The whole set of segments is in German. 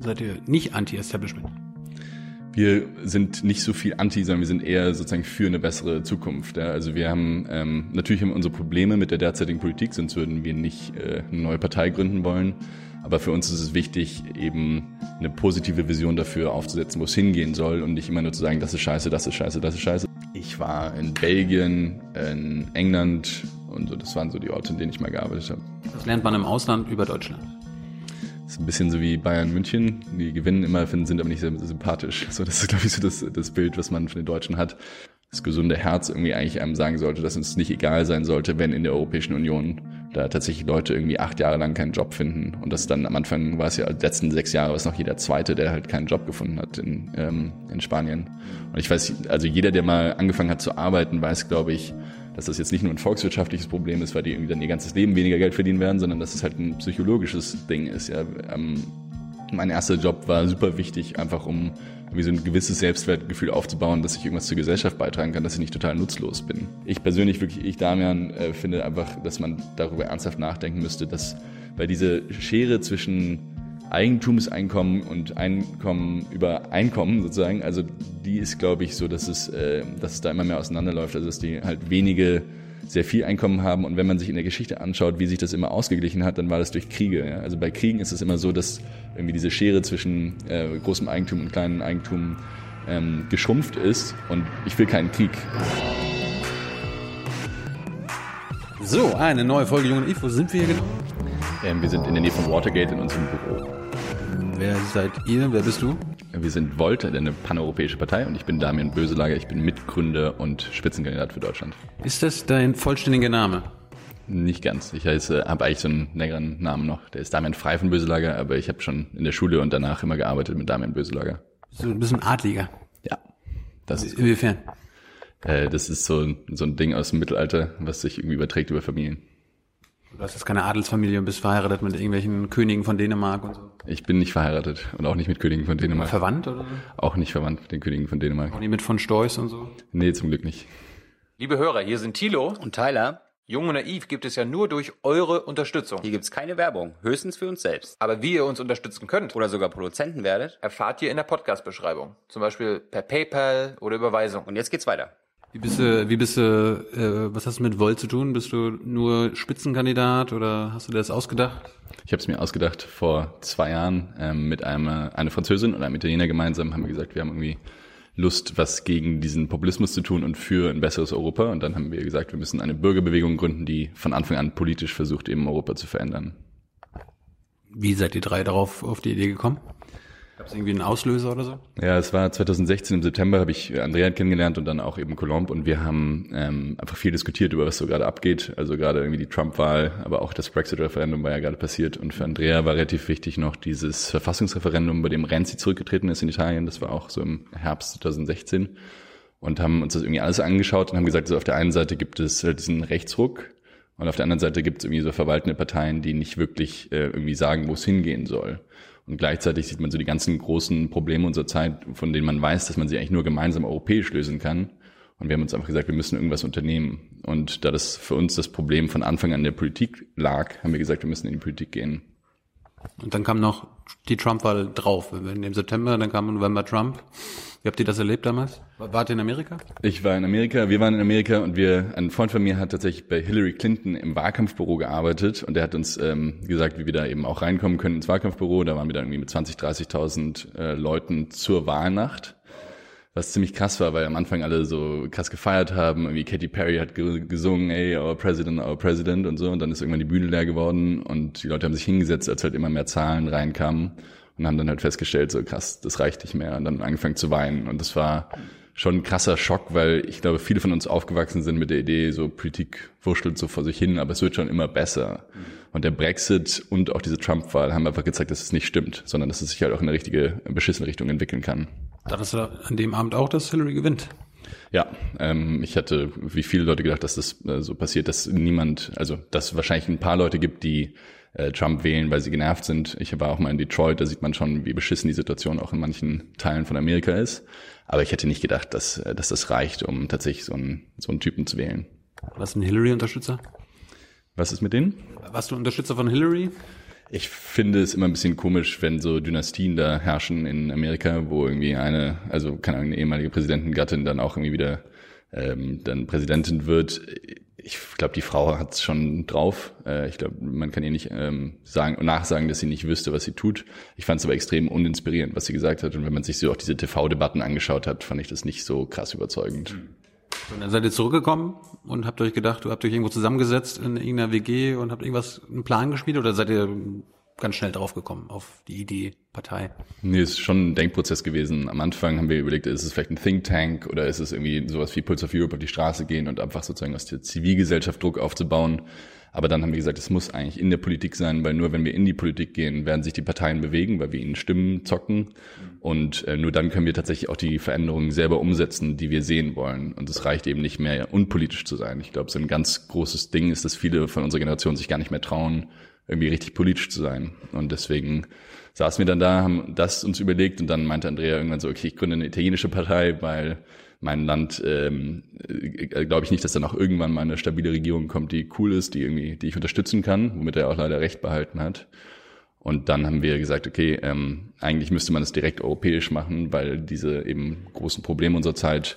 seid ihr nicht anti-Establishment? Wir sind nicht so viel anti, sondern wir sind eher sozusagen für eine bessere Zukunft. Ja. Also wir haben ähm, natürlich haben unsere Probleme mit der derzeitigen Politik, sonst würden wir nicht äh, eine neue Partei gründen wollen. Aber für uns ist es wichtig, eben eine positive Vision dafür aufzusetzen, wo es hingehen soll und nicht immer nur zu sagen, das ist scheiße, das ist scheiße, das ist scheiße. Ich war in Belgien, in England und so, das waren so die Orte, in denen ich mal gearbeitet habe. Was lernt man im Ausland über Deutschland? Ist ein bisschen so wie Bayern München. Die gewinnen immer, finden, sind aber nicht sehr sympathisch. So, das ist, glaube ich, so das, das Bild, was man von den Deutschen hat. Das gesunde Herz irgendwie eigentlich einem sagen sollte, dass uns nicht egal sein sollte, wenn in der Europäischen Union da tatsächlich Leute irgendwie acht Jahre lang keinen Job finden. Und das dann am Anfang war es ja, die letzten sechs Jahre war es noch jeder Zweite, der halt keinen Job gefunden hat in, ähm, in Spanien. Und ich weiß, also jeder, der mal angefangen hat zu arbeiten, weiß, glaube ich, dass das jetzt nicht nur ein volkswirtschaftliches Problem ist, weil die irgendwie dann ihr ganzes Leben weniger Geld verdienen werden, sondern dass es halt ein psychologisches Ding ist. Ja. Ähm, mein erster Job war super wichtig, einfach um wie so ein gewisses Selbstwertgefühl aufzubauen, dass ich irgendwas zur Gesellschaft beitragen kann, dass ich nicht total nutzlos bin. Ich persönlich wirklich, ich Damian, äh, finde einfach, dass man darüber ernsthaft nachdenken müsste, dass, weil diese Schere zwischen Eigentumseinkommen und Einkommen über Einkommen sozusagen, also die ist, glaube ich, so, dass es, äh, dass es da immer mehr auseinanderläuft, also dass die halt wenige sehr viel Einkommen haben und wenn man sich in der Geschichte anschaut, wie sich das immer ausgeglichen hat, dann war das durch Kriege. Ja? Also bei Kriegen ist es immer so, dass irgendwie diese Schere zwischen äh, großem Eigentum und kleinem Eigentum ähm, geschrumpft ist und ich will keinen Krieg. So, eine neue Folge Jungen. Wo sind wir hier genau? Ähm, wir sind in der Nähe von Watergate in unserem Büro. Wer seid ihr? Wer bist du? Wir sind Volt, eine paneuropäische Partei und ich bin Damian Böselager. Ich bin Mitgründer und Spitzenkandidat für Deutschland. Ist das dein vollständiger Name? Nicht ganz. Ich heiße, habe eigentlich so einen längeren Namen noch. Der ist Damian Frei von Böselager, aber ich habe schon in der Schule und danach immer gearbeitet mit Damian Böselager. So ein bisschen Adliger. Ja, das ist. Inwiefern? Äh, das ist so, so ein Ding aus dem Mittelalter, was sich irgendwie überträgt über Familien. Du hast jetzt keine Adelsfamilie und bist verheiratet mit irgendwelchen Königen von Dänemark und so. Ich bin nicht verheiratet und auch nicht mit Königen von Dänemark. Verwandt oder? Auch nicht verwandt mit den Königen von Dänemark. Auch nicht mit von Steuß und so? Nee, zum Glück nicht. Liebe Hörer, hier sind Thilo Und Tyler, Jung und Naiv gibt es ja nur durch eure Unterstützung. hier gibt's keine Werbung, höchstens für uns selbst. Aber wie ihr uns unterstützen könnt, Oder sogar Produzenten werdet. erfahrt ihr in der Podcast-Beschreibung. Zum Beispiel per PayPal oder Überweisung. Und jetzt geht's weiter. Wie bist du, wie bist du, äh, was hast du mit Volt zu tun? Bist du nur Spitzenkandidat oder hast du dir das ausgedacht? Ich habe es mir ausgedacht vor zwei Jahren ähm, mit einer, einer Französin und einem Italiener gemeinsam haben wir gesagt, wir haben irgendwie Lust, was gegen diesen Populismus zu tun und für ein besseres Europa. Und dann haben wir gesagt, wir müssen eine Bürgerbewegung gründen, die von Anfang an politisch versucht, eben Europa zu verändern. Wie seid ihr drei darauf auf die Idee gekommen? Gab es irgendwie einen Auslöser oder so? Ja, es war 2016 im September, habe ich Andrea kennengelernt und dann auch eben Colomb und wir haben ähm, einfach viel diskutiert über was so gerade abgeht. Also gerade irgendwie die Trump-Wahl, aber auch das Brexit-Referendum war ja gerade passiert und für Andrea war relativ wichtig noch dieses Verfassungsreferendum, bei dem Renzi zurückgetreten ist in Italien. Das war auch so im Herbst 2016 und haben uns das irgendwie alles angeschaut und haben gesagt, so auf der einen Seite gibt es äh, diesen Rechtsruck und auf der anderen Seite gibt es irgendwie so verwaltende Parteien, die nicht wirklich äh, irgendwie sagen, wo es hingehen soll. Und gleichzeitig sieht man so die ganzen großen Probleme unserer Zeit, von denen man weiß, dass man sie eigentlich nur gemeinsam europäisch lösen kann. Und wir haben uns einfach gesagt, wir müssen irgendwas unternehmen. Und da das für uns das Problem von Anfang an der Politik lag, haben wir gesagt, wir müssen in die Politik gehen. Und dann kam noch die Trump-Wahl drauf. Im September, dann kam November Trump. Wie habt ihr das erlebt damals? Wart ihr in Amerika? Ich war in Amerika, wir waren in Amerika und wir, ein Freund von mir hat tatsächlich bei Hillary Clinton im Wahlkampfbüro gearbeitet und der hat uns ähm, gesagt, wie wir da eben auch reinkommen können ins Wahlkampfbüro. Da waren wir dann irgendwie mit 20, 30.000 äh, Leuten zur Wahlnacht. Was ziemlich krass war, weil am Anfang alle so krass gefeiert haben. Irgendwie Katy Perry hat ge gesungen, ey, our president, our president und so. Und dann ist irgendwann die Bühne leer geworden und die Leute haben sich hingesetzt, als halt immer mehr Zahlen reinkamen und haben dann halt festgestellt, so krass, das reicht nicht mehr und dann angefangen zu weinen. Und das war schon ein krasser Schock, weil ich glaube, viele von uns aufgewachsen sind mit der Idee, so Politik wurschtelt so vor sich hin, aber es wird schon immer besser. Und der Brexit und auch diese Trump-Wahl haben einfach gezeigt, dass es nicht stimmt, sondern dass es sich halt auch in eine richtige, beschissene Richtung entwickeln kann. Dachtest du an dem Abend auch, dass Hillary gewinnt? Ja, ähm, ich hatte wie viele Leute gedacht, dass das äh, so passiert, dass niemand, also dass es wahrscheinlich ein paar Leute gibt, die äh, Trump wählen, weil sie genervt sind. Ich war auch mal in Detroit, da sieht man schon, wie beschissen die Situation auch in manchen Teilen von Amerika ist. Aber ich hätte nicht gedacht, dass, äh, dass das reicht, um tatsächlich so einen, so einen Typen zu wählen. Was ein Hillary-Unterstützer? Was ist mit denen? Warst du Unterstützer von Hillary? Ich finde es immer ein bisschen komisch, wenn so Dynastien da herrschen in Amerika, wo irgendwie eine, also keine Ahnung, eine ehemalige Präsidentengattin dann auch irgendwie wieder ähm, dann Präsidentin wird. Ich glaube, die Frau hat es schon drauf. Äh, ich glaube, man kann ihr nicht ähm, sagen nachsagen, dass sie nicht wüsste, was sie tut. Ich fand es aber extrem uninspirierend, was sie gesagt hat. Und wenn man sich so auch diese TV-Debatten angeschaut hat, fand ich das nicht so krass überzeugend. Und dann seid ihr zurückgekommen und habt euch gedacht, habt euch irgendwo zusammengesetzt in irgendeiner WG und habt irgendwas, einen Plan geschmiedet oder seid ihr ganz schnell draufgekommen auf die Idee Partei? Nee, ist schon ein Denkprozess gewesen. Am Anfang haben wir überlegt, ist es vielleicht ein Think Tank oder ist es irgendwie sowas wie Pulse of Europe auf die Straße gehen und einfach sozusagen aus der Zivilgesellschaft Druck aufzubauen. Aber dann haben wir gesagt, es muss eigentlich in der Politik sein, weil nur wenn wir in die Politik gehen, werden sich die Parteien bewegen, weil wir ihnen Stimmen zocken. Und äh, nur dann können wir tatsächlich auch die Veränderungen selber umsetzen, die wir sehen wollen. Und es reicht eben nicht mehr, unpolitisch zu sein. Ich glaube, so ein ganz großes Ding ist, dass viele von unserer Generation sich gar nicht mehr trauen, irgendwie richtig politisch zu sein. Und deswegen saßen wir dann da, haben das uns überlegt und dann meinte Andrea irgendwann so, okay, ich gründe eine italienische Partei, weil mein Land, ähm, äh, glaube ich nicht, dass dann auch irgendwann mal eine stabile Regierung kommt, die cool ist, die irgendwie, die ich unterstützen kann, womit er auch leider recht behalten hat. Und dann haben wir gesagt, okay, ähm, eigentlich müsste man es direkt europäisch machen, weil diese eben großen Probleme unserer Zeit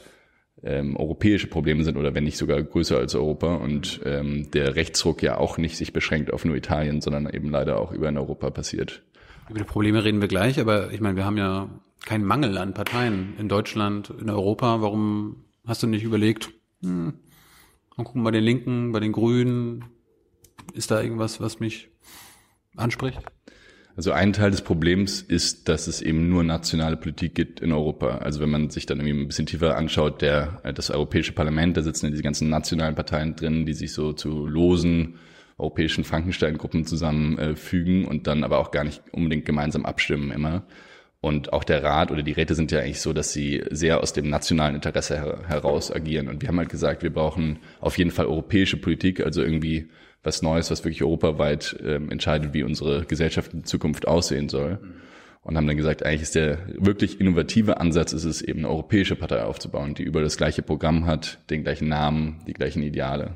ähm, europäische Probleme sind oder wenn nicht sogar größer als Europa und ähm, der Rechtsruck ja auch nicht sich beschränkt auf nur Italien, sondern eben leider auch über in Europa passiert. Über die Probleme reden wir gleich, aber ich meine, wir haben ja keinen Mangel an Parteien in Deutschland, in Europa. Warum hast du nicht überlegt, hm, mal gucken bei den Linken, bei den Grünen, ist da irgendwas, was mich anspricht? Also ein Teil des Problems ist, dass es eben nur nationale Politik gibt in Europa. Also wenn man sich dann irgendwie ein bisschen tiefer anschaut, der, das Europäische Parlament, da sitzen ja diese ganzen nationalen Parteien drin, die sich so zu losen europäischen Frankenstein-Gruppen zusammenfügen und dann aber auch gar nicht unbedingt gemeinsam abstimmen immer. Und auch der Rat oder die Räte sind ja eigentlich so, dass sie sehr aus dem nationalen Interesse her heraus agieren. Und wir haben halt gesagt, wir brauchen auf jeden Fall europäische Politik, also irgendwie was Neues, was wirklich europaweit ähm, entscheidet, wie unsere Gesellschaft in Zukunft aussehen soll. Und haben dann gesagt, eigentlich ist der wirklich innovative Ansatz, ist es eben eine europäische Partei aufzubauen, die über das gleiche Programm hat, den gleichen Namen, die gleichen Ideale.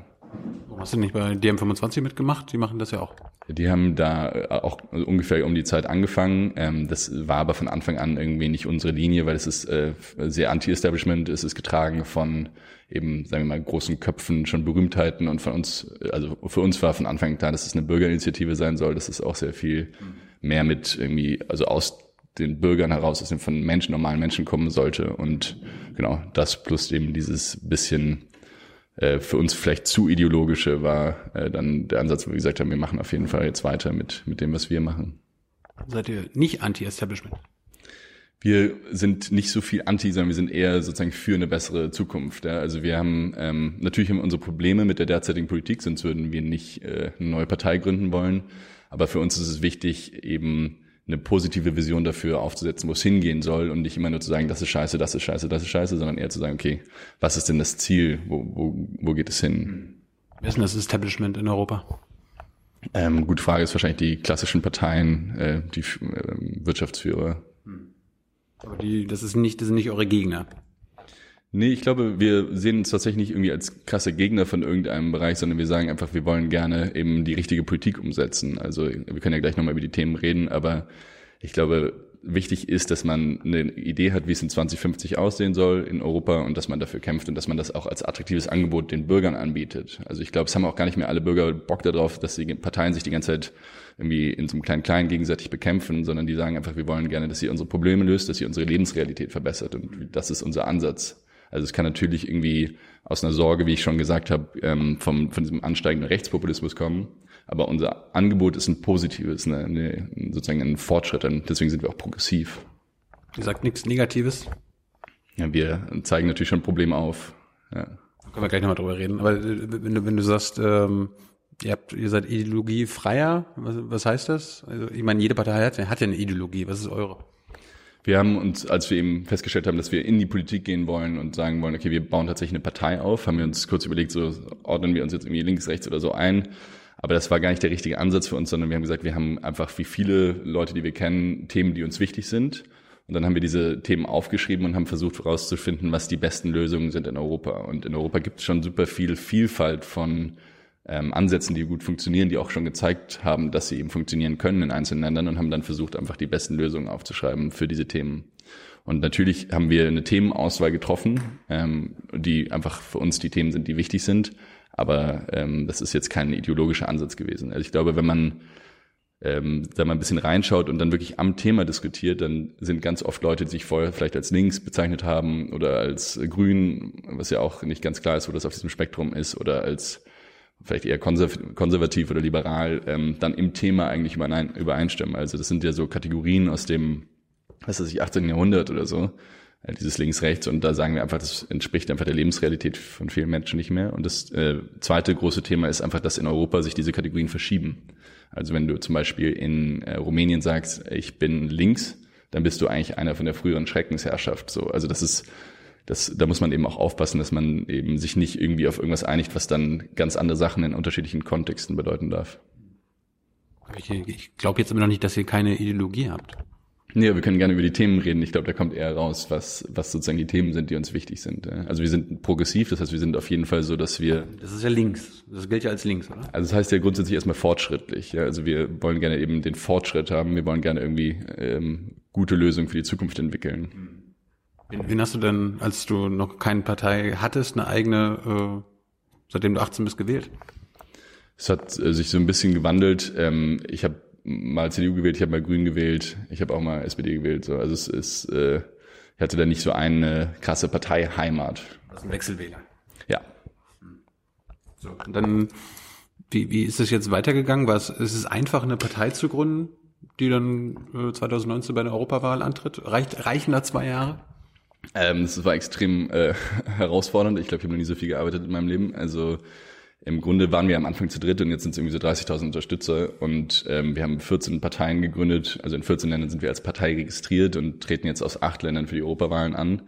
Warum hast du nicht bei DM25 mitgemacht? Die machen das ja auch. Die haben da äh, auch ungefähr um die Zeit angefangen. Ähm, das war aber von Anfang an irgendwie nicht unsere Linie, weil es ist äh, sehr anti-Establishment. Es ist getragen von eben, sagen wir mal, großen Köpfen, schon Berühmtheiten und von uns, also für uns war von Anfang an klar, dass es eine Bürgerinitiative sein soll, dass es auch sehr viel mehr mit irgendwie, also aus den Bürgern heraus, aus den von Menschen, normalen Menschen kommen sollte und genau, das plus eben dieses bisschen äh, für uns vielleicht zu ideologische war äh, dann der Ansatz, wo wir gesagt haben, wir machen auf jeden Fall jetzt weiter mit, mit dem, was wir machen. Seid ihr nicht anti-Establishment? Wir sind nicht so viel anti, sondern wir sind eher sozusagen für eine bessere Zukunft. Ja? Also wir haben ähm, natürlich haben wir unsere Probleme mit der derzeitigen Politik, sonst würden wir nicht äh, eine neue Partei gründen wollen. Aber für uns ist es wichtig, eben eine positive Vision dafür aufzusetzen, wo es hingehen soll und nicht immer nur zu sagen, das ist scheiße, das ist scheiße, das ist scheiße, sondern eher zu sagen, okay, was ist denn das Ziel, wo, wo, wo geht es hin? Wer ist denn das Establishment in Europa? Ähm, gute Frage ist wahrscheinlich die klassischen Parteien, äh, die äh, Wirtschaftsführer. Aber die, das ist nicht, das sind nicht eure Gegner. Nee, ich glaube, wir sehen uns tatsächlich nicht irgendwie als krasse Gegner von irgendeinem Bereich, sondern wir sagen einfach, wir wollen gerne eben die richtige Politik umsetzen. Also wir können ja gleich nochmal über die Themen reden, aber ich glaube, wichtig ist, dass man eine Idee hat, wie es in 2050 aussehen soll in Europa und dass man dafür kämpft und dass man das auch als attraktives Angebot den Bürgern anbietet. Also ich glaube, es haben auch gar nicht mehr alle Bürger Bock darauf, dass die Parteien sich die ganze Zeit irgendwie in so einem kleinen Kleinen gegenseitig bekämpfen, sondern die sagen einfach, wir wollen gerne, dass sie unsere Probleme löst, dass sie unsere Lebensrealität verbessert und das ist unser Ansatz. Also es kann natürlich irgendwie aus einer Sorge, wie ich schon gesagt habe, ähm, vom, von diesem ansteigenden Rechtspopulismus kommen. Aber unser Angebot ist ein positives, eine, eine, sozusagen ein Fortschritt. Und deswegen sind wir auch progressiv. Ihr sagt nichts Negatives? Ja, wir zeigen natürlich schon Probleme auf. Ja. Da können wir gleich nochmal drüber reden. Aber äh, wenn du, wenn du sagst, ähm, ihr habt, ihr seid ideologiefreier, was, was heißt das? Also ich meine, jede Partei hat, hat ja eine Ideologie. Was ist eure? Wir haben uns, als wir eben festgestellt haben, dass wir in die Politik gehen wollen und sagen wollen, okay, wir bauen tatsächlich eine Partei auf, haben wir uns kurz überlegt, so ordnen wir uns jetzt irgendwie links, rechts oder so ein. Aber das war gar nicht der richtige Ansatz für uns, sondern wir haben gesagt, wir haben einfach wie viele Leute, die wir kennen, Themen, die uns wichtig sind. Und dann haben wir diese Themen aufgeschrieben und haben versucht herauszufinden, was die besten Lösungen sind in Europa. Und in Europa gibt es schon super viel Vielfalt von ähm, Ansätzen, die gut funktionieren, die auch schon gezeigt haben, dass sie eben funktionieren können in einzelnen Ländern und haben dann versucht, einfach die besten Lösungen aufzuschreiben für diese Themen. Und natürlich haben wir eine Themenauswahl getroffen, ähm, die einfach für uns die Themen sind, die wichtig sind. Aber ähm, das ist jetzt kein ideologischer Ansatz gewesen. Also ich glaube, wenn man ähm, da mal ein bisschen reinschaut und dann wirklich am Thema diskutiert, dann sind ganz oft Leute, die sich vorher vielleicht als links bezeichnet haben oder als grün, was ja auch nicht ganz klar ist, wo das auf diesem Spektrum ist, oder als vielleicht eher konservativ oder liberal, ähm, dann im Thema eigentlich übereinstimmen. Also das sind ja so Kategorien aus dem was weiß ich, 18. Jahrhundert oder so, äh, dieses links-rechts und da sagen wir einfach, das entspricht einfach der Lebensrealität von vielen Menschen nicht mehr. Und das äh, zweite große Thema ist einfach, dass in Europa sich diese Kategorien verschieben. Also wenn du zum Beispiel in äh, Rumänien sagst, ich bin links, dann bist du eigentlich einer von der früheren Schreckensherrschaft. So, also das ist das, da muss man eben auch aufpassen, dass man eben sich nicht irgendwie auf irgendwas einigt, was dann ganz andere Sachen in unterschiedlichen Kontexten bedeuten darf. Ich, ich glaube jetzt immer noch nicht, dass ihr keine Ideologie habt. Nee, wir können gerne über die Themen reden. Ich glaube, da kommt eher raus, was, was sozusagen die Themen sind, die uns wichtig sind. Also wir sind progressiv, das heißt, wir sind auf jeden Fall so, dass wir. Das ist ja links. Das gilt ja als links, oder? Also das heißt ja grundsätzlich erstmal fortschrittlich. Ja? Also wir wollen gerne eben den Fortschritt haben. Wir wollen gerne irgendwie ähm, gute Lösungen für die Zukunft entwickeln. Wen, wen hast du denn, als du noch keine Partei hattest, eine eigene, äh, seitdem du 18 bist, gewählt? Es hat äh, sich so ein bisschen gewandelt. Ähm, ich habe mal CDU gewählt, ich habe mal Grün gewählt, ich habe auch mal SPD gewählt. So. Also es ist, äh, ich hatte da nicht so eine krasse Parteiheimat. Das ist ein Wechselwähler. Ja. So, und dann, wie, wie ist es jetzt weitergegangen? War es, ist es einfach, eine Partei zu gründen, die dann äh, 2019 bei der Europawahl antritt? Reicht, reichen da zwei Jahre? Ähm, das war extrem äh, herausfordernd. Ich glaube, ich habe noch nie so viel gearbeitet in meinem Leben. Also im Grunde waren wir am Anfang zu dritt und jetzt sind es irgendwie so 30.000 Unterstützer und ähm, wir haben 14 Parteien gegründet. Also in 14 Ländern sind wir als Partei registriert und treten jetzt aus acht Ländern für die Europawahlen an.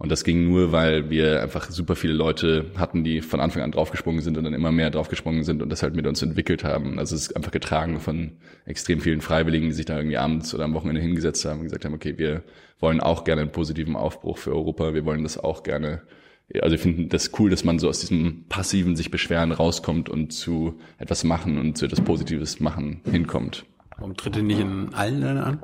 Und das ging nur, weil wir einfach super viele Leute hatten, die von Anfang an draufgesprungen sind und dann immer mehr draufgesprungen sind und das halt mit uns entwickelt haben. Also es ist einfach getragen von extrem vielen Freiwilligen, die sich da irgendwie abends oder am Wochenende hingesetzt haben und gesagt haben, okay, wir wollen auch gerne einen positiven Aufbruch für Europa, wir wollen das auch gerne also ich finde das cool, dass man so aus diesem passiven sich beschweren rauskommt und zu etwas machen und zu etwas Positives machen hinkommt. Warum tritt ihr nicht in allen Ländern an?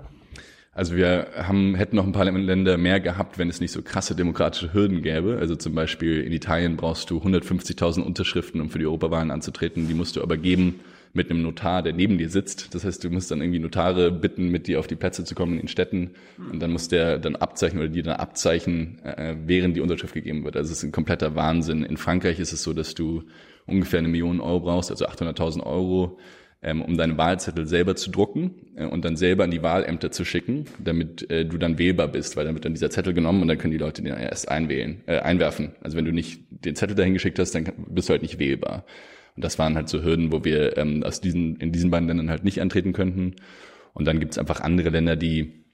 Also wir haben, hätten noch ein paar Länder mehr gehabt, wenn es nicht so krasse demokratische Hürden gäbe. Also zum Beispiel in Italien brauchst du 150.000 Unterschriften, um für die Europawahlen anzutreten. Die musst du aber geben mit einem Notar, der neben dir sitzt. Das heißt, du musst dann irgendwie Notare bitten, mit dir auf die Plätze zu kommen in Städten. Und dann muss der dann abzeichnen oder die dann abzeichnen, äh, während die Unterschrift gegeben wird. Also es ist ein kompletter Wahnsinn. In Frankreich ist es so, dass du ungefähr eine Million Euro brauchst, also 800.000 Euro, um deine Wahlzettel selber zu drucken äh, und dann selber an die Wahlämter zu schicken, damit äh, du dann wählbar bist, weil dann wird dann dieser Zettel genommen und dann können die Leute den erst einwählen, äh, einwerfen. Also wenn du nicht den Zettel dahin geschickt hast, dann bist du halt nicht wählbar. Und das waren halt so Hürden, wo wir ähm, aus diesen, in diesen beiden Ländern halt nicht antreten könnten. Und dann gibt es einfach andere Länder, die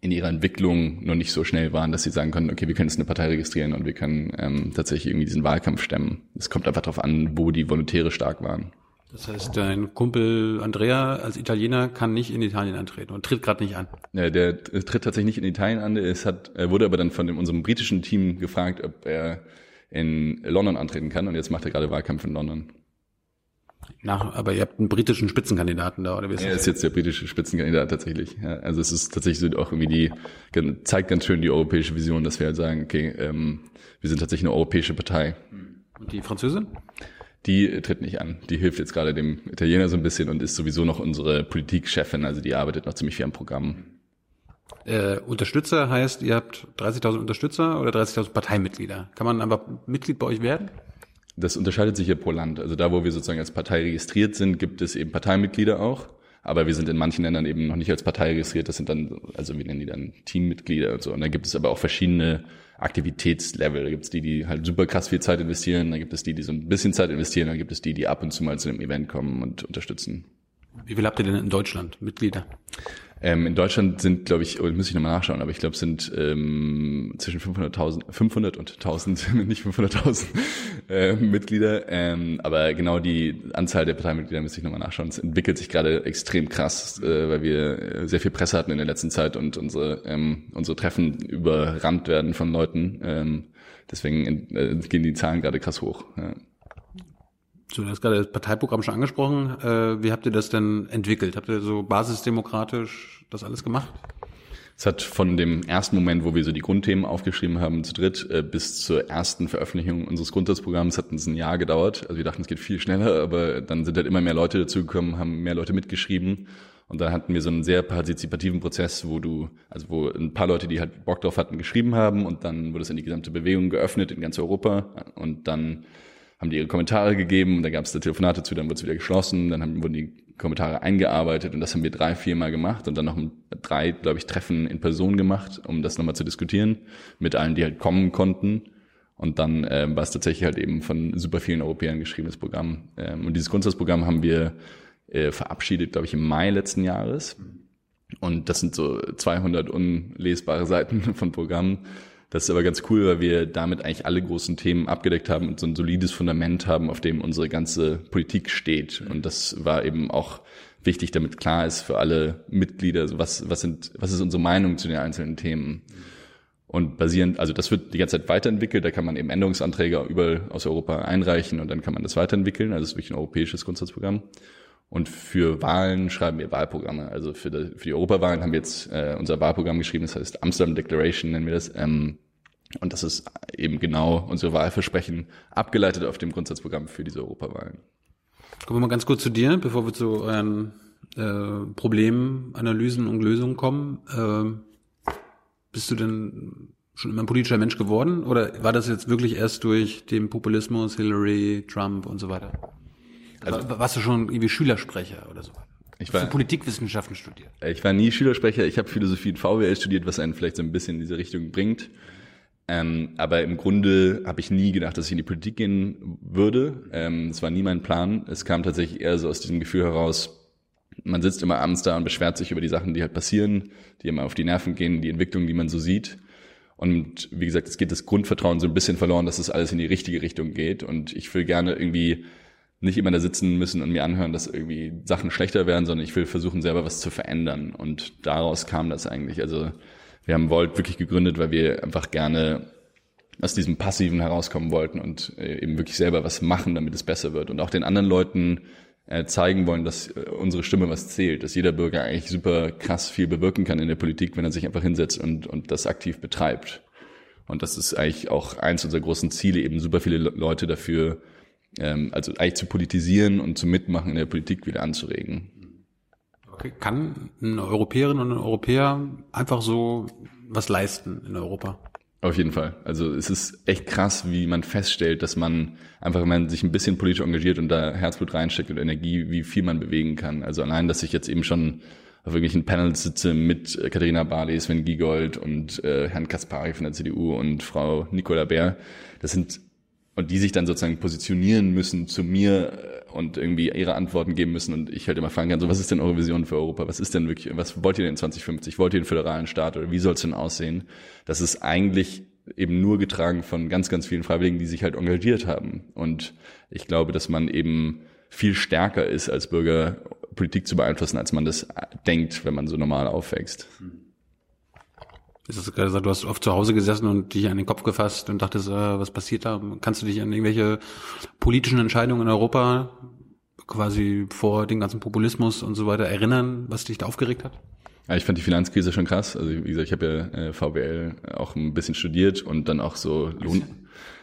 in ihrer Entwicklung noch nicht so schnell waren, dass sie sagen können, okay, wir können jetzt eine Partei registrieren und wir können ähm, tatsächlich irgendwie diesen Wahlkampf stemmen. Es kommt einfach darauf an, wo die Volontäre stark waren. Das heißt, dein Kumpel Andrea als Italiener kann nicht in Italien antreten und tritt gerade nicht an. Ja, der tritt tatsächlich nicht in Italien an. Es hat, er wurde aber dann von dem, unserem britischen Team gefragt, ob er in London antreten kann und jetzt macht er gerade Wahlkampf in London. Nach, aber ihr habt einen britischen Spitzenkandidaten da, oder wie ist Er ist jetzt der britische Spitzenkandidat tatsächlich. Ja, also es ist tatsächlich auch irgendwie die, zeigt ganz schön die europäische Vision, dass wir halt sagen, okay, ähm, wir sind tatsächlich eine europäische Partei. Und die Französin? Die tritt nicht an. Die hilft jetzt gerade dem Italiener so ein bisschen und ist sowieso noch unsere Politikchefin, also die arbeitet noch ziemlich viel am Programm. Äh, Unterstützer heißt, ihr habt 30.000 Unterstützer oder 30.000 Parteimitglieder. Kann man einfach Mitglied bei euch werden? Das unterscheidet sich hier pro Land. Also da, wo wir sozusagen als Partei registriert sind, gibt es eben Parteimitglieder auch. Aber wir sind in manchen Ländern eben noch nicht als Partei registriert. Das sind dann, also wir nennen die dann Teammitglieder und so. Und da gibt es aber auch verschiedene Aktivitätslevel. Da gibt es die, die halt super krass viel Zeit investieren. Da gibt es die, die so ein bisschen Zeit investieren. Da gibt es die, die ab und zu mal zu einem Event kommen und unterstützen. Wie viel habt ihr denn in Deutschland Mitglieder? Ähm, in Deutschland sind, glaube ich, oh, muss ich nochmal nachschauen, aber ich glaube, sind ähm, zwischen 500.000, 500 und 1000, nicht 500.000 äh, Mitglieder. Ähm, aber genau die Anzahl der Parteimitglieder müsste ich nochmal nachschauen. Es entwickelt sich gerade extrem krass, äh, weil wir sehr viel Presse hatten in der letzten Zeit und unsere, ähm, unsere Treffen überrannt werden von Leuten. Ähm, deswegen äh, gehen die Zahlen gerade krass hoch. Ja. So, du hast gerade das Parteiprogramm schon angesprochen. Äh, wie habt ihr das denn entwickelt? Habt ihr so basisdemokratisch das alles gemacht? Es hat von dem ersten Moment, wo wir so die Grundthemen aufgeschrieben haben, zu dritt, äh, bis zur ersten Veröffentlichung unseres Grundsatzprogramms hat uns ein Jahr gedauert. Also wir dachten, es geht viel schneller, aber dann sind halt immer mehr Leute dazugekommen, haben mehr Leute mitgeschrieben. Und dann hatten wir so einen sehr partizipativen Prozess, wo du, also wo ein paar Leute, die halt Bock drauf hatten, geschrieben haben und dann wurde es in die gesamte Bewegung geöffnet in ganz Europa und dann haben die ihre Kommentare gegeben und dann gab es da Telefonate zu, dann wurde es wieder geschlossen, dann haben, wurden die Kommentare eingearbeitet und das haben wir drei, vier Mal gemacht und dann noch drei, glaube ich, Treffen in Person gemacht, um das nochmal zu diskutieren mit allen, die halt kommen konnten. Und dann äh, war es tatsächlich halt eben von super vielen Europäern geschriebenes Programm. Ähm, und dieses Grundsatzprogramm haben wir äh, verabschiedet, glaube ich, im Mai letzten Jahres. Und das sind so 200 unlesbare Seiten von Programmen. Das ist aber ganz cool, weil wir damit eigentlich alle großen Themen abgedeckt haben und so ein solides Fundament haben, auf dem unsere ganze Politik steht. Und das war eben auch wichtig, damit klar ist für alle Mitglieder, was, was sind, was ist unsere Meinung zu den einzelnen Themen. Und basierend, also das wird die ganze Zeit weiterentwickelt, da kann man eben Änderungsanträge überall aus Europa einreichen und dann kann man das weiterentwickeln. Also es ist wirklich ein europäisches Grundsatzprogramm. Und für Wahlen schreiben wir Wahlprogramme. Also für die, für die Europawahlen haben wir jetzt äh, unser Wahlprogramm geschrieben, das heißt Amsterdam Declaration nennen wir das. Ähm, und das ist eben genau unsere Wahlversprechen abgeleitet auf dem Grundsatzprogramm für diese Europawahlen. Kommen wir mal ganz kurz zu dir, bevor wir zu euren äh, Problemen, Analysen und Lösungen kommen. Äh, bist du denn schon immer ein politischer Mensch geworden oder war das jetzt wirklich erst durch den Populismus, Hillary, Trump und so weiter? Also, warst du schon irgendwie Schülersprecher oder so? Ich war, Politikwissenschaften studiert. Ich war nie Schülersprecher. Ich habe Philosophie und VWL studiert, was einen vielleicht so ein bisschen in diese Richtung bringt. Ähm, aber im Grunde habe ich nie gedacht, dass ich in die Politik gehen würde. Ähm, es war nie mein Plan. Es kam tatsächlich eher so aus diesem Gefühl heraus, man sitzt immer abends da und beschwert sich über die Sachen, die halt passieren, die immer auf die Nerven gehen, die Entwicklung, die man so sieht. Und wie gesagt, es geht das Grundvertrauen so ein bisschen verloren, dass es das alles in die richtige Richtung geht. Und ich will gerne irgendwie nicht immer da sitzen müssen und mir anhören, dass irgendwie Sachen schlechter werden, sondern ich will versuchen, selber was zu verändern. Und daraus kam das eigentlich. Also wir haben Volt wirklich gegründet, weil wir einfach gerne aus diesem Passiven herauskommen wollten und äh, eben wirklich selber was machen, damit es besser wird. Und auch den anderen Leuten äh, zeigen wollen, dass äh, unsere Stimme was zählt, dass jeder Bürger eigentlich super krass viel bewirken kann in der Politik, wenn er sich einfach hinsetzt und, und das aktiv betreibt. Und das ist eigentlich auch eins unserer großen Ziele, eben super viele Leute dafür ähm, also eigentlich zu politisieren und zu Mitmachen in der Politik wieder anzuregen. Okay. Kann eine Europäerin und ein Europäer einfach so was leisten in Europa? Auf jeden Fall. Also es ist echt krass, wie man feststellt, dass man einfach, wenn man sich ein bisschen politisch engagiert und da Herzblut reinsteckt und Energie, wie viel man bewegen kann. Also allein, dass ich jetzt eben schon auf irgendwelchen Panels sitze mit Katharina Barley, Sven Giegold und äh, Herrn Kaspari von der CDU und Frau Nicola Bär. Das sind und die sich dann sozusagen positionieren müssen zu mir äh, und irgendwie ihre Antworten geben müssen und ich halt immer fragen kann, so was ist denn eure Vision für Europa? Was ist denn wirklich, was wollt ihr denn 2050? Wollt ihr einen föderalen Staat oder wie soll es denn aussehen? Das ist eigentlich eben nur getragen von ganz, ganz vielen Freiwilligen, die sich halt engagiert haben. Und ich glaube, dass man eben viel stärker ist als Bürger, Politik zu beeinflussen, als man das denkt, wenn man so normal aufwächst. Mhm. Du hast gerade gesagt, du hast oft zu Hause gesessen und dich an den Kopf gefasst und dachtest, äh, was passiert da? Kannst du dich an irgendwelche politischen Entscheidungen in Europa quasi vor dem ganzen Populismus und so weiter erinnern, was dich da aufgeregt hat? Ja, ich fand die Finanzkrise schon krass. Also wie gesagt, ich habe ja äh, VWL auch ein bisschen studiert und dann auch so Lohn,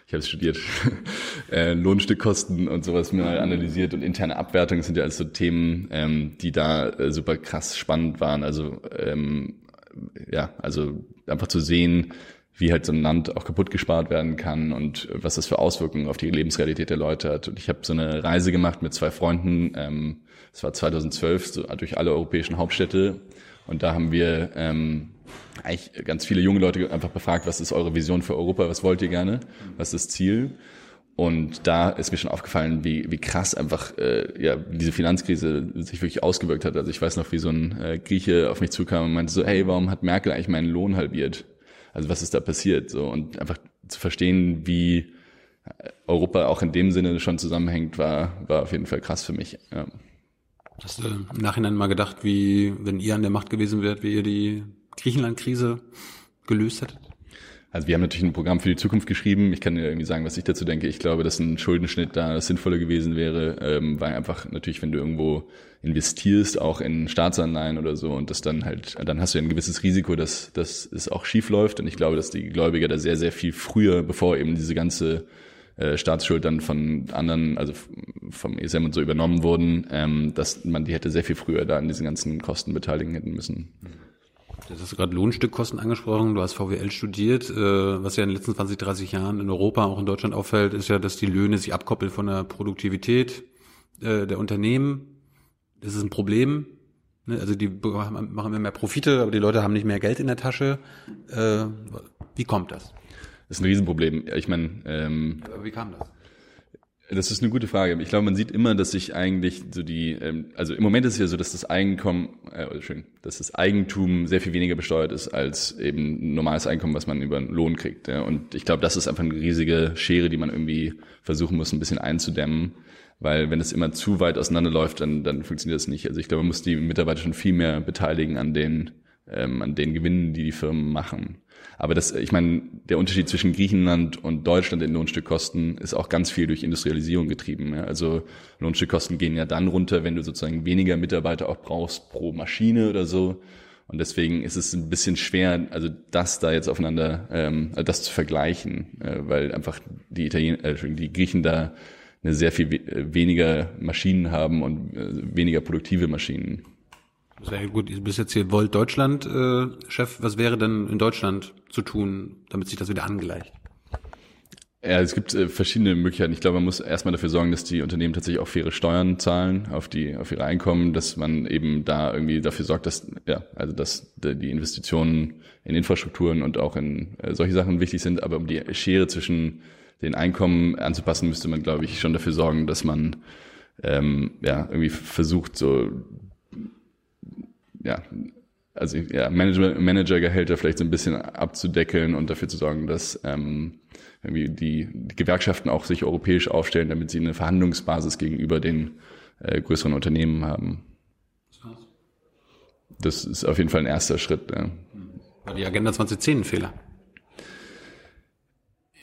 ich habe studiert, äh, Lohnstückkosten und sowas mal analysiert und interne Abwertungen sind ja alles so Themen, ähm, die da äh, super krass spannend waren. Also ähm, ja, also einfach zu sehen, wie halt so ein Land auch kaputt gespart werden kann und was das für Auswirkungen auf die Lebensrealität der Leute hat. Und ich habe so eine Reise gemacht mit zwei Freunden, ähm, das war 2012, so durch alle europäischen Hauptstädte. Und da haben wir ähm, eigentlich ganz viele junge Leute einfach befragt, was ist eure Vision für Europa, was wollt ihr gerne, was ist das Ziel? Und da ist mir schon aufgefallen, wie, wie krass einfach äh, ja, diese Finanzkrise sich wirklich ausgewirkt hat. Also ich weiß noch, wie so ein äh, Grieche auf mich zukam und meinte so, hey, warum hat Merkel eigentlich meinen Lohn halbiert? Also was ist da passiert? So und einfach zu verstehen, wie Europa auch in dem Sinne schon zusammenhängt, war, war auf jeden Fall krass für mich. Ja. Hast du im Nachhinein mal gedacht, wie, wenn ihr an der Macht gewesen wärt, wie ihr die Griechenland-Krise gelöst hättet? Also wir haben natürlich ein Programm für die Zukunft geschrieben. Ich kann dir irgendwie sagen, was ich dazu denke. Ich glaube, dass ein Schuldenschnitt da sinnvoller gewesen wäre, ähm, weil einfach natürlich, wenn du irgendwo investierst, auch in Staatsanleihen oder so, und das dann halt, dann hast du ja ein gewisses Risiko, dass, dass es auch schief läuft. Und ich glaube, dass die Gläubiger da sehr, sehr viel früher, bevor eben diese ganze äh, Staatsschuld dann von anderen, also vom ESM und so übernommen wurden, ähm, dass man die hätte sehr viel früher da an diesen ganzen Kosten beteiligen hätten müssen. Das hast du gerade Lohnstückkosten angesprochen. Du hast VWL studiert. Äh, was ja in den letzten 20, 30 Jahren in Europa, auch in Deutschland auffällt, ist ja, dass die Löhne sich abkoppeln von der Produktivität äh, der Unternehmen. Das ist ein Problem. Ne? Also die machen immer mehr Profite, aber die Leute haben nicht mehr Geld in der Tasche. Äh, wie kommt das? Das ist ein Riesenproblem. Ich meine, ähm, wie kam das? Das ist eine gute Frage. Ich glaube, man sieht immer, dass sich eigentlich so die, ähm, also im Moment ist es ja so, dass das Einkommen, äh, schön, dass das Eigentum sehr viel weniger besteuert ist als eben normales Einkommen, was man über einen Lohn kriegt. Ja. Und ich glaube, das ist einfach eine riesige Schere, die man irgendwie versuchen muss, ein bisschen einzudämmen. Weil wenn es immer zu weit auseinanderläuft, dann, dann funktioniert das nicht. Also ich glaube, man muss die Mitarbeiter schon viel mehr beteiligen an den, ähm, an den Gewinnen, die die Firmen machen. Aber das, ich meine, der Unterschied zwischen Griechenland und Deutschland in Lohnstückkosten ist auch ganz viel durch Industrialisierung getrieben. Ja. Also Lohnstückkosten gehen ja dann runter, wenn du sozusagen weniger Mitarbeiter auch brauchst pro Maschine oder so. Und deswegen ist es ein bisschen schwer, also das da jetzt aufeinander, ähm, also das zu vergleichen, äh, weil einfach die Italiener, äh, die Griechen da eine sehr viel we weniger Maschinen haben und äh, weniger produktive Maschinen. Sehr gut, du bist jetzt hier Volt Deutschland äh, Chef. Was wäre denn in Deutschland zu tun, damit sich das wieder angleicht? Ja, es gibt äh, verschiedene Möglichkeiten. Ich glaube, man muss erstmal dafür sorgen, dass die Unternehmen tatsächlich auch faire Steuern zahlen auf die auf ihre Einkommen, dass man eben da irgendwie dafür sorgt, dass ja, also dass die Investitionen in Infrastrukturen und auch in äh, solche Sachen wichtig sind. Aber um die Schere zwischen den Einkommen anzupassen, müsste man, glaube ich, schon dafür sorgen, dass man ähm, ja irgendwie versucht, so ja, also ja, Manager, Managergehälter vielleicht so ein bisschen abzudeckeln und dafür zu sorgen, dass ähm, irgendwie die, die Gewerkschaften auch sich europäisch aufstellen, damit sie eine Verhandlungsbasis gegenüber den äh, größeren Unternehmen haben. Das ist auf jeden Fall ein erster Schritt. Ja. War die Agenda 2010 ein Fehler?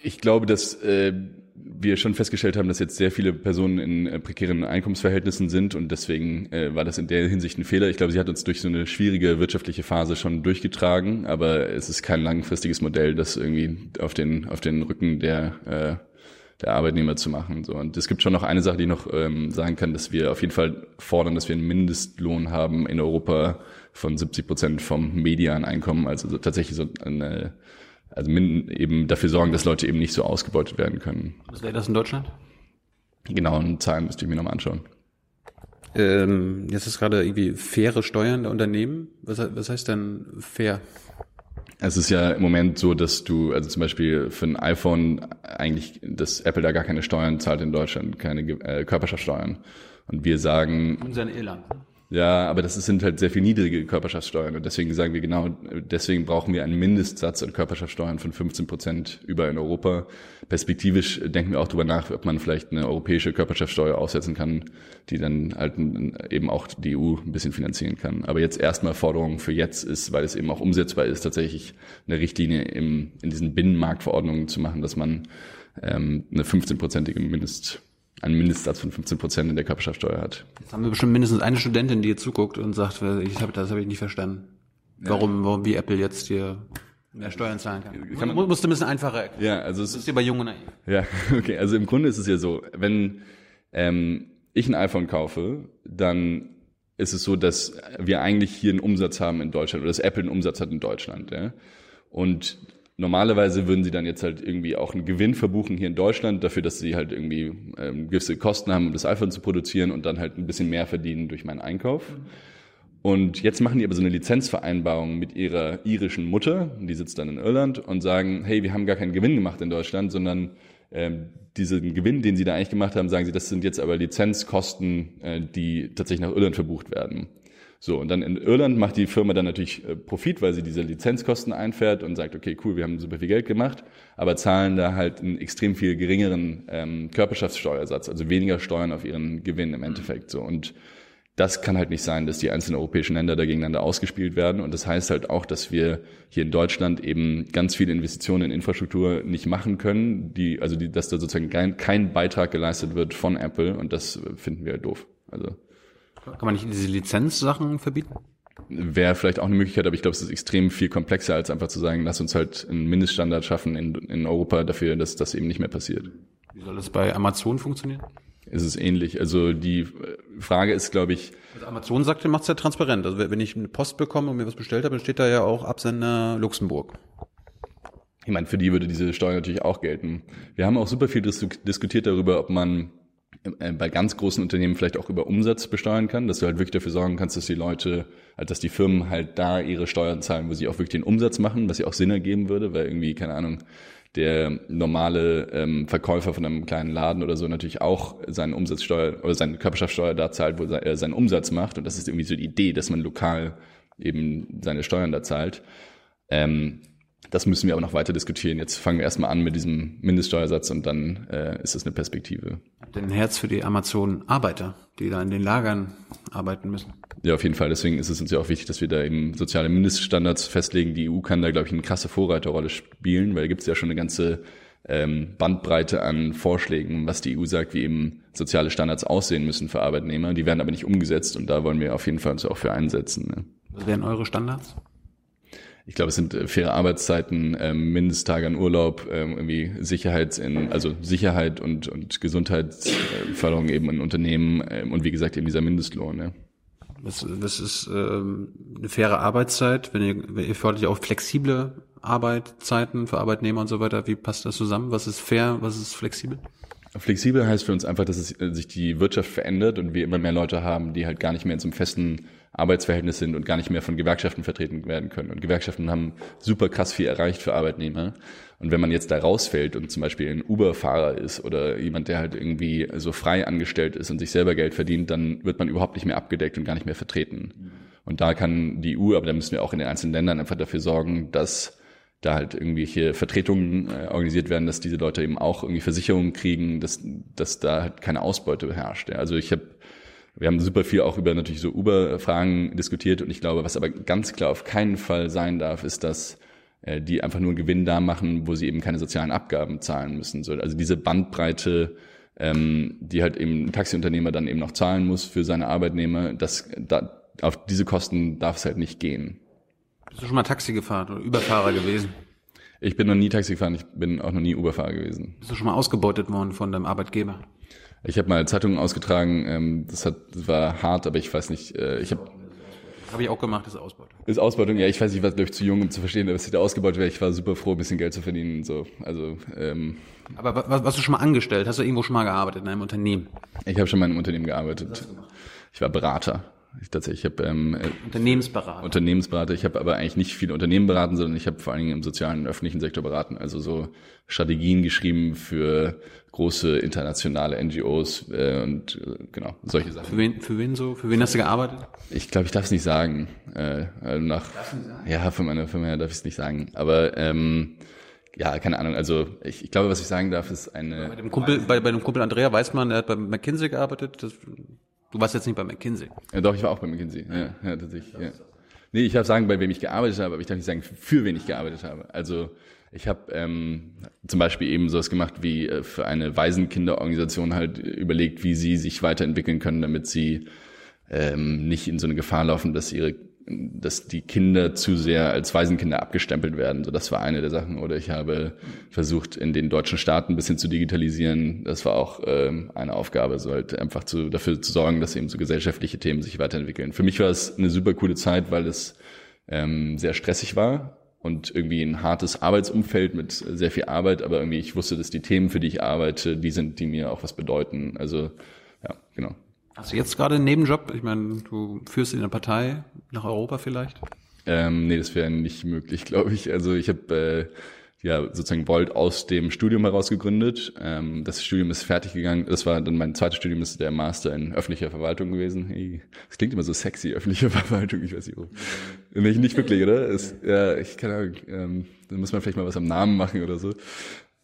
Ich glaube, dass äh, wir schon festgestellt haben, dass jetzt sehr viele Personen in äh, prekären Einkommensverhältnissen sind und deswegen äh, war das in der Hinsicht ein Fehler. Ich glaube, sie hat uns durch so eine schwierige wirtschaftliche Phase schon durchgetragen, aber es ist kein langfristiges Modell, das irgendwie auf den auf den Rücken der äh, der Arbeitnehmer zu machen. So. Und es gibt schon noch eine Sache, die ich noch ähm, sagen kann, dass wir auf jeden Fall fordern, dass wir einen Mindestlohn haben in Europa von 70 Prozent vom Medianeinkommen, also so tatsächlich so eine also eben dafür sorgen, dass Leute eben nicht so ausgebeutet werden können. Was wäre das in Deutschland? Die genauen Zahlen müsste ich mir nochmal anschauen. Ähm, jetzt ist gerade irgendwie faire Steuern der Unternehmen. Was, was heißt denn fair? Es ist ja im Moment so, dass du, also zum Beispiel für ein iPhone eigentlich, dass Apple da gar keine Steuern zahlt in Deutschland, keine äh, Körperschaftssteuern. Und wir sagen. Und in Irland. Ne? Ja, aber das sind halt sehr viel niedrige Körperschaftssteuern und deswegen sagen wir genau, deswegen brauchen wir einen Mindestsatz an Körperschaftssteuern von 15 Prozent überall in Europa. Perspektivisch denken wir auch darüber nach, ob man vielleicht eine europäische Körperschaftssteuer aussetzen kann, die dann halt eben auch die EU ein bisschen finanzieren kann. Aber jetzt erstmal Forderung für jetzt ist, weil es eben auch umsetzbar ist, tatsächlich eine Richtlinie im, in diesen Binnenmarktverordnungen zu machen, dass man ähm, eine 15-prozentige Mindest einen Mindestsatz von 15 Prozent in der Körperschaftssteuer hat. Jetzt haben wir bestimmt mindestens eine Studentin, die hier zuguckt und sagt, ich hab, das habe ich nicht verstanden. Warum, warum wie Apple jetzt hier mehr Steuern zahlen kann. kann man, musste ein bisschen einfacher erklären. Ja, also es ist bei Jungen naiv. Ja, okay. Also im Grunde ist es ja so, wenn ähm, ich ein iPhone kaufe, dann ist es so, dass wir eigentlich hier einen Umsatz haben in Deutschland oder dass Apple einen Umsatz hat in Deutschland. Ja? Und Normalerweise würden sie dann jetzt halt irgendwie auch einen Gewinn verbuchen hier in Deutschland dafür, dass sie halt irgendwie ähm, gewisse Kosten haben, um das iPhone zu produzieren und dann halt ein bisschen mehr verdienen durch meinen Einkauf. Und jetzt machen die aber so eine Lizenzvereinbarung mit ihrer irischen Mutter, die sitzt dann in Irland und sagen, hey, wir haben gar keinen Gewinn gemacht in Deutschland, sondern ähm, diesen Gewinn, den sie da eigentlich gemacht haben, sagen sie, das sind jetzt aber Lizenzkosten, äh, die tatsächlich nach Irland verbucht werden. So, und dann in Irland macht die Firma dann natürlich äh, Profit, weil sie diese Lizenzkosten einfährt und sagt, okay, cool, wir haben super viel Geld gemacht, aber zahlen da halt einen extrem viel geringeren ähm, Körperschaftssteuersatz, also weniger Steuern auf ihren Gewinn im Endeffekt. So. Und das kann halt nicht sein, dass die einzelnen europäischen Länder da gegeneinander ausgespielt werden. Und das heißt halt auch, dass wir hier in Deutschland eben ganz viele Investitionen in Infrastruktur nicht machen können, die, also die, dass da sozusagen kein, kein Beitrag geleistet wird von Apple. Und das finden wir halt doof. Also. Kann man nicht diese Lizenzsachen verbieten? Wäre vielleicht auch eine Möglichkeit, aber ich glaube, es ist extrem viel komplexer, als einfach zu sagen, lass uns halt einen Mindeststandard schaffen in, in Europa dafür, dass das eben nicht mehr passiert. Wie soll das bei Amazon funktionieren? ist es ähnlich. Also die Frage ist, glaube ich. Also Amazon sagt, macht es ja transparent. Also wenn ich eine Post bekomme und mir was bestellt habe, dann steht da ja auch Absender Luxemburg. Ich meine, für die würde diese Steuer natürlich auch gelten. Wir haben auch super viel dis diskutiert darüber, ob man äh, bei ganz großen Unternehmen vielleicht auch über Umsatz besteuern kann, dass du halt wirklich dafür sorgen kannst, dass die Leute, halt, dass die Firmen halt da ihre Steuern zahlen, wo sie auch wirklich den Umsatz machen, was ja auch Sinn ergeben würde, weil irgendwie, keine Ahnung, der normale ähm, Verkäufer von einem kleinen Laden oder so natürlich auch seinen Umsatzsteuer oder seine Körperschaftssteuer da zahlt, wo er seinen Umsatz macht. Und das ist irgendwie so die Idee, dass man lokal eben seine Steuern da zahlt. Ähm, das müssen wir aber noch weiter diskutieren. Jetzt fangen wir erstmal an mit diesem Mindeststeuersatz und dann äh, ist es eine Perspektive. Habt ihr ein Herz für die Amazon-Arbeiter, die da in den Lagern arbeiten müssen? Ja, auf jeden Fall. Deswegen ist es uns ja auch wichtig, dass wir da eben soziale Mindeststandards festlegen. Die EU kann da, glaube ich, eine krasse Vorreiterrolle spielen, weil da gibt es ja schon eine ganze ähm, Bandbreite an Vorschlägen, was die EU sagt, wie eben soziale Standards aussehen müssen für Arbeitnehmer. Die werden aber nicht umgesetzt und da wollen wir auf jeden Fall uns auch für einsetzen. Ne? Was wären eure Standards? Ich glaube, es sind äh, faire Arbeitszeiten, ähm, Mindesttage an Urlaub, ähm, irgendwie Sicherheit in, also Sicherheit und, und Gesundheitsförderung eben in Unternehmen ähm, und wie gesagt eben dieser Mindestlohn. Ja. Das, das ist ähm, eine faire Arbeitszeit, wenn ihr, wenn ihr fordert ja auch flexible Arbeitszeiten für Arbeitnehmer und so weiter. Wie passt das zusammen? Was ist fair, was ist flexibel? Flexibel heißt für uns einfach, dass es, äh, sich die Wirtschaft verändert und wir immer mehr Leute haben, die halt gar nicht mehr in so einem festen Arbeitsverhältnis sind und gar nicht mehr von Gewerkschaften vertreten werden können. Und Gewerkschaften haben super krass viel erreicht für Arbeitnehmer. Und wenn man jetzt da rausfällt und zum Beispiel ein Uber-Fahrer ist oder jemand, der halt irgendwie so frei angestellt ist und sich selber Geld verdient, dann wird man überhaupt nicht mehr abgedeckt und gar nicht mehr vertreten. Und da kann die EU, aber da müssen wir auch in den einzelnen Ländern einfach dafür sorgen, dass da halt irgendwelche Vertretungen äh, organisiert werden, dass diese Leute eben auch irgendwie Versicherungen kriegen, dass, dass da halt keine Ausbeute herrscht. Also ich habe wir haben super viel auch über natürlich so Uber-Fragen diskutiert und ich glaube, was aber ganz klar auf keinen Fall sein darf, ist, dass äh, die einfach nur einen Gewinn da machen, wo sie eben keine sozialen Abgaben zahlen müssen. So, also diese Bandbreite, ähm, die halt eben ein Taxiunternehmer dann eben noch zahlen muss für seine Arbeitnehmer, das, da, auf diese Kosten darf es halt nicht gehen. Bist du schon mal Taxi gefahren oder Überfahrer gewesen? Ich bin noch nie Taxi gefahren, ich bin auch noch nie Uberfahrer gewesen. Bist du schon mal ausgebeutet worden von deinem Arbeitgeber? Ich habe mal Zeitungen ausgetragen, ähm, das, hat, das war hart, aber ich weiß nicht, äh, ich habe habe ich auch gemacht, das ist Ausbeutung. Ist Ausbeutung, ja, ich weiß nicht, was glaube ich zu jung, um zu verstehen, dass ich da ausgebeutet wäre. Ich war super froh, ein bisschen Geld zu verdienen und so. Also, ähm, Aber was, was hast du schon mal angestellt? Hast du irgendwo schon mal gearbeitet in einem Unternehmen? Ich habe schon mal in einem Unternehmen gearbeitet. Ich war Berater. Ich tatsächlich, ich habe ähm, Unternehmensberater. Unternehmensberater. Ich habe aber eigentlich nicht viele Unternehmen beraten, sondern ich habe vor allen Dingen im sozialen und öffentlichen Sektor beraten. Also so Strategien geschrieben für große internationale NGOs äh, und äh, genau solche Sachen. Für wen, für wen so? Für wen hast du gearbeitet? Ich glaube, ich darf es nicht sagen. Äh, also nach, sagen? Ja, für meine Firma darf ich es nicht sagen. Aber ähm, ja, keine Ahnung. Also ich, ich glaube, was ich sagen darf, ist eine. Bei dem Kumpel, bei, bei dem Kumpel Andrea weiß man, er hat bei McKinsey gearbeitet. Das, du warst jetzt nicht bei McKinsey. Ja, doch, ich war auch bei McKinsey. Ja, ja tatsächlich. Ja. Nee, ich darf sagen, bei wem ich gearbeitet habe, aber ich darf nicht sagen, für wen ich gearbeitet habe. Also ich habe ähm, zum Beispiel eben sowas gemacht wie äh, für eine Waisenkinderorganisation halt überlegt, wie sie sich weiterentwickeln können, damit sie ähm, nicht in so eine Gefahr laufen, dass ihre dass die Kinder zu sehr als Waisenkinder abgestempelt werden. So, das war eine der Sachen. Oder ich habe versucht, in den deutschen Staaten ein bisschen zu digitalisieren. Das war auch ähm, eine Aufgabe, so halt einfach zu, dafür zu sorgen, dass eben so gesellschaftliche Themen sich weiterentwickeln. Für mich war es eine super coole Zeit, weil es ähm, sehr stressig war und irgendwie ein hartes Arbeitsumfeld mit sehr viel Arbeit, aber irgendwie ich wusste, dass die Themen, für die ich arbeite, die sind, die mir auch was bedeuten. Also ja, genau. Hast du jetzt gerade einen Nebenjob? Ich meine, du führst in der Partei nach Europa vielleicht? Ähm, nee, das wäre nicht möglich, glaube ich. Also ich habe äh, ja sozusagen Volt aus dem Studium heraus gegründet. Ähm, das Studium ist fertig gegangen. Das war dann mein zweites Studium, ist der Master in öffentlicher Verwaltung gewesen. Hey, das klingt immer so sexy, öffentliche Verwaltung. Ich weiß nicht, warum. Nicht, nicht wirklich, oder? Ist, ja, ich keine Ahnung. Ähm, da muss man vielleicht mal was am Namen machen oder so.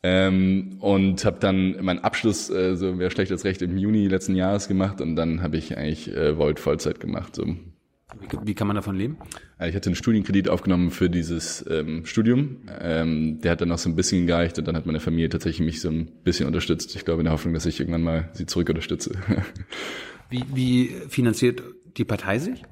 Ähm, und habe dann meinen Abschluss, äh, so wäre schlecht als recht, im Juni letzten Jahres gemacht und dann habe ich eigentlich äh, Volt Vollzeit gemacht. So. Wie, wie kann man davon leben? Äh, Ich hatte einen Studienkredit aufgenommen für dieses ähm, Studium. Ähm, der hat dann noch so ein bisschen gereicht und dann hat meine Familie tatsächlich mich so ein bisschen unterstützt. Ich glaube in der Hoffnung, dass ich irgendwann mal sie zurück unterstütze. Wie, wie finanziert die Partei sich?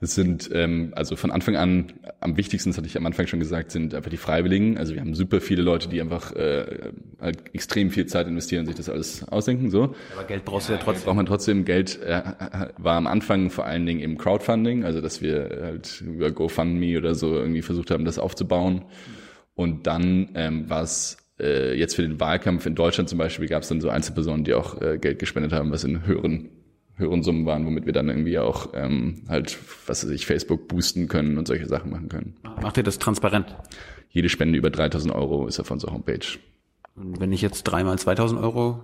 Das sind ähm, also von Anfang an am wichtigsten, das hatte ich am Anfang schon gesagt, sind einfach die Freiwilligen. Also wir haben super viele Leute, die einfach äh, halt extrem viel Zeit investieren sich das alles ausdenken. So Aber Geld brauchst du ja trotzdem. braucht man trotzdem Geld. Äh, war am Anfang vor allen Dingen im Crowdfunding, also dass wir halt über GoFundMe oder so irgendwie versucht haben, das aufzubauen. Und dann ähm, war es äh, jetzt für den Wahlkampf in Deutschland zum Beispiel gab es dann so Einzelpersonen, die auch äh, Geld gespendet haben, was in höheren höheren Summen waren, womit wir dann irgendwie auch ähm, halt, was weiß ich, Facebook boosten können und solche Sachen machen können. Macht ihr das transparent? Jede Spende über 3000 Euro ist auf unserer Homepage. Und wenn ich jetzt dreimal 2000 Euro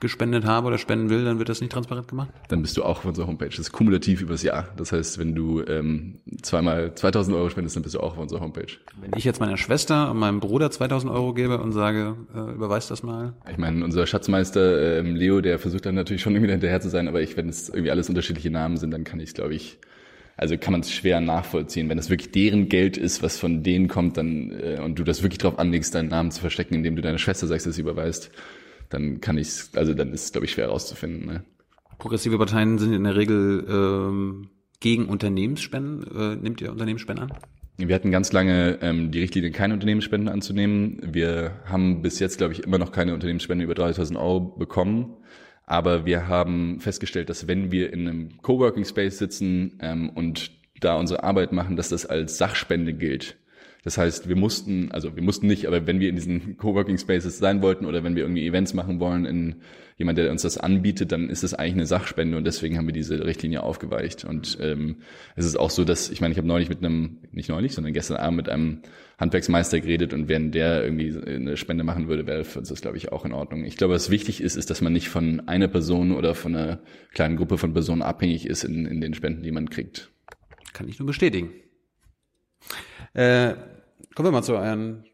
gespendet habe oder spenden will, dann wird das nicht transparent gemacht? Dann bist du auch auf unserer Homepage. Das ist kumulativ übers Jahr. Das heißt, wenn du ähm, zweimal 2000 Euro spendest, dann bist du auch auf unserer Homepage. Wenn ich jetzt meiner Schwester und meinem Bruder 2000 Euro gebe und sage, äh, überweist das mal, Ich meine, unser Schatzmeister ähm, Leo, der versucht dann natürlich schon irgendwie hinterher zu sein, aber ich, wenn es irgendwie alles unterschiedliche Namen sind, dann kann ich es, glaube ich, also kann man es schwer nachvollziehen. Wenn es wirklich deren Geld ist, was von denen kommt, dann äh, und du das wirklich drauf anlegst, deinen Namen zu verstecken, indem du deiner Schwester sagst, dass sie überweist, dann kann ich also dann ist es, glaube ich, schwer herauszufinden. Ne? progressive Parteien sind in der Regel ähm, gegen Unternehmensspenden. Äh, nehmt ihr Unternehmensspenden an? Wir hatten ganz lange ähm, die Richtlinie, keine Unternehmensspenden anzunehmen. Wir haben bis jetzt, glaube ich, immer noch keine Unternehmensspende über 3000 Euro bekommen. Aber wir haben festgestellt, dass wenn wir in einem Coworking Space sitzen ähm, und da unsere Arbeit machen, dass das als Sachspende gilt. Das heißt, wir mussten, also wir mussten nicht, aber wenn wir in diesen Coworking Spaces sein wollten oder wenn wir irgendwie Events machen wollen in jemand, der uns das anbietet, dann ist das eigentlich eine Sachspende und deswegen haben wir diese Richtlinie aufgeweicht. Und ähm, es ist auch so, dass, ich meine, ich habe neulich mit einem, nicht neulich, sondern gestern Abend mit einem Handwerksmeister geredet und wenn der irgendwie eine Spende machen würde, wäre für uns das, glaube ich, auch in Ordnung. Ich glaube, was wichtig ist, ist, dass man nicht von einer Person oder von einer kleinen Gruppe von Personen abhängig ist in, in den Spenden, die man kriegt. Kann ich nur bestätigen. Äh, kommen wir mal zu euren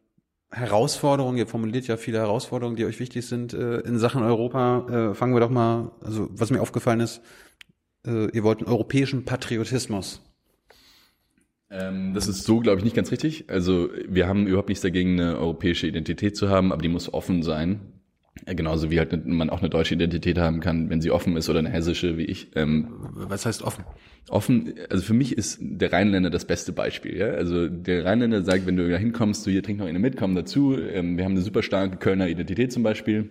Herausforderungen. Ihr formuliert ja viele Herausforderungen, die euch wichtig sind äh, in Sachen Europa. Äh, fangen wir doch mal, also was mir aufgefallen ist, äh, ihr wollt einen europäischen Patriotismus. Ähm, das ist so, glaube ich, nicht ganz richtig. Also wir haben überhaupt nichts dagegen, eine europäische Identität zu haben, aber die muss offen sein. Äh, Genauso wie halt man auch eine deutsche Identität haben kann, wenn sie offen ist oder eine hessische wie ich. Ähm, Was heißt offen? offen, also für mich ist der Rheinländer das beste Beispiel. Ja? Also der Rheinländer sagt, wenn du da hinkommst, du hier trink noch eine mit, komm dazu. Ähm, wir haben eine super starke Kölner Identität zum Beispiel.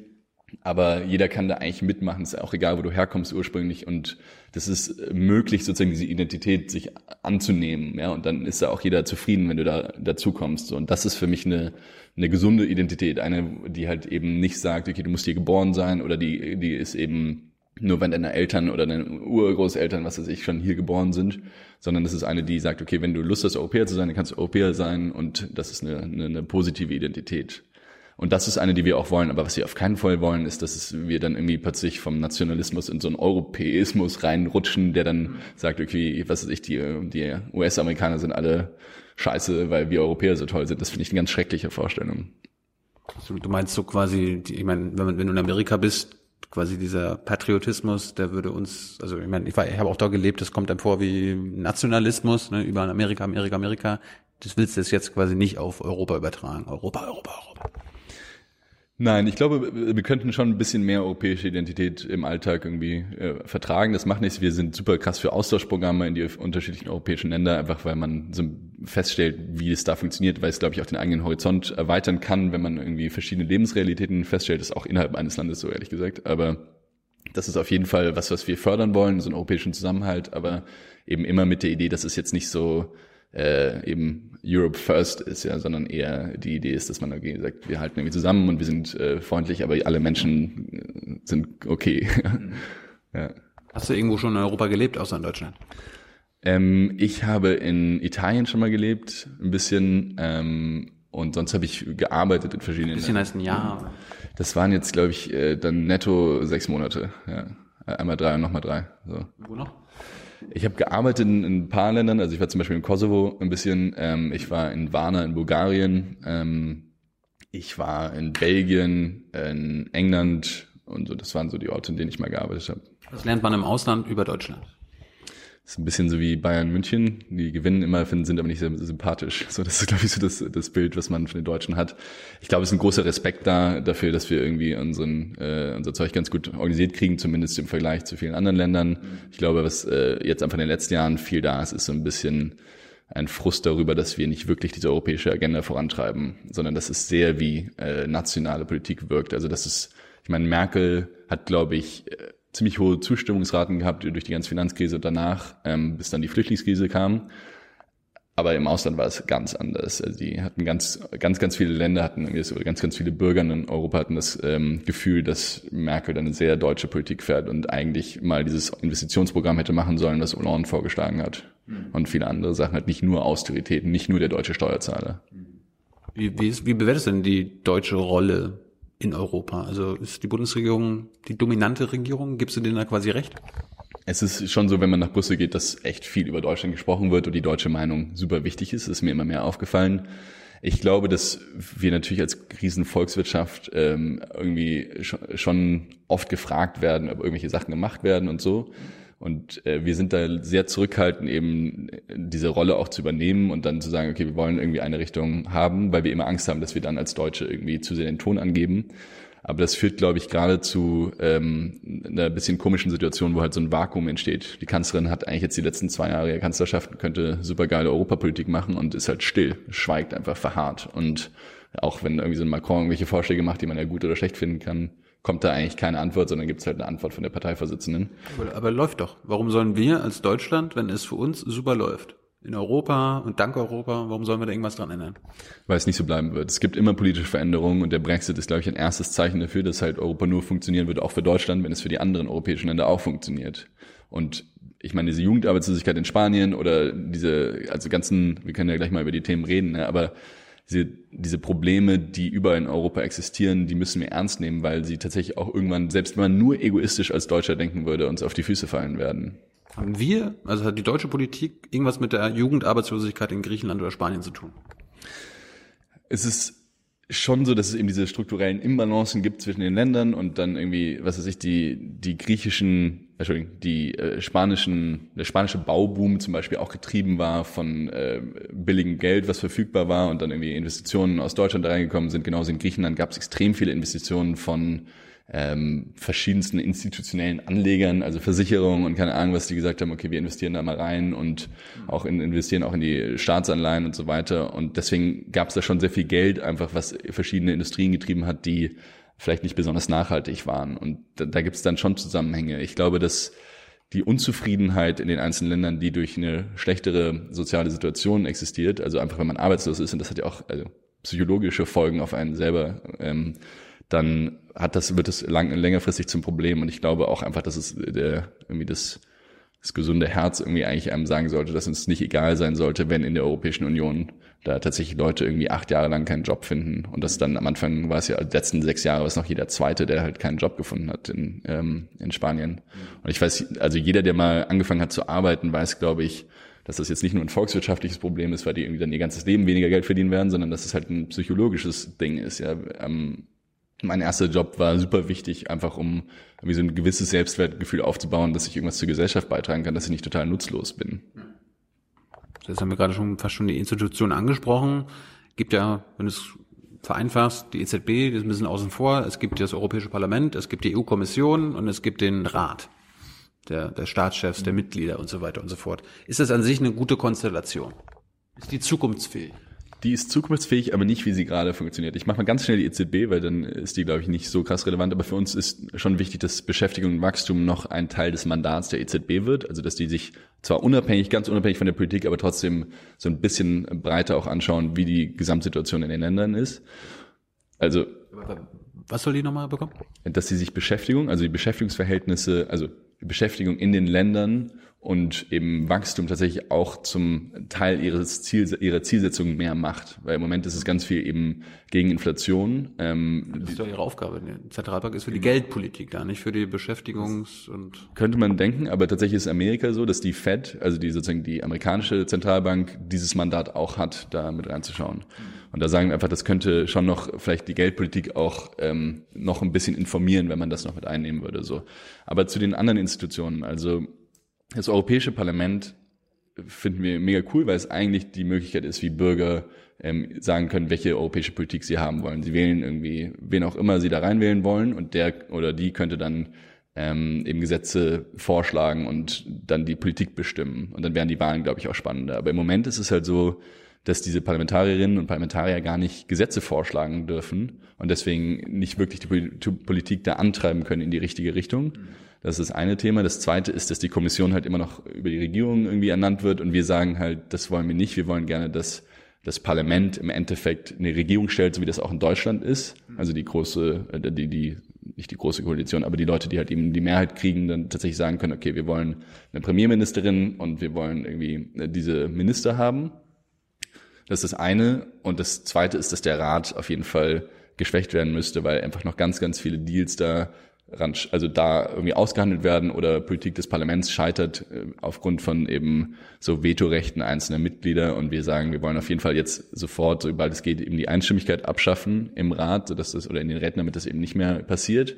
Aber jeder kann da eigentlich mitmachen, ist auch egal, wo du herkommst ursprünglich. Und das ist möglich, sozusagen diese Identität sich anzunehmen, ja, und dann ist da auch jeder zufrieden, wenn du da dazu kommst. Und das ist für mich eine, eine gesunde Identität, eine, die halt eben nicht sagt, okay, du musst hier geboren sein. Oder die, die ist eben nur wenn deine Eltern oder deine Urgroßeltern, was weiß ich, schon hier geboren sind, sondern das ist eine, die sagt, okay, wenn du Lust hast, Europäer zu sein, dann kannst du Europäer sein. Und das ist eine, eine, eine positive Identität. Und das ist eine, die wir auch wollen. Aber was wir auf keinen Fall wollen, ist, dass wir dann irgendwie plötzlich vom Nationalismus in so einen Europäismus reinrutschen, der dann sagt, okay, was weiß ich, die, die US-Amerikaner sind alle scheiße, weil wir Europäer so toll sind. Das finde ich eine ganz schreckliche Vorstellung. Du, meinst so quasi, ich meine, wenn, wenn du in Amerika bist, quasi dieser Patriotismus, der würde uns, also ich meine, ich, ich habe auch da gelebt, das kommt einem vor wie Nationalismus, ne, über Amerika, Amerika, Amerika. Das willst du jetzt quasi nicht auf Europa übertragen. Europa, Europa, Europa. Nein, ich glaube, wir könnten schon ein bisschen mehr europäische Identität im Alltag irgendwie äh, vertragen. Das macht nichts. Wir sind super krass für Austauschprogramme in die unterschiedlichen europäischen Länder, einfach weil man so feststellt, wie es da funktioniert, weil es, glaube ich, auch den eigenen Horizont erweitern kann, wenn man irgendwie verschiedene Lebensrealitäten feststellt. Das ist auch innerhalb eines Landes so, ehrlich gesagt. Aber das ist auf jeden Fall was, was wir fördern wollen, so einen europäischen Zusammenhalt, aber eben immer mit der Idee, dass es jetzt nicht so äh, eben Europe First ist, ja, sondern eher die Idee ist, dass man irgendwie sagt, wir halten irgendwie zusammen und wir sind äh, freundlich, aber alle Menschen äh, sind okay. ja. Hast du irgendwo schon in Europa gelebt, außer in Deutschland? Ähm, ich habe in Italien schon mal gelebt, ein bisschen, ähm, und sonst habe ich gearbeitet in verschiedenen. Ein bisschen heißt ein Jahr. Das waren jetzt, glaube ich, äh, dann netto sechs Monate. Ja. Einmal drei und nochmal drei. So. Wo noch? Ich habe gearbeitet in, in ein paar Ländern, also ich war zum Beispiel in Kosovo ein bisschen, ähm, ich war in Varna in Bulgarien, ähm, Ich war in Belgien, in England und so. Das waren so die Orte, in denen ich mal gearbeitet habe. Was lernt man im Ausland über Deutschland? Ist ein bisschen so wie Bayern München. Die gewinnen immer, finden, sind aber nicht sehr sympathisch. So, das ist, glaube ich, so das, das Bild, was man von den Deutschen hat. Ich glaube, es ist ein großer Respekt da dafür, dass wir irgendwie unseren, äh, unser Zeug ganz gut organisiert kriegen, zumindest im Vergleich zu vielen anderen Ländern. Ich glaube, was äh, jetzt einfach in den letzten Jahren viel da ist, ist so ein bisschen ein Frust darüber, dass wir nicht wirklich diese europäische Agenda vorantreiben, sondern dass es sehr wie äh, nationale Politik wirkt. Also das ist, ich meine, Merkel hat, glaube ich, äh, ziemlich hohe Zustimmungsraten gehabt durch die ganze Finanzkrise und danach, ähm, bis dann die Flüchtlingskrise kam. Aber im Ausland war es ganz anders. Also die hatten ganz, ganz, ganz viele Länder hatten, oder ganz, ganz viele Bürger in Europa hatten das ähm, Gefühl, dass Merkel dann eine sehr deutsche Politik fährt und eigentlich mal dieses Investitionsprogramm hätte machen sollen, das Hollande vorgeschlagen hat. Mhm. Und viele andere Sachen hat nicht nur Austeritäten, nicht nur der deutsche Steuerzahler. Wie, wie, ist, wie bewertest du denn die deutsche Rolle in Europa? Also ist die Bundesregierung die dominante Regierung? Gibst du denen da quasi recht? Es ist schon so, wenn man nach Brüssel geht, dass echt viel über Deutschland gesprochen wird und die deutsche Meinung super wichtig ist. Das ist mir immer mehr aufgefallen. Ich glaube, dass wir natürlich als Riesenvolkswirtschaft ähm, irgendwie schon oft gefragt werden, ob irgendwelche Sachen gemacht werden und so. Und äh, wir sind da sehr zurückhaltend, eben diese Rolle auch zu übernehmen und dann zu sagen, okay, wir wollen irgendwie eine Richtung haben, weil wir immer Angst haben, dass wir dann als Deutsche irgendwie zu sehr den Ton angeben. Aber das führt, glaube ich, gerade zu ähm, einer bisschen komischen Situation, wo halt so ein Vakuum entsteht. Die Kanzlerin hat eigentlich jetzt die letzten zwei Jahre ihrer Kanzlerschaft, könnte super geile Europapolitik machen und ist halt still, schweigt einfach verharrt. Und auch wenn irgendwie so ein Macron irgendwelche Vorschläge macht, die man ja gut oder schlecht finden kann, kommt da eigentlich keine Antwort, sondern gibt es halt eine Antwort von der Parteivorsitzenden. Aber, aber läuft doch. Warum sollen wir als Deutschland, wenn es für uns super läuft, in Europa und dank Europa, warum sollen wir da irgendwas dran ändern? Weil es nicht so bleiben wird. Es gibt immer politische Veränderungen und der Brexit ist, glaube ich, ein erstes Zeichen dafür, dass halt Europa nur funktionieren wird, auch für Deutschland, wenn es für die anderen europäischen Länder auch funktioniert. Und ich meine, diese Jugendarbeitslosigkeit in Spanien oder diese, also ganzen, wir können ja gleich mal über die Themen reden, ne, aber diese, diese Probleme, die überall in Europa existieren, die müssen wir ernst nehmen, weil sie tatsächlich auch irgendwann, selbst wenn man nur egoistisch als Deutscher denken würde, uns auf die Füße fallen werden. Haben wir, also hat die deutsche Politik irgendwas mit der Jugendarbeitslosigkeit in Griechenland oder Spanien zu tun? Es ist schon so, dass es eben diese strukturellen Imbalancen gibt zwischen den Ländern und dann irgendwie, was weiß ich, die, die griechischen, Entschuldigung, die äh, spanischen, der spanische Bauboom zum Beispiel auch getrieben war von äh, billigem Geld, was verfügbar war und dann irgendwie Investitionen aus Deutschland reingekommen sind. Genauso in Griechenland gab es extrem viele Investitionen von ähm, verschiedensten institutionellen Anlegern, also Versicherungen und keine Ahnung, was die gesagt haben, okay, wir investieren da mal rein und auch in, investieren auch in die Staatsanleihen und so weiter. Und deswegen gab es da schon sehr viel Geld, einfach was verschiedene Industrien getrieben hat, die vielleicht nicht besonders nachhaltig waren. Und da, da gibt es dann schon Zusammenhänge. Ich glaube, dass die Unzufriedenheit in den einzelnen Ländern, die durch eine schlechtere soziale Situation existiert, also einfach wenn man arbeitslos ist, und das hat ja auch also psychologische Folgen auf einen selber, ähm, dann hat das, wird es lang, längerfristig zum Problem. Und ich glaube auch einfach, dass es der, irgendwie das, das gesunde Herz irgendwie eigentlich einem sagen sollte, dass es nicht egal sein sollte, wenn in der Europäischen Union da tatsächlich Leute irgendwie acht Jahre lang keinen Job finden. Und das dann am Anfang war es ja, letzten sechs Jahre war es noch jeder Zweite, der halt keinen Job gefunden hat in, ähm, in Spanien. Und ich weiß, also jeder, der mal angefangen hat zu arbeiten, weiß, glaube ich, dass das jetzt nicht nur ein volkswirtschaftliches Problem ist, weil die irgendwie dann ihr ganzes Leben weniger Geld verdienen werden, sondern dass es halt ein psychologisches Ding ist. Ja, ähm, mein erster Job war super wichtig, einfach um irgendwie so ein gewisses Selbstwertgefühl aufzubauen, dass ich irgendwas zur Gesellschaft beitragen kann, dass ich nicht total nutzlos bin. Das haben wir gerade schon fast schon die Institution angesprochen. Gibt ja, wenn du es vereinfachst, die EZB, die ist ein bisschen außen vor. Es gibt das Europäische Parlament, es gibt die EU-Kommission und es gibt den Rat der, der Staatschefs, der Mitglieder und so weiter und so fort. Ist das an sich eine gute Konstellation? Ist die zukunftsfähig? Die ist zukunftsfähig, aber nicht, wie sie gerade funktioniert. Ich mache mal ganz schnell die EZB, weil dann ist die, glaube ich, nicht so krass relevant. Aber für uns ist schon wichtig, dass Beschäftigung und Wachstum noch ein Teil des Mandats der EZB wird. Also, dass die sich zwar unabhängig, ganz unabhängig von der Politik, aber trotzdem so ein bisschen breiter auch anschauen, wie die Gesamtsituation in den Ländern ist. Also. Was soll die nochmal bekommen? Dass sie sich Beschäftigung, also die Beschäftigungsverhältnisse, also Beschäftigung in den Ländern und eben Wachstum tatsächlich auch zum Teil ihres Ziel, ihrer Zielsetzung mehr macht. Weil im Moment ist es ganz viel eben gegen Inflation. Ähm, das ist doch ihre Aufgabe. Die Zentralbank ist für die Geldpolitik da, nicht für die Beschäftigungs- und... Könnte man denken, aber tatsächlich ist Amerika so, dass die Fed, also die sozusagen die amerikanische Zentralbank, dieses Mandat auch hat, da mit reinzuschauen. Und da sagen wir einfach, das könnte schon noch vielleicht die Geldpolitik auch ähm, noch ein bisschen informieren, wenn man das noch mit einnehmen würde. So. Aber zu den anderen Institutionen, also das Europäische Parlament finden wir mega cool, weil es eigentlich die Möglichkeit ist, wie Bürger ähm, sagen können, welche europäische Politik sie haben wollen. Sie wählen irgendwie, wen auch immer sie da reinwählen wollen und der oder die könnte dann ähm, eben Gesetze vorschlagen und dann die Politik bestimmen. Und dann wären die Wahlen, glaube ich, auch spannender. Aber im Moment ist es halt so, dass diese Parlamentarierinnen und Parlamentarier gar nicht Gesetze vorschlagen dürfen und deswegen nicht wirklich die Politik da antreiben können in die richtige Richtung. Das ist das eine Thema. Das zweite ist, dass die Kommission halt immer noch über die Regierung irgendwie ernannt wird und wir sagen halt, das wollen wir nicht. Wir wollen gerne, dass das Parlament im Endeffekt eine Regierung stellt, so wie das auch in Deutschland ist. Also die große, äh, die, die, nicht die große Koalition, aber die Leute, die halt eben die Mehrheit kriegen, dann tatsächlich sagen können, okay, wir wollen eine Premierministerin und wir wollen irgendwie äh, diese Minister haben. Das ist das eine. Und das zweite ist, dass der Rat auf jeden Fall geschwächt werden müsste, weil einfach noch ganz, ganz viele Deals da also da irgendwie ausgehandelt werden oder Politik des Parlaments scheitert äh, aufgrund von eben so Vetorechten einzelner Mitglieder und wir sagen, wir wollen auf jeden Fall jetzt sofort, sobald es geht, eben die Einstimmigkeit abschaffen im Rat, sodass das oder in den Räten, damit das eben nicht mehr passiert.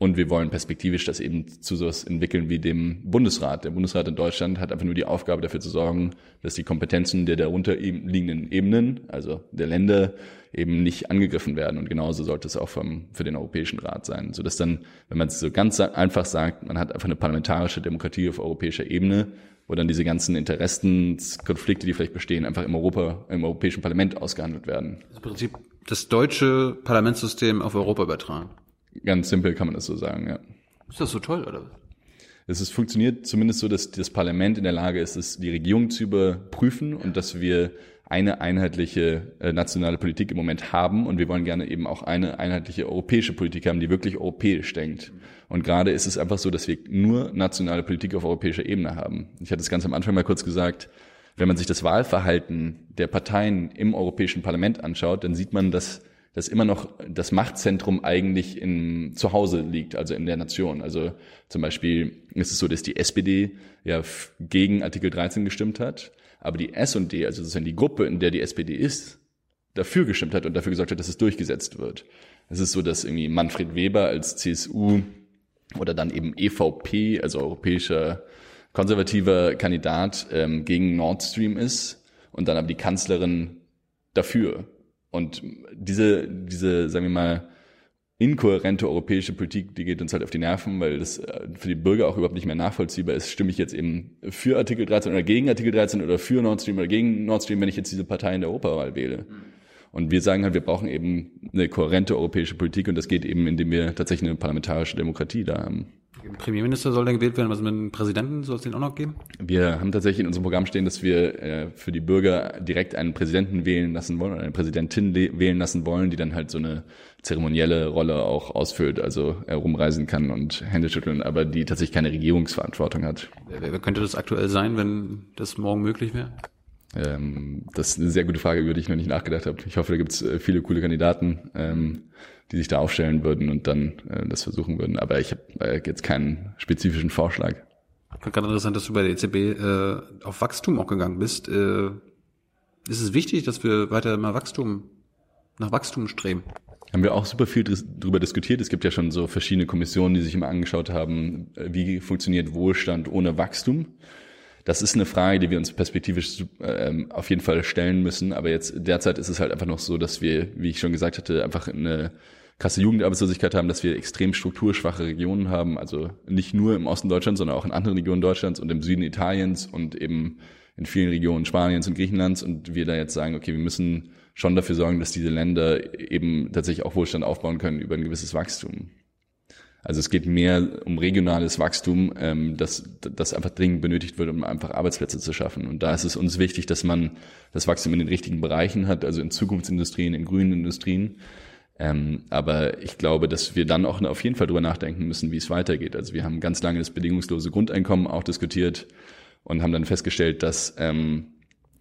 Und wir wollen perspektivisch das eben zu sowas entwickeln wie dem Bundesrat. Der Bundesrat in Deutschland hat einfach nur die Aufgabe dafür zu sorgen, dass die Kompetenzen der darunter liegenden Ebenen, also der Länder, eben nicht angegriffen werden. Und genauso sollte es auch vom, für den Europäischen Rat sein. Sodass dann, wenn man es so ganz einfach sagt, man hat einfach eine parlamentarische Demokratie auf europäischer Ebene, wo dann diese ganzen Interessenskonflikte, die vielleicht bestehen, einfach im Europa, im Europäischen Parlament ausgehandelt werden. Im Prinzip das deutsche Parlamentssystem auf Europa übertragen. Ganz simpel kann man das so sagen, ja. Ist das so toll, oder? Es ist, funktioniert zumindest so, dass das Parlament in der Lage ist, es, die Regierung zu überprüfen und dass wir eine einheitliche äh, nationale Politik im Moment haben und wir wollen gerne eben auch eine einheitliche europäische Politik haben, die wirklich europäisch denkt. Und gerade ist es einfach so, dass wir nur nationale Politik auf europäischer Ebene haben. Ich hatte es ganz am Anfang mal kurz gesagt, wenn man sich das Wahlverhalten der Parteien im Europäischen Parlament anschaut, dann sieht man, dass dass immer noch das Machtzentrum eigentlich in, zu Hause liegt, also in der Nation. Also zum Beispiel ist es so, dass die SPD ja gegen Artikel 13 gestimmt hat aber die S&D, also sozusagen die Gruppe, in der die SPD ist, dafür gestimmt hat und dafür gesorgt hat, dass es durchgesetzt wird. Es ist so, dass irgendwie Manfred Weber als CSU oder dann eben EVP, also europäischer konservativer Kandidat, ähm, gegen Nord Stream ist und dann aber die Kanzlerin dafür. Und diese, diese, sagen wir mal, inkohärente europäische Politik, die geht uns halt auf die Nerven, weil das äh, für die Bürger auch überhaupt nicht mehr nachvollziehbar ist. Stimme ich jetzt eben für Artikel 13 oder gegen Artikel 13 oder für Nord Stream oder gegen Nord Stream, wenn ich jetzt diese Partei in der Europawahl wähle? Und wir sagen halt, wir brauchen eben eine kohärente europäische Politik und das geht eben, indem wir tatsächlich eine parlamentarische Demokratie da haben. Premierminister soll dann gewählt werden, was mit dem Präsidenten soll es den auch noch geben? Wir haben tatsächlich in unserem Programm stehen, dass wir äh, für die Bürger direkt einen Präsidenten wählen lassen wollen oder eine Präsidentin wählen lassen wollen, die dann halt so eine zeremonielle Rolle auch ausfüllt, also herumreisen kann und Hände schütteln, aber die tatsächlich keine Regierungsverantwortung hat. Wer, wer könnte das aktuell sein, wenn das morgen möglich wäre? Ähm, das ist eine sehr gute Frage, über die ich noch nicht nachgedacht habe. Ich hoffe, da gibt es äh, viele coole Kandidaten. Ähm, die sich da aufstellen würden und dann äh, das versuchen würden. Aber ich habe äh, jetzt keinen spezifischen Vorschlag. Gerade interessant, dass du bei der EZB äh, auf Wachstum auch gegangen bist. Äh, ist es wichtig, dass wir weiter mal Wachstum, nach Wachstum streben? Haben wir auch super viel drüber diskutiert. Es gibt ja schon so verschiedene Kommissionen, die sich immer angeschaut haben, äh, wie funktioniert Wohlstand ohne Wachstum. Das ist eine Frage, die wir uns perspektivisch äh, auf jeden Fall stellen müssen. Aber jetzt derzeit ist es halt einfach noch so, dass wir, wie ich schon gesagt hatte, einfach eine krasse Jugendarbeitslosigkeit haben, dass wir extrem strukturschwache Regionen haben, also nicht nur im Osten Deutschlands, sondern auch in anderen Regionen Deutschlands und im Süden Italiens und eben in vielen Regionen Spaniens und Griechenlands und wir da jetzt sagen, okay, wir müssen schon dafür sorgen, dass diese Länder eben tatsächlich auch Wohlstand aufbauen können über ein gewisses Wachstum. Also es geht mehr um regionales Wachstum, ähm, das, das einfach dringend benötigt wird, um einfach Arbeitsplätze zu schaffen. Und da ist es uns wichtig, dass man das Wachstum in den richtigen Bereichen hat, also in Zukunftsindustrien, in grünen Industrien, ähm, aber ich glaube, dass wir dann auch auf jeden Fall drüber nachdenken müssen, wie es weitergeht. Also wir haben ganz lange das bedingungslose Grundeinkommen auch diskutiert und haben dann festgestellt, dass ähm,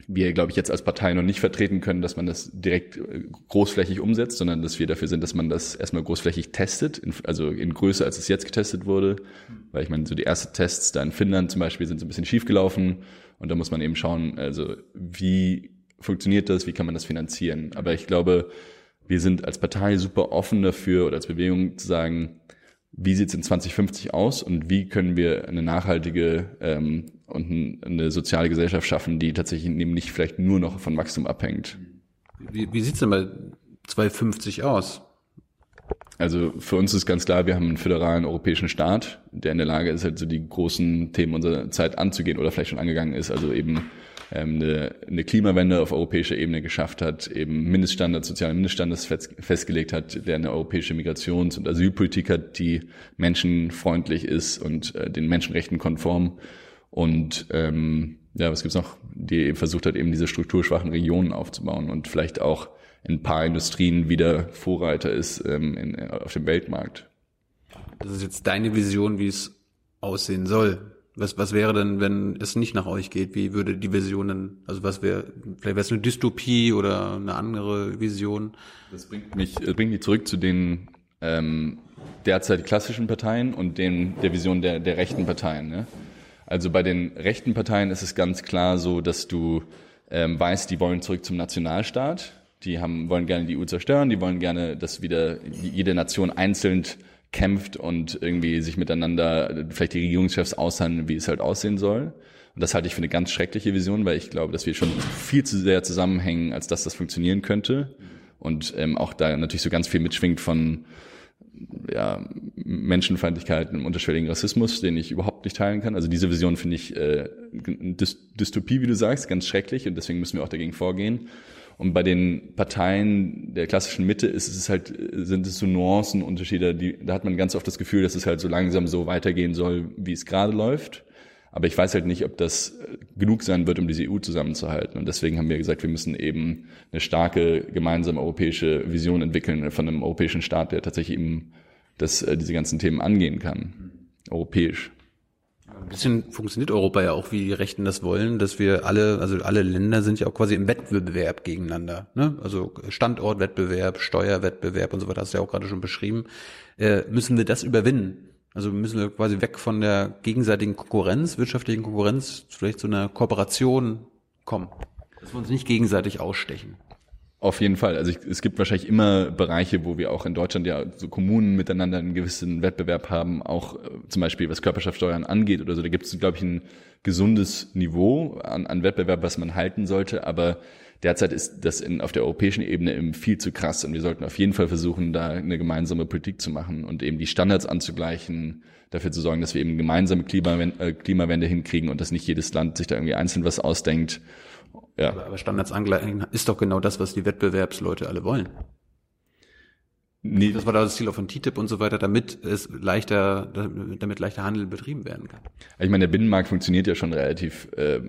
wir, glaube ich, jetzt als Partei noch nicht vertreten können, dass man das direkt äh, großflächig umsetzt, sondern dass wir dafür sind, dass man das erstmal großflächig testet, in, also in Größe, als es jetzt getestet wurde. Weil ich meine, so die ersten Tests da in Finnland zum Beispiel sind so ein bisschen schief gelaufen und da muss man eben schauen, also wie funktioniert das, wie kann man das finanzieren. Aber ich glaube, wir sind als Partei super offen dafür oder als Bewegung zu sagen, wie sieht es in 2050 aus und wie können wir eine nachhaltige ähm, und eine soziale Gesellschaft schaffen, die tatsächlich eben nicht vielleicht nur noch von Wachstum abhängt. Wie, wie sieht's denn bei 2050 aus? Also für uns ist ganz klar, wir haben einen föderalen europäischen Staat, der in der Lage ist, halt so die großen Themen unserer Zeit anzugehen oder vielleicht schon angegangen ist. Also eben ähm, eine, eine Klimawende auf europäischer Ebene geschafft hat, eben Mindeststandards, soziale Mindeststandards festgelegt hat, der eine europäische Migrations- und Asylpolitik hat, die menschenfreundlich ist und äh, den Menschenrechten konform. Und ähm, ja, was gibt's noch? Die eben versucht hat, eben diese strukturschwachen Regionen aufzubauen und vielleicht auch in ein paar Industrien wieder Vorreiter ist ähm, in, auf dem Weltmarkt. Das ist jetzt deine Vision, wie es aussehen soll. Was, was wäre denn, wenn es nicht nach euch geht? Wie würde die Vision denn, also was wäre, vielleicht wäre es eine Dystopie oder eine andere Vision? Das bringt mich, das bringt mich zurück zu den ähm, derzeit klassischen Parteien und den, der Vision der, der rechten Parteien. Ne? Also bei den rechten Parteien ist es ganz klar so, dass du ähm, weißt, die wollen zurück zum Nationalstaat die haben, wollen gerne die EU zerstören, die wollen gerne, dass wieder jede Nation einzeln kämpft und irgendwie sich miteinander vielleicht die Regierungschefs aushandeln, wie es halt aussehen soll. Und das halte ich für eine ganz schreckliche Vision, weil ich glaube, dass wir schon viel zu sehr zusammenhängen, als dass das funktionieren könnte. Und ähm, auch da natürlich so ganz viel mitschwingt von ja, Menschenfeindlichkeit und unterschwelligen Rassismus, den ich überhaupt nicht teilen kann. Also diese Vision finde ich äh, Dystopie, wie du sagst, ganz schrecklich und deswegen müssen wir auch dagegen vorgehen. Und bei den Parteien der klassischen Mitte ist es halt, sind es so Nuancenunterschiede, die, da hat man ganz oft das Gefühl, dass es halt so langsam so weitergehen soll, wie es gerade läuft. Aber ich weiß halt nicht, ob das genug sein wird, um diese EU zusammenzuhalten. Und deswegen haben wir gesagt, wir müssen eben eine starke gemeinsame europäische Vision entwickeln von einem europäischen Staat, der tatsächlich eben das, äh, diese ganzen Themen angehen kann. Europäisch. Ein bisschen funktioniert Europa ja auch, wie die Rechten das wollen, dass wir alle, also alle Länder sind ja auch quasi im Wettbewerb gegeneinander. Ne? Also Standortwettbewerb, Steuerwettbewerb und so weiter, hast du ja auch gerade schon beschrieben. Äh, müssen wir das überwinden? Also müssen wir quasi weg von der gegenseitigen Konkurrenz, wirtschaftlichen Konkurrenz, vielleicht zu einer Kooperation kommen. Dass wir uns nicht gegenseitig ausstechen. Auf jeden Fall. Also ich, es gibt wahrscheinlich immer Bereiche, wo wir auch in Deutschland ja so Kommunen miteinander einen gewissen Wettbewerb haben, auch äh, zum Beispiel was Körperschaftsteuern angeht oder so. Da gibt es, glaube ich, ein gesundes Niveau an, an Wettbewerb, was man halten sollte. Aber derzeit ist das in, auf der europäischen Ebene eben viel zu krass und wir sollten auf jeden Fall versuchen, da eine gemeinsame Politik zu machen und eben die Standards anzugleichen, dafür zu sorgen, dass wir eben gemeinsame Klimawende, äh, Klimawende hinkriegen und dass nicht jedes Land sich da irgendwie einzeln was ausdenkt ja. Aber, aber Standards angleichen ist doch genau das, was die Wettbewerbsleute alle wollen. Nee. Das war da das Ziel auch von TTIP und so weiter, damit es leichter, damit leichter Handel betrieben werden kann. Ich meine, der Binnenmarkt funktioniert ja schon relativ äh,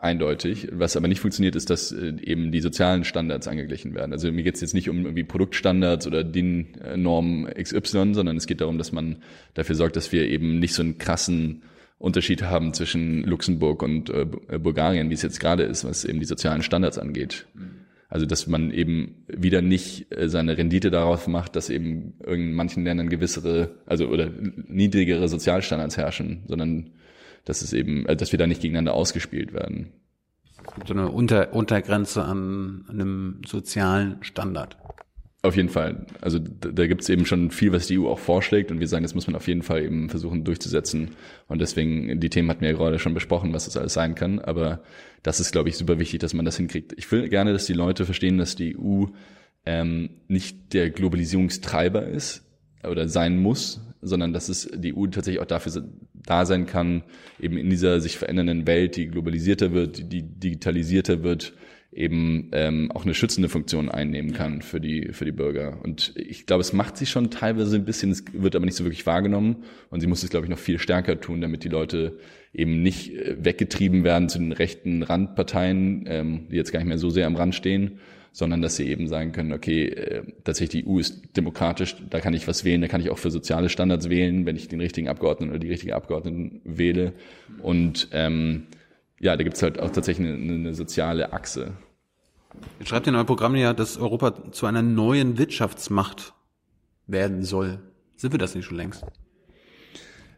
eindeutig. Was aber nicht funktioniert, ist, dass äh, eben die sozialen Standards angeglichen werden. Also mir geht es jetzt nicht um irgendwie Produktstandards oder DIN-Norm XY, sondern es geht darum, dass man dafür sorgt, dass wir eben nicht so einen krassen Unterschied haben zwischen Luxemburg und äh, Bulgarien, wie es jetzt gerade ist, was eben die sozialen Standards angeht. Also dass man eben wieder nicht äh, seine Rendite darauf macht, dass eben in manchen Ländern gewissere, also oder niedrigere Sozialstandards herrschen, sondern dass es eben, äh, dass wir da nicht gegeneinander ausgespielt werden. Es gibt so eine Unter Untergrenze an einem sozialen Standard. Auf jeden Fall. Also da, da gibt es eben schon viel, was die EU auch vorschlägt und wir sagen, das muss man auf jeden Fall eben versuchen durchzusetzen. Und deswegen, die Themen hatten wir ja gerade schon besprochen, was das alles sein kann. Aber das ist, glaube ich, super wichtig, dass man das hinkriegt. Ich will gerne, dass die Leute verstehen, dass die EU ähm, nicht der Globalisierungstreiber ist oder sein muss, sondern dass es die EU tatsächlich auch dafür da sein kann, eben in dieser sich verändernden Welt, die globalisierter wird, die digitalisierter wird, eben ähm, auch eine schützende Funktion einnehmen kann für die für die Bürger. Und ich glaube, es macht sie schon teilweise ein bisschen, es wird aber nicht so wirklich wahrgenommen. Und sie muss es, glaube ich, noch viel stärker tun, damit die Leute eben nicht äh, weggetrieben werden zu den rechten Randparteien, ähm, die jetzt gar nicht mehr so sehr am Rand stehen, sondern dass sie eben sagen können, okay, äh, tatsächlich die EU ist demokratisch, da kann ich was wählen, da kann ich auch für soziale Standards wählen, wenn ich den richtigen Abgeordneten oder die richtige Abgeordneten wähle. Und ähm, ja, da gibt's halt auch tatsächlich eine, eine soziale Achse. Jetzt schreibt ihr in eurem Programm ja, dass Europa zu einer neuen Wirtschaftsmacht werden soll. Sind wir das nicht schon längst?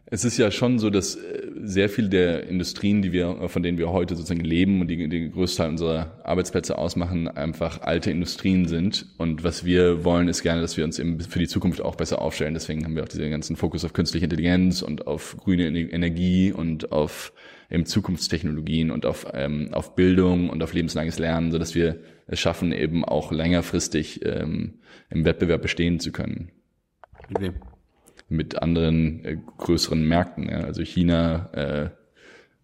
Es ist ja schon so, dass äh, sehr viel der Industrien, die wir, von denen wir heute sozusagen leben und die den größten Teil unserer Arbeitsplätze ausmachen, einfach alte Industrien sind. Und was wir wollen, ist gerne, dass wir uns eben für die Zukunft auch besser aufstellen. Deswegen haben wir auch diesen ganzen Fokus auf künstliche Intelligenz und auf grüne Energie und auf eben Zukunftstechnologien und auf, ähm, auf Bildung und auf lebenslanges Lernen, so dass wir es schaffen, eben auch längerfristig ähm, im Wettbewerb bestehen zu können. Okay mit anderen äh, größeren Märkten, ja, also China, äh,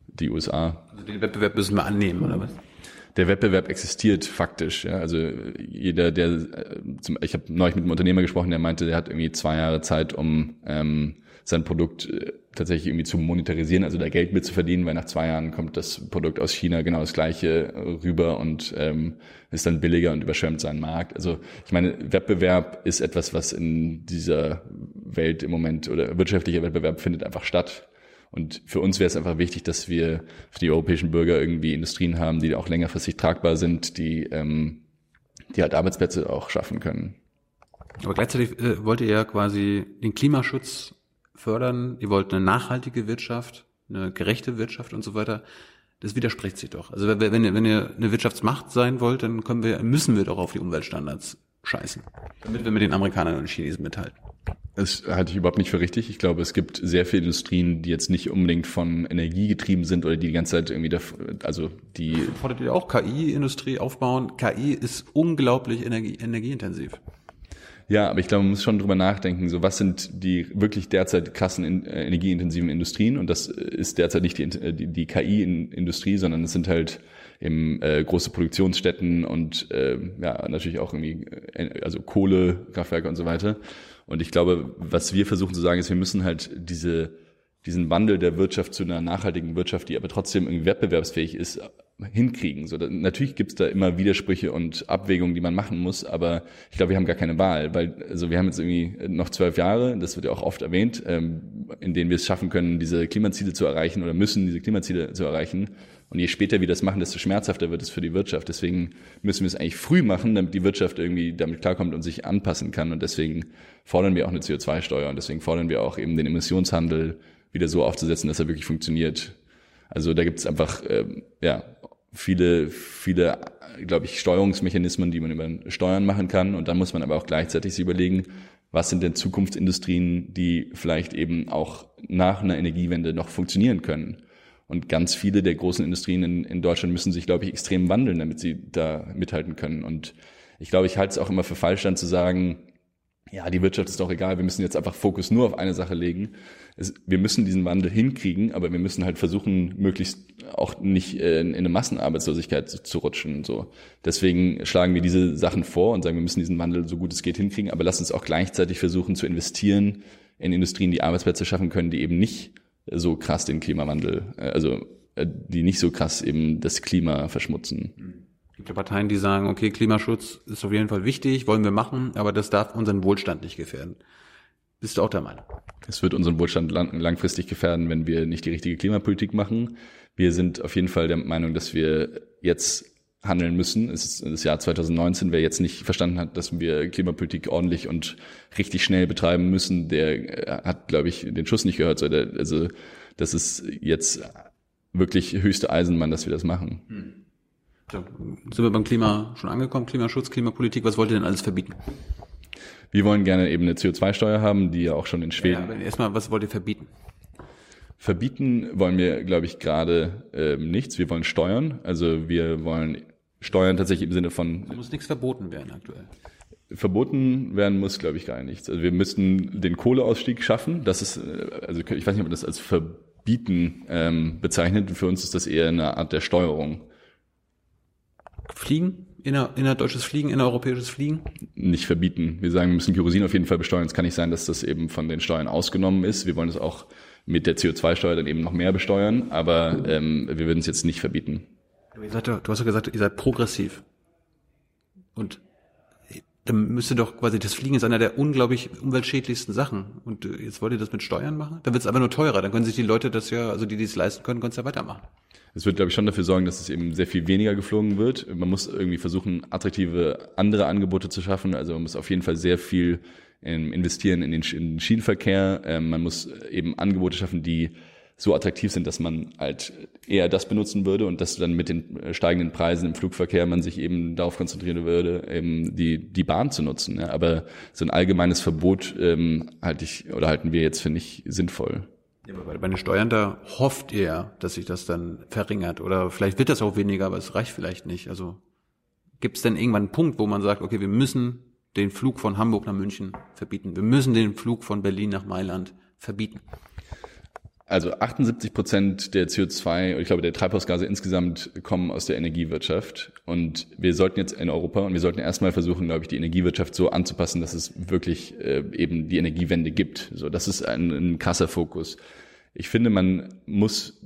die USA. Also den Wettbewerb müssen wir annehmen, oder was? Der Wettbewerb existiert faktisch. Ja. Also jeder, der, äh, zum, ich habe neulich mit einem Unternehmer gesprochen, der meinte, der hat irgendwie zwei Jahre Zeit, um ähm, sein Produkt äh, tatsächlich irgendwie zu monetarisieren, also da Geld mit zu verdienen, weil nach zwei Jahren kommt das Produkt aus China genau das gleiche rüber und ähm, ist dann billiger und überschwemmt seinen Markt. Also ich meine, Wettbewerb ist etwas, was in dieser Welt im Moment oder wirtschaftlicher Wettbewerb findet einfach statt. Und für uns wäre es einfach wichtig, dass wir für die europäischen Bürger irgendwie Industrien haben, die auch längerfristig tragbar sind, die, ähm, die halt Arbeitsplätze auch schaffen können. Aber gleichzeitig äh, wollt ihr ja quasi den Klimaschutz fördern, ihr wollt eine nachhaltige Wirtschaft, eine gerechte Wirtschaft und so weiter. Das widerspricht sich doch. Also wenn ihr, wenn ihr eine Wirtschaftsmacht sein wollt, dann können wir, müssen wir doch auf die Umweltstandards scheißen, damit wir mit den Amerikanern und Chinesen mithalten. Das halte ich überhaupt nicht für richtig. Ich glaube, es gibt sehr viele Industrien, die jetzt nicht unbedingt von Energie getrieben sind oder die die ganze Zeit irgendwie, da, also die. Fordert ihr auch KI-Industrie aufbauen? KI ist unglaublich energie, energieintensiv. Ja, aber ich glaube, man muss schon drüber nachdenken, so was sind die wirklich derzeit krassen in, äh, energieintensiven Industrien und das ist derzeit nicht die, äh, die, die KI-Industrie, sondern es sind halt eben äh, große Produktionsstätten und äh, ja natürlich auch irgendwie äh, also Kohlekraftwerke und so weiter. Und ich glaube, was wir versuchen zu sagen, ist, wir müssen halt diese diesen Wandel der Wirtschaft zu einer nachhaltigen Wirtschaft, die aber trotzdem irgendwie wettbewerbsfähig ist, hinkriegen. So, da, natürlich gibt's da immer Widersprüche und Abwägungen, die man machen muss, aber ich glaube, wir haben gar keine Wahl, weil also wir haben jetzt irgendwie noch zwölf Jahre, das wird ja auch oft erwähnt, ähm, in denen wir es schaffen können, diese Klimaziele zu erreichen oder müssen diese Klimaziele zu erreichen. Und je später wir das machen, desto schmerzhafter wird es für die Wirtschaft. Deswegen müssen wir es eigentlich früh machen, damit die Wirtschaft irgendwie damit klarkommt und sich anpassen kann. Und deswegen fordern wir auch eine CO2-Steuer und deswegen fordern wir auch eben den Emissionshandel wieder so aufzusetzen, dass er wirklich funktioniert. Also da gibt es einfach ähm, ja viele, viele, glaube ich, Steuerungsmechanismen, die man über Steuern machen kann. Und dann muss man aber auch gleichzeitig sich überlegen, was sind denn Zukunftsindustrien, die vielleicht eben auch nach einer Energiewende noch funktionieren können. Und ganz viele der großen Industrien in, in Deutschland müssen sich, glaube ich, extrem wandeln, damit sie da mithalten können. Und ich glaube, ich halte es auch immer für falsch, dann zu sagen, ja, die Wirtschaft ist doch egal, wir müssen jetzt einfach Fokus nur auf eine Sache legen. Es, wir müssen diesen Wandel hinkriegen, aber wir müssen halt versuchen, möglichst auch nicht äh, in, in eine Massenarbeitslosigkeit zu, zu, rutschen. So. Deswegen schlagen wir diese Sachen vor und sagen, wir müssen diesen Wandel so gut es geht hinkriegen, aber lass uns auch gleichzeitig versuchen zu investieren in Industrien, die Arbeitsplätze schaffen können, die eben nicht so krass den Klimawandel, äh, also äh, die nicht so krass eben das Klima verschmutzen. Mhm gibt ja Parteien, die sagen, okay, Klimaschutz ist auf jeden Fall wichtig, wollen wir machen, aber das darf unseren Wohlstand nicht gefährden. Bist du auch der Meinung? Es wird unseren Wohlstand lang, langfristig gefährden, wenn wir nicht die richtige Klimapolitik machen. Wir sind auf jeden Fall der Meinung, dass wir jetzt handeln müssen. Es ist das Jahr 2019. Wer jetzt nicht verstanden hat, dass wir Klimapolitik ordentlich und richtig schnell betreiben müssen, der äh, hat, glaube ich, den Schuss nicht gehört. Also das ist jetzt wirklich höchste Eisenbahn, dass wir das machen. Hm. So, sind wir beim Klima schon angekommen? Klimaschutz, Klimapolitik, was wollt ihr denn alles verbieten? Wir wollen gerne eben eine CO2-Steuer haben, die ja auch schon in Schweden. Ja, erstmal, was wollt ihr verbieten? Verbieten wollen wir, glaube ich, gerade ähm, nichts. Wir wollen steuern. Also wir wollen steuern tatsächlich im Sinne von. Es muss nichts verboten werden aktuell. Verboten werden muss, glaube ich, gar nichts. Also wir müssten den Kohleausstieg schaffen. Das ist, äh, also ich weiß nicht, ob man das als Verbieten ähm, bezeichnet. Für uns ist das eher eine Art der Steuerung. Fliegen? Inner, innerdeutsches Fliegen, innereuropäisches Fliegen? Nicht verbieten. Wir sagen, wir müssen Kerosin auf jeden Fall besteuern. Es kann nicht sein, dass das eben von den Steuern ausgenommen ist. Wir wollen es auch mit der CO2-Steuer dann eben noch mehr besteuern, aber ähm, wir würden es jetzt nicht verbieten. Du, seid, du hast ja gesagt, ihr seid progressiv. Und dann müsste doch quasi das Fliegen ist einer der unglaublich umweltschädlichsten Sachen. Und äh, jetzt wollt ihr das mit Steuern machen? Dann wird es aber nur teurer. Dann können sich die Leute das ja, also die, die es leisten können, können es ja weitermachen. Es wird, glaube ich, schon dafür sorgen, dass es eben sehr viel weniger geflogen wird. Man muss irgendwie versuchen, attraktive andere Angebote zu schaffen. Also man muss auf jeden Fall sehr viel ähm, investieren in den, in den Schienenverkehr. Ähm, man muss eben Angebote schaffen, die so attraktiv sind, dass man halt eher das benutzen würde und dass dann mit den äh, steigenden Preisen im Flugverkehr man sich eben darauf konzentrieren würde, eben die, die Bahn zu nutzen. Ja. Aber so ein allgemeines Verbot ähm, halte ich oder halten wir jetzt, finde ich, sinnvoll. Ja, aber bei den Steuern, da hofft ihr, dass sich das dann verringert. Oder vielleicht wird das auch weniger, aber es reicht vielleicht nicht. Also gibt es denn irgendwann einen Punkt, wo man sagt, okay, wir müssen den Flug von Hamburg nach München verbieten. Wir müssen den Flug von Berlin nach Mailand verbieten. Also 78 Prozent der CO2, ich glaube der Treibhausgase insgesamt kommen aus der Energiewirtschaft. Und wir sollten jetzt in Europa und wir sollten erstmal versuchen, glaube ich, die Energiewirtschaft so anzupassen, dass es wirklich äh, eben die Energiewende gibt. So, das ist ein, ein krasser Fokus. Ich finde, man muss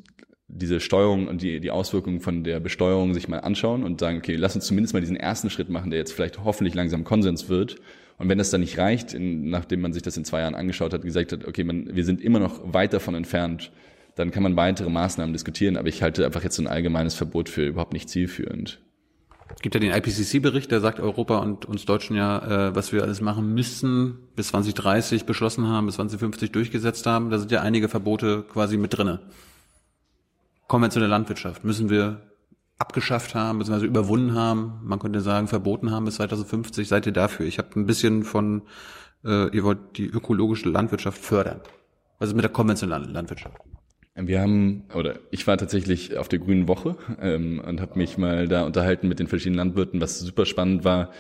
diese Steuerung und die, die Auswirkungen von der Besteuerung sich mal anschauen und sagen, okay, lass uns zumindest mal diesen ersten Schritt machen, der jetzt vielleicht hoffentlich langsam Konsens wird und wenn das dann nicht reicht, in, nachdem man sich das in zwei Jahren angeschaut hat, gesagt hat, okay, man, wir sind immer noch weit davon entfernt, dann kann man weitere Maßnahmen diskutieren. Aber ich halte einfach jetzt so ein allgemeines Verbot für überhaupt nicht zielführend. Es gibt ja den IPCC-Bericht, der sagt Europa und uns Deutschen ja, äh, was wir alles machen müssen, bis 2030 beschlossen haben, bis 2050 durchgesetzt haben. Da sind ja einige Verbote quasi mit drinne. Konventionelle Landwirtschaft müssen wir abgeschafft haben, beziehungsweise überwunden haben, man könnte sagen, verboten haben bis 2050, seid ihr dafür? Ich habe ein bisschen von, äh, ihr wollt die ökologische Landwirtschaft fördern. Was ist mit der konventionellen Landwirtschaft? Wir haben, oder ich war tatsächlich auf der Grünen Woche ähm, und habe mich mal da unterhalten mit den verschiedenen Landwirten, was super spannend war,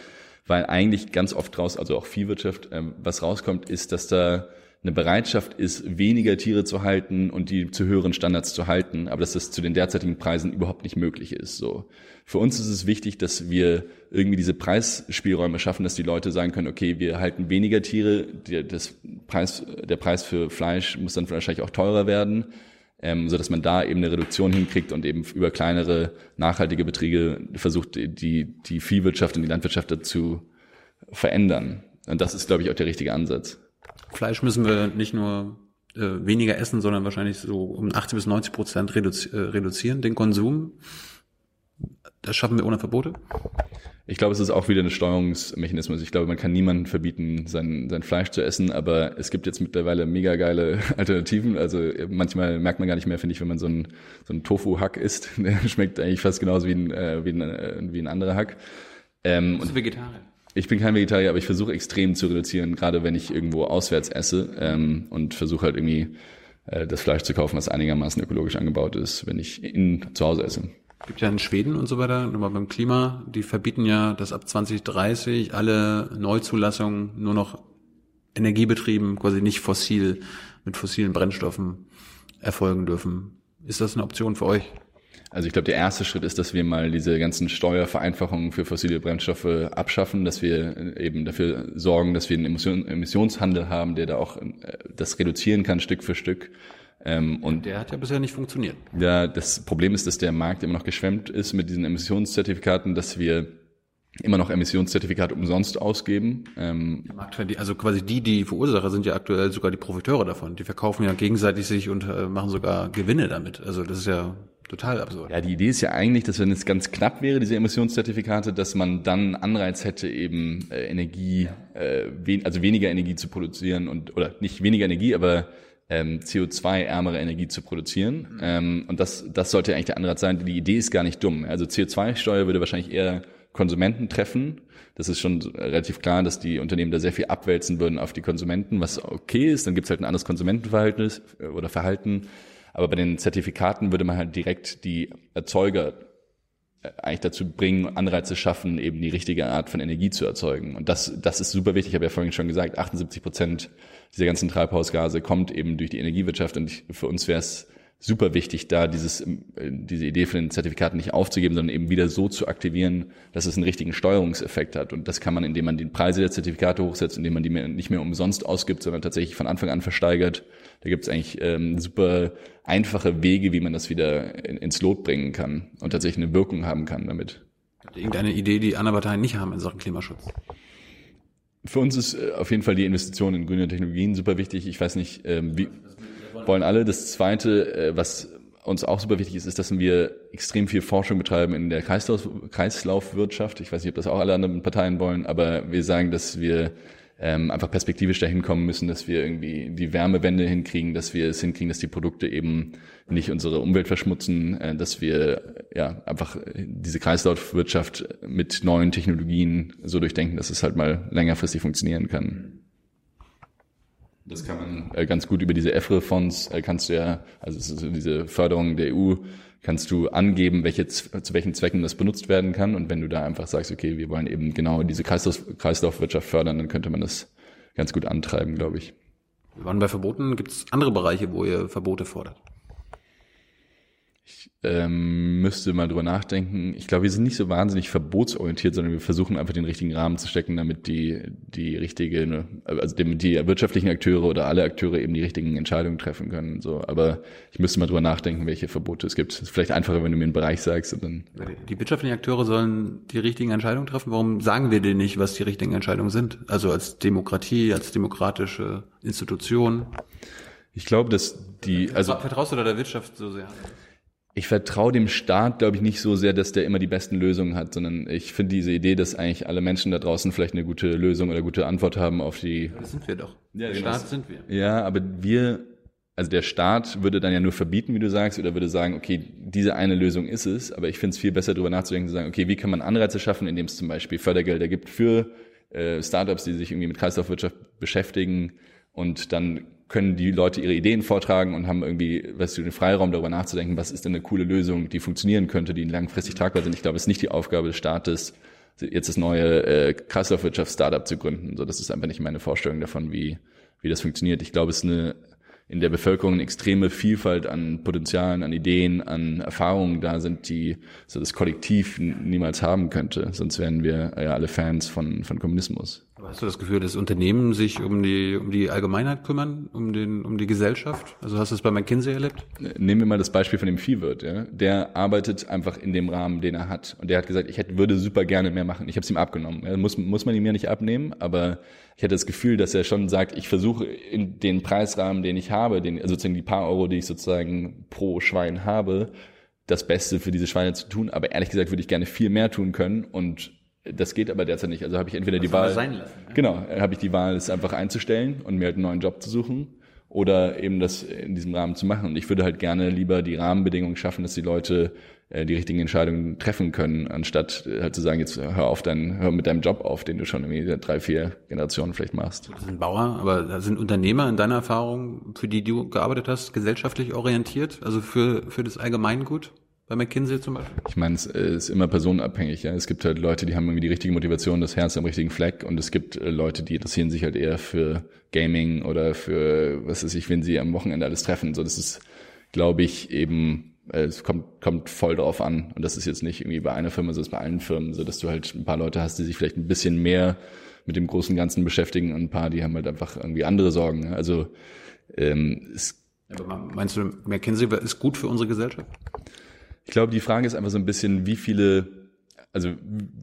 weil eigentlich ganz oft raus, also auch Viehwirtschaft, ähm, was rauskommt, ist, dass da eine Bereitschaft ist, weniger Tiere zu halten und die zu höheren Standards zu halten, aber dass das zu den derzeitigen Preisen überhaupt nicht möglich ist. So. Für uns ist es wichtig, dass wir irgendwie diese Preisspielräume schaffen, dass die Leute sagen können, okay, wir halten weniger Tiere, der, das Preis, der Preis für Fleisch muss dann wahrscheinlich auch teurer werden, ähm, so dass man da eben eine Reduktion hinkriegt und eben über kleinere, nachhaltige Betriebe versucht, die, die Viehwirtschaft und die Landwirtschaft dazu verändern. Und das ist, glaube ich, auch der richtige Ansatz. Fleisch müssen wir nicht nur äh, weniger essen, sondern wahrscheinlich so um 80 bis 90 Prozent reduzi äh, reduzieren, den Konsum. Das schaffen wir ohne Verbote? Ich glaube, es ist auch wieder ein Steuerungsmechanismus. Ich glaube, man kann niemandem verbieten, sein, sein Fleisch zu essen, aber es gibt jetzt mittlerweile mega geile Alternativen. Also manchmal merkt man gar nicht mehr, finde ich, wenn man so ein, so Tofu-Hack isst. Der schmeckt eigentlich fast genauso wie ein, äh, wie ein, äh, wie ein anderer Hack. Ähm, Bist du Vegetarier? Ich bin kein Vegetarier, aber ich versuche extrem zu reduzieren, gerade wenn ich irgendwo auswärts esse ähm, und versuche halt irgendwie äh, das Fleisch zu kaufen, was einigermaßen ökologisch angebaut ist, wenn ich in, zu Hause esse. Gibt ja in Schweden und so weiter, nochmal beim Klima, die verbieten ja, dass ab 2030 alle Neuzulassungen nur noch energiebetrieben, quasi nicht fossil, mit fossilen Brennstoffen erfolgen dürfen. Ist das eine Option für euch? Also ich glaube, der erste Schritt ist, dass wir mal diese ganzen Steuervereinfachungen für fossile Brennstoffe abschaffen, dass wir eben dafür sorgen, dass wir einen Emission Emissionshandel haben, der da auch äh, das reduzieren kann Stück für Stück. Ähm, und der hat ja bisher nicht funktioniert. Ja, das Problem ist, dass der Markt immer noch geschwemmt ist mit diesen Emissionszertifikaten, dass wir immer noch Emissionszertifikate umsonst ausgeben. Ähm, also quasi die, die Verursacher sind ja aktuell sogar die Profiteure davon. Die verkaufen ja gegenseitig sich und äh, machen sogar Gewinne damit. Also das ist ja total absurd. Ja, die Idee ist ja eigentlich, dass wenn es ganz knapp wäre, diese Emissionszertifikate, dass man dann Anreiz hätte, eben äh, Energie, äh, wen, also weniger Energie zu produzieren und oder nicht weniger Energie, aber ähm, CO2-ärmere Energie zu produzieren. Mhm. Ähm, und das, das sollte eigentlich der Anreiz sein. Die Idee ist gar nicht dumm. Also CO2-Steuer würde wahrscheinlich eher Konsumenten treffen. Das ist schon relativ klar, dass die Unternehmen da sehr viel abwälzen würden auf die Konsumenten, was okay ist. Dann gibt es halt ein anderes Konsumentenverhältnis äh, oder Verhalten. Aber bei den Zertifikaten würde man halt direkt die Erzeuger äh, eigentlich dazu bringen, Anreize schaffen, eben die richtige Art von Energie zu erzeugen. Und das, das ist super wichtig. Ich habe ja vorhin schon gesagt, 78 Prozent dieser ganzen Treibhausgase kommt eben durch die Energiewirtschaft. Und für uns wäre es super wichtig, da dieses, äh, diese Idee von den Zertifikaten nicht aufzugeben, sondern eben wieder so zu aktivieren, dass es einen richtigen Steuerungseffekt hat. Und das kann man, indem man die Preise der Zertifikate hochsetzt, indem man die nicht mehr umsonst ausgibt, sondern tatsächlich von Anfang an versteigert. Da gibt es eigentlich ähm, super einfache Wege, wie man das wieder in, ins Lot bringen kann und tatsächlich eine Wirkung haben kann damit. Irgendeine Idee, die andere Parteien nicht haben in Sachen Klimaschutz? Für uns ist äh, auf jeden Fall die Investition in grüne Technologien super wichtig. Ich weiß nicht, ähm, wie wollen alle. Das Zweite, äh, was uns auch super wichtig ist, ist, dass wir extrem viel Forschung betreiben in der Kreislauf, Kreislaufwirtschaft. Ich weiß nicht, ob das auch alle anderen Parteien wollen, aber wir sagen, dass wir ähm, einfach perspektivisch dahin kommen müssen, dass wir irgendwie die Wärmewende hinkriegen, dass wir es hinkriegen, dass die Produkte eben nicht unsere Umwelt verschmutzen, äh, dass wir ja einfach diese Kreislaufwirtschaft mit neuen Technologien so durchdenken, dass es halt mal längerfristig funktionieren kann. Das kann man äh, ganz gut über diese EFRE-Fonds, äh, kannst du ja, also so diese Förderung der EU, kannst du angeben, welche, zu welchen Zwecken das benutzt werden kann. Und wenn du da einfach sagst, okay, wir wollen eben genau diese Kreislauf, Kreislaufwirtschaft fördern, dann könnte man das ganz gut antreiben, glaube ich. Wir waren bei Verboten. Gibt es andere Bereiche, wo ihr Verbote fordert? Ähm, müsste mal drüber nachdenken. Ich glaube, wir sind nicht so wahnsinnig verbotsorientiert, sondern wir versuchen einfach den richtigen Rahmen zu stecken, damit die, die richtige, ne, also damit die wirtschaftlichen Akteure oder alle Akteure eben die richtigen Entscheidungen treffen können. So, aber ich müsste mal drüber nachdenken, welche Verbote es gibt. Es ist vielleicht einfacher, wenn du mir einen Bereich sagst und dann. Die wirtschaftlichen Akteure sollen die richtigen Entscheidungen treffen. Warum sagen wir denen nicht, was die richtigen Entscheidungen sind? Also als Demokratie, als demokratische Institution. Ich glaube, dass die, also. Vertraust du da der Wirtschaft so sehr? Ich vertraue dem Staat, glaube ich, nicht so sehr, dass der immer die besten Lösungen hat, sondern ich finde diese Idee, dass eigentlich alle Menschen da draußen vielleicht eine gute Lösung oder gute Antwort haben auf die. Das sind wir doch. Ja, der genau. Staat sind wir. Ja, aber wir, also der Staat würde dann ja nur verbieten, wie du sagst, oder würde sagen, okay, diese eine Lösung ist es, aber ich finde es viel besser, darüber nachzudenken, zu sagen, okay, wie kann man Anreize schaffen, indem es zum Beispiel Fördergelder gibt für äh, Startups, die sich irgendwie mit Kreislaufwirtschaft beschäftigen und dann können die Leute ihre Ideen vortragen und haben irgendwie, weißt du, den Freiraum darüber nachzudenken, was ist denn eine coole Lösung, die funktionieren könnte, die langfristig tragbar sind. Ich glaube, es ist nicht die Aufgabe des Staates, jetzt das neue äh, Kreislaufwirtschafts-Startup zu gründen. So, das ist einfach nicht meine Vorstellung davon, wie, wie das funktioniert. Ich glaube, es ist eine in der Bevölkerung eine extreme Vielfalt an Potenzialen, an Ideen, an Erfahrungen da sind, die so das Kollektiv niemals haben könnte. Sonst wären wir ja alle Fans von, von Kommunismus. Hast du das Gefühl, dass Unternehmen sich um die, um die Allgemeinheit kümmern, um den, um die Gesellschaft? Also hast du es bei McKinsey erlebt? Nehmen wir mal das Beispiel von dem Viehwirt, ja. Der arbeitet einfach in dem Rahmen, den er hat. Und der hat gesagt, ich hätte, würde super gerne mehr machen. Ich habe es ihm abgenommen. Ja, muss, muss man ihm ja nicht abnehmen, aber ich hatte das Gefühl, dass er schon sagt, ich versuche in den Preisrahmen, den ich habe, den, also sozusagen die paar Euro, die ich sozusagen pro Schwein habe, das Beste für diese Schweine zu tun. Aber ehrlich gesagt würde ich gerne viel mehr tun können und das geht aber derzeit nicht. Also habe ich entweder die Wahl, sein lassen, ja? genau, habe ich die Wahl, es einfach einzustellen und mir halt einen neuen Job zu suchen oder eben das in diesem Rahmen zu machen. Und ich würde halt gerne lieber die Rahmenbedingungen schaffen, dass die Leute äh, die richtigen Entscheidungen treffen können, anstatt äh, halt zu sagen, jetzt hör auf dein, hör mit deinem Job auf, den du schon irgendwie drei, vier Generationen vielleicht machst. Das sind Bauer, aber da sind Unternehmer in deiner Erfahrung, für die du gearbeitet hast, gesellschaftlich orientiert, also für, für das Allgemeingut? Bei McKinsey zum Beispiel? Ich meine, es ist immer personenabhängig. Ja. Es gibt halt Leute, die haben irgendwie die richtige Motivation, das Herz am richtigen Fleck. Und es gibt äh, Leute, die interessieren sich halt eher für Gaming oder für, was weiß ich, wenn sie am Wochenende alles treffen. So, das ist, glaube ich, eben, äh, es kommt, kommt voll drauf an. Und das ist jetzt nicht irgendwie bei einer Firma, sondern bei allen Firmen, so dass du halt ein paar Leute hast, die sich vielleicht ein bisschen mehr mit dem großen Ganzen beschäftigen und ein paar, die haben halt einfach irgendwie andere Sorgen. Also ähm, es Aber meinst du, McKinsey ist gut für unsere Gesellschaft? Ich glaube, die Frage ist einfach so ein bisschen, wie viele, also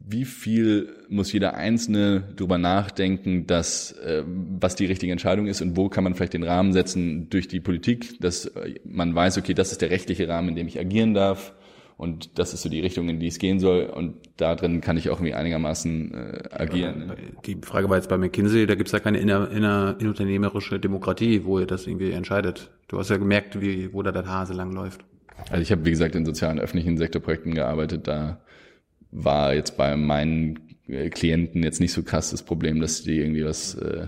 wie viel muss jeder Einzelne drüber nachdenken, dass äh, was die richtige Entscheidung ist und wo kann man vielleicht den Rahmen setzen durch die Politik, dass man weiß, okay, das ist der rechtliche Rahmen, in dem ich agieren darf und das ist so die Richtung, in die es gehen soll und da drin kann ich auch irgendwie einigermaßen äh, agieren. Ja, die Frage war jetzt bei McKinsey, da gibt's ja keine inner, inner, innerunternehmerische Demokratie, wo ihr das irgendwie entscheidet. Du hast ja gemerkt, wie, wo da der Hase lang läuft. Also ich habe, wie gesagt, in sozialen öffentlichen Sektorprojekten gearbeitet. Da war jetzt bei meinen äh, Klienten jetzt nicht so krass das Problem, dass die irgendwie was. Äh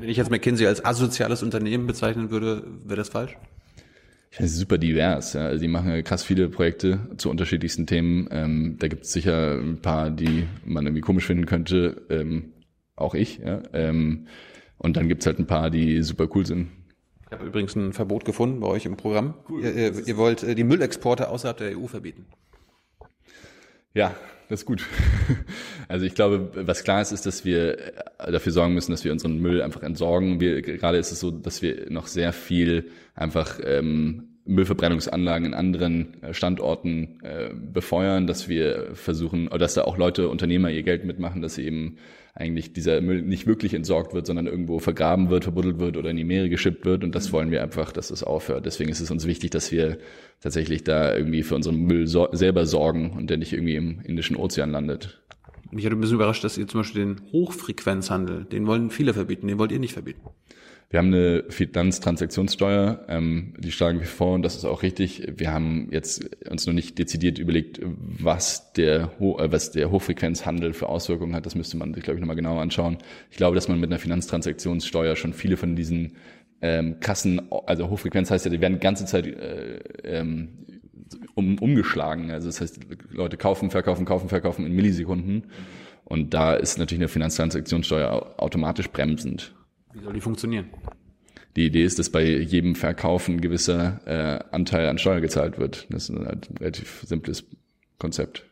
Wenn ich jetzt McKinsey als asoziales Unternehmen bezeichnen würde, wäre das falsch? Ich finde es super divers. Ja. Also die machen krass viele Projekte zu unterschiedlichsten Themen. Ähm, da gibt es sicher ein paar, die man irgendwie komisch finden könnte. Ähm, auch ich. Ja. Ähm, und dann gibt's halt ein paar, die super cool sind. Ich habe übrigens ein Verbot gefunden bei euch im Programm. Cool. Ihr, ihr, ihr wollt die Müllexporte außerhalb der EU verbieten. Ja, das ist gut. Also ich glaube, was klar ist, ist, dass wir dafür sorgen müssen, dass wir unseren Müll einfach entsorgen. Wir, gerade ist es so, dass wir noch sehr viel einfach ähm, Müllverbrennungsanlagen in anderen Standorten äh, befeuern, dass wir versuchen, oder dass da auch Leute, Unternehmer ihr Geld mitmachen, dass eben eigentlich dieser Müll nicht wirklich entsorgt wird, sondern irgendwo vergraben wird, verbuddelt wird oder in die Meere geschippt wird. Und das wollen wir einfach, dass das aufhört. Deswegen ist es uns wichtig, dass wir tatsächlich da irgendwie für unseren Müll so selber sorgen und der nicht irgendwie im Indischen Ozean landet. mich hat ein bisschen überrascht, dass ihr zum Beispiel den Hochfrequenzhandel, den wollen viele verbieten, den wollt ihr nicht verbieten. Wir haben eine Finanztransaktionssteuer, ähm, die schlagen wir vor und das ist auch richtig. Wir haben jetzt uns noch nicht dezidiert überlegt, was der, Ho äh, was der Hochfrequenzhandel für Auswirkungen hat. Das müsste man sich, glaube ich, nochmal genauer anschauen. Ich glaube, dass man mit einer Finanztransaktionssteuer schon viele von diesen ähm, Kassen, also Hochfrequenz heißt ja, die werden die ganze Zeit äh, ähm, um, umgeschlagen. Also das heißt, Leute kaufen, verkaufen, kaufen, verkaufen in Millisekunden. Und da ist natürlich eine Finanztransaktionssteuer automatisch bremsend. Wie soll die funktionieren? Die Idee ist, dass bei jedem Verkauf ein gewisser äh, Anteil an Steuer gezahlt wird. Das ist ein relativ simples Konzept.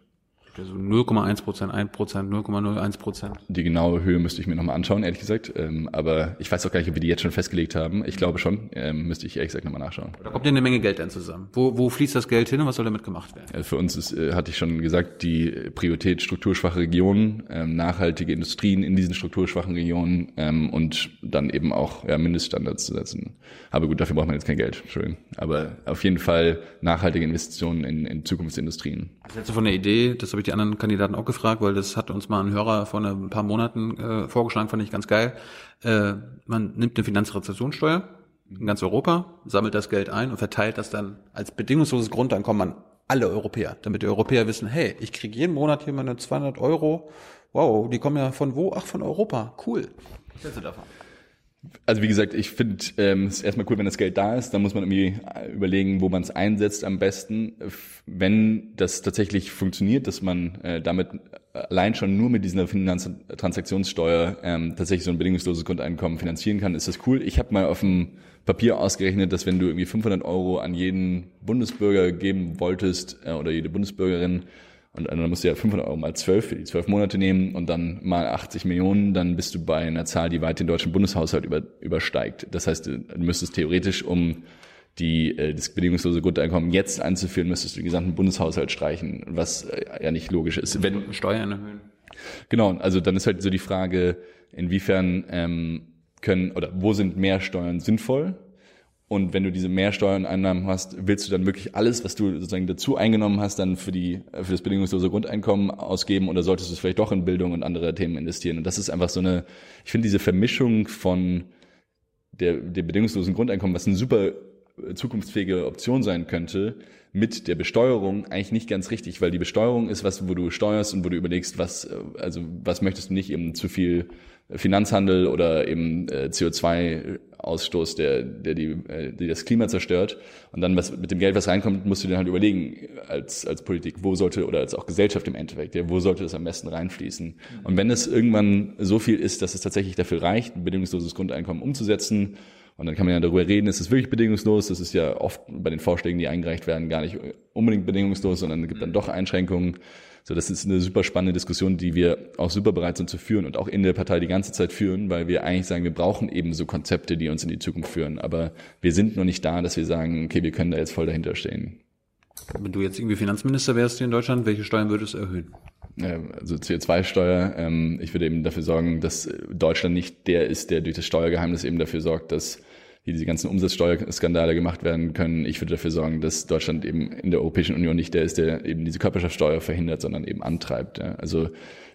Also 0,1 Prozent, 1 Prozent, 0,01 Prozent. Die genaue Höhe müsste ich mir nochmal anschauen, ehrlich gesagt. Ähm, aber ich weiß auch gar nicht, ob wir die jetzt schon festgelegt haben. Ich glaube schon. Ähm, müsste ich ehrlich gesagt nochmal nachschauen. Da kommt ja eine Menge Geld dann zusammen. Wo, wo fließt das Geld hin und was soll damit gemacht werden? Äh, für uns ist, äh, hatte ich schon gesagt, die Priorität strukturschwache Regionen, ähm, nachhaltige Industrien in diesen strukturschwachen Regionen und dann eben auch ja, Mindeststandards zu setzen. Aber gut, dafür braucht man jetzt kein Geld. Entschuldigung. Aber auf jeden Fall nachhaltige Investitionen in, in Zukunftsindustrien. Was hältst du von der Idee, das habe ich die anderen Kandidaten auch gefragt, weil das hat uns mal ein Hörer vor ein paar Monaten äh, vorgeschlagen, fand ich ganz geil. Äh, man nimmt eine Finanzrezensionssteuer in ganz Europa, sammelt das Geld ein und verteilt das dann als bedingungsloses Grundeinkommen an alle Europäer, damit die Europäer wissen, hey, ich kriege jeden Monat hier meine 200 Euro. Wow, die kommen ja von wo? Ach, von Europa. Cool. Du davon? Also wie gesagt, ich finde ähm, es ist erstmal cool, wenn das Geld da ist. Dann muss man irgendwie überlegen, wo man es einsetzt am besten. Wenn das tatsächlich funktioniert, dass man äh, damit allein schon nur mit dieser Finanztransaktionssteuer ähm, tatsächlich so ein bedingungsloses Grundeinkommen finanzieren kann, ist das cool. Ich habe mal auf dem Papier ausgerechnet, dass wenn du irgendwie 500 Euro an jeden Bundesbürger geben wolltest äh, oder jede Bundesbürgerin, und dann musst du ja 500 Euro mal 12 für die 12 Monate nehmen und dann mal 80 Millionen, dann bist du bei einer Zahl, die weit den deutschen Bundeshaushalt über, übersteigt. Das heißt, du müsstest theoretisch, um die, äh, das bedingungslose Grundeinkommen jetzt einzuführen, müsstest du den gesamten Bundeshaushalt streichen, was äh, ja nicht logisch ist. Wenn Steuern erhöhen. Genau, also dann ist halt so die Frage, inwiefern ähm, können oder wo sind mehr Steuern sinnvoll und wenn du diese Mehrsteuerneinnahmen hast, willst du dann wirklich alles, was du sozusagen dazu eingenommen hast, dann für die für das bedingungslose Grundeinkommen ausgeben oder solltest du es vielleicht doch in Bildung und andere Themen investieren? Und das ist einfach so eine, ich finde diese Vermischung von der, der bedingungslosen Grundeinkommen, was eine super zukunftsfähige Option sein könnte, mit der Besteuerung eigentlich nicht ganz richtig, weil die Besteuerung ist was, wo du steuerst und wo du überlegst, was, also was möchtest du nicht eben zu viel Finanzhandel oder eben äh, CO2-Ausstoß, der, der die, äh, die das Klima zerstört. Und dann was mit dem Geld, was reinkommt, musst du dann halt überlegen als als Politik, wo sollte oder als auch Gesellschaft im Endeffekt, ja, wo sollte es am besten reinfließen. Und wenn es irgendwann so viel ist, dass es tatsächlich dafür reicht, ein bedingungsloses Grundeinkommen umzusetzen, und dann kann man ja darüber reden, ist es wirklich bedingungslos? Das ist ja oft bei den Vorschlägen, die eingereicht werden, gar nicht unbedingt bedingungslos, sondern es gibt dann doch Einschränkungen. So, das ist eine super spannende Diskussion, die wir auch super bereit sind zu führen und auch in der Partei die ganze Zeit führen, weil wir eigentlich sagen, wir brauchen eben so Konzepte, die uns in die Zukunft führen. Aber wir sind noch nicht da, dass wir sagen, okay, wir können da jetzt voll dahinter stehen. Wenn du jetzt irgendwie Finanzminister wärst hier in Deutschland, welche Steuern würdest du erhöhen? Also CO2-Steuer. Ähm, ich würde eben dafür sorgen, dass Deutschland nicht der ist, der durch das Steuergeheimnis eben dafür sorgt, dass wie diese ganzen Umsatzsteuerskandale gemacht werden können. Ich würde dafür sorgen, dass Deutschland eben in der Europäischen Union nicht der ist, der eben diese Körperschaftssteuer verhindert, sondern eben antreibt. Ja. Also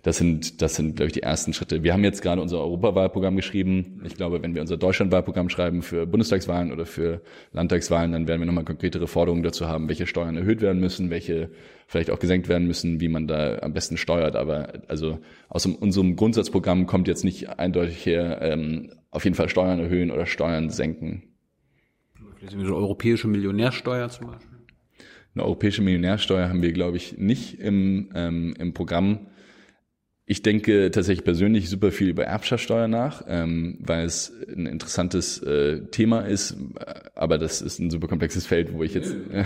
das sind, das sind, glaube ich, die ersten Schritte. Wir haben jetzt gerade unser Europawahlprogramm geschrieben. Ich glaube, wenn wir unser Deutschlandwahlprogramm schreiben für Bundestagswahlen oder für Landtagswahlen, dann werden wir nochmal konkretere Forderungen dazu haben, welche Steuern erhöht werden müssen, welche vielleicht auch gesenkt werden müssen, wie man da am besten steuert. Aber also aus unserem Grundsatzprogramm kommt jetzt nicht eindeutig her, ähm, auf jeden Fall Steuern erhöhen oder Steuern senken. Vielleicht eine europäische Millionärsteuer zum Beispiel. Eine europäische Millionärsteuer haben wir, glaube ich, nicht im, ähm, im Programm. Ich denke tatsächlich persönlich super viel über Erbschaftssteuer nach, ähm, weil es ein interessantes äh, Thema ist, aber das ist ein super komplexes Feld, wo ich jetzt. Äh,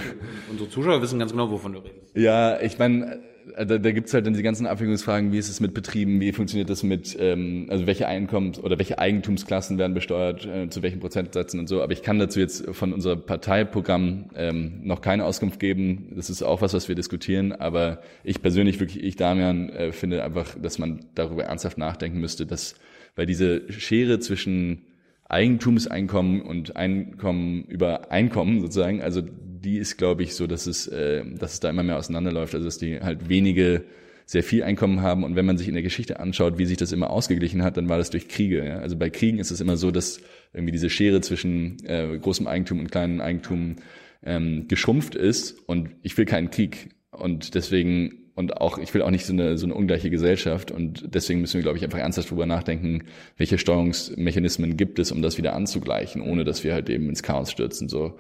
Unsere Zuschauer wissen ganz genau, wovon du redest. Ja, ich meine, äh, da, da gibt halt dann die ganzen Abwägungsfragen, wie ist es mit Betrieben, wie funktioniert das mit, ähm, also welche Einkommens- oder welche Eigentumsklassen werden besteuert, äh, zu welchen Prozentsätzen und so. Aber ich kann dazu jetzt von unserem Parteiprogramm ähm, noch keine Auskunft geben. Das ist auch was, was wir diskutieren. Aber ich persönlich, wirklich, ich, Damian, äh, finde einfach, dass man darüber ernsthaft nachdenken müsste, dass, weil diese Schere zwischen Eigentumseinkommen und Einkommen über Einkommen sozusagen, also die ist, glaube ich, so, dass es, äh, dass es da immer mehr auseinanderläuft, also dass die halt wenige sehr viel Einkommen haben. Und wenn man sich in der Geschichte anschaut, wie sich das immer ausgeglichen hat, dann war das durch Kriege. Ja? Also bei Kriegen ist es immer so, dass irgendwie diese Schere zwischen äh, großem Eigentum und kleinem Eigentum ähm, geschrumpft ist. Und ich will keinen Krieg. Und deswegen und auch, ich will auch nicht so eine, so eine ungleiche Gesellschaft und deswegen müssen wir, glaube ich, einfach ernsthaft drüber nachdenken, welche Steuerungsmechanismen gibt es, um das wieder anzugleichen, ohne dass wir halt eben ins Chaos stürzen. So,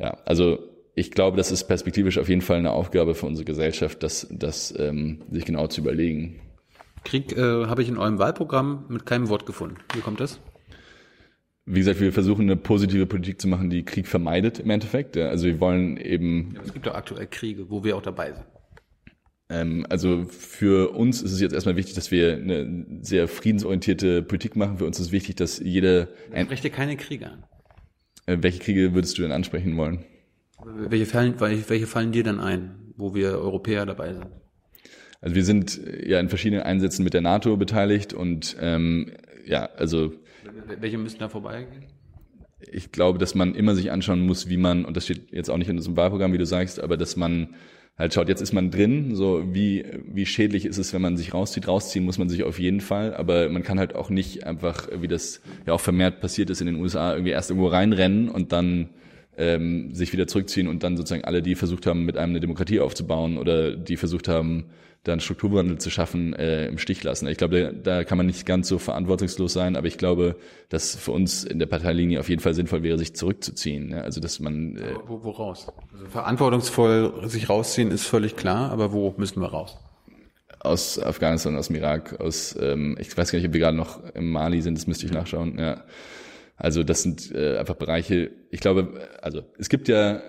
ja, also ich glaube, das ist perspektivisch auf jeden Fall eine Aufgabe für unsere Gesellschaft, das, das ähm, sich genau zu überlegen. Krieg äh, habe ich in eurem Wahlprogramm mit keinem Wort gefunden. Wie kommt das? Wie gesagt, wir versuchen eine positive Politik zu machen, die Krieg vermeidet im Endeffekt. Also wir wollen eben. Ja, es gibt doch aktuell Kriege, wo wir auch dabei sind. Ähm, also für uns ist es jetzt erstmal wichtig, dass wir eine sehr friedensorientierte Politik machen. Für uns ist wichtig, dass jede. Ich spreche keine Kriege an. Äh, welche Kriege würdest du denn ansprechen wollen? Welche fallen, welche fallen dir denn ein, wo wir Europäer dabei sind? Also wir sind ja in verschiedenen Einsätzen mit der NATO beteiligt und ähm, ja, also welche müssten da vorbeigehen? Ich glaube, dass man immer sich anschauen muss, wie man, und das steht jetzt auch nicht in unserem Wahlprogramm, wie du sagst, aber dass man halt schaut, jetzt ist man drin, so wie, wie schädlich ist es, wenn man sich rauszieht. Rausziehen muss man sich auf jeden Fall, aber man kann halt auch nicht einfach, wie das ja auch vermehrt passiert ist in den USA, irgendwie erst irgendwo reinrennen und dann ähm, sich wieder zurückziehen und dann sozusagen alle, die versucht haben, mit einem eine Demokratie aufzubauen oder die versucht haben, da einen Strukturwandel zu schaffen, äh, im Stich lassen. Ich glaube, da, da kann man nicht ganz so verantwortungslos sein, aber ich glaube, dass für uns in der Parteilinie auf jeden Fall sinnvoll wäre, sich zurückzuziehen. Ja? Also dass man äh, wo, wo raus? Also verantwortungsvoll sich rausziehen ist völlig klar, aber wo müssen wir raus? Aus Afghanistan, aus dem Irak, aus ähm, ich weiß gar nicht, ob wir gerade noch im Mali sind, das müsste ich nachschauen. Ja. Also das sind äh, einfach Bereiche, ich glaube, also es gibt ja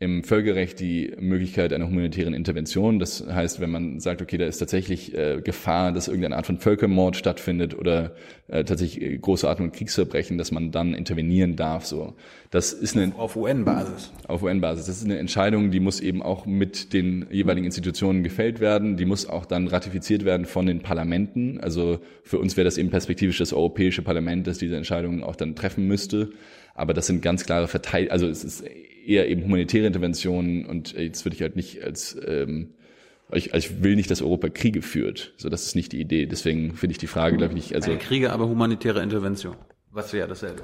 im Völkerrecht die Möglichkeit einer humanitären Intervention. Das heißt, wenn man sagt, okay, da ist tatsächlich äh, Gefahr, dass irgendeine Art von Völkermord stattfindet oder äh, tatsächlich äh, große Art von Kriegsverbrechen, dass man dann intervenieren darf. So, das ist eine auf UN-Basis. Auf UN-Basis. Das ist eine Entscheidung, die muss eben auch mit den jeweiligen Institutionen gefällt werden. Die muss auch dann ratifiziert werden von den Parlamenten. Also für uns wäre das eben perspektivisch das Europäische Parlament, das diese Entscheidungen auch dann treffen müsste. Aber das sind ganz klare Verteil, also es ist eher eben humanitäre Interventionen und jetzt würde ich halt nicht als ähm, ich, also ich will nicht, dass Europa Kriege führt. So, das ist nicht die Idee. Deswegen finde ich die Frage, glaube ich, nicht. Also Keine Kriege, aber humanitäre Intervention. Was wäre dasselbe?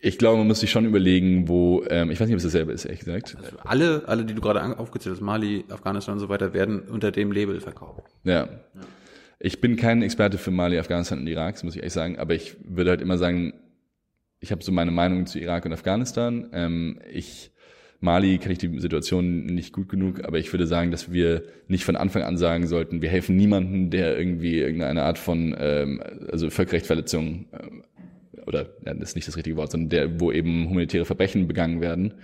Ich glaube, man muss sich schon überlegen, wo, ähm, ich weiß nicht, ob es dasselbe ist, ehrlich gesagt. Also alle, alle, die du gerade aufgezählt hast, Mali, Afghanistan und so weiter, werden unter dem Label verkauft. Ja. ja. Ich bin kein Experte für Mali, Afghanistan und Irak, das muss ich ehrlich sagen, aber ich würde halt immer sagen, ich habe so meine Meinung zu Irak und Afghanistan. Ähm, ich Mali kenne ich die Situation nicht gut genug, aber ich würde sagen, dass wir nicht von Anfang an sagen sollten, wir helfen niemanden, der irgendwie irgendeine Art von ähm, also Völkerrechtsverletzung äh, oder ja, das ist nicht das richtige Wort, sondern der, wo eben humanitäre Verbrechen begangen werden.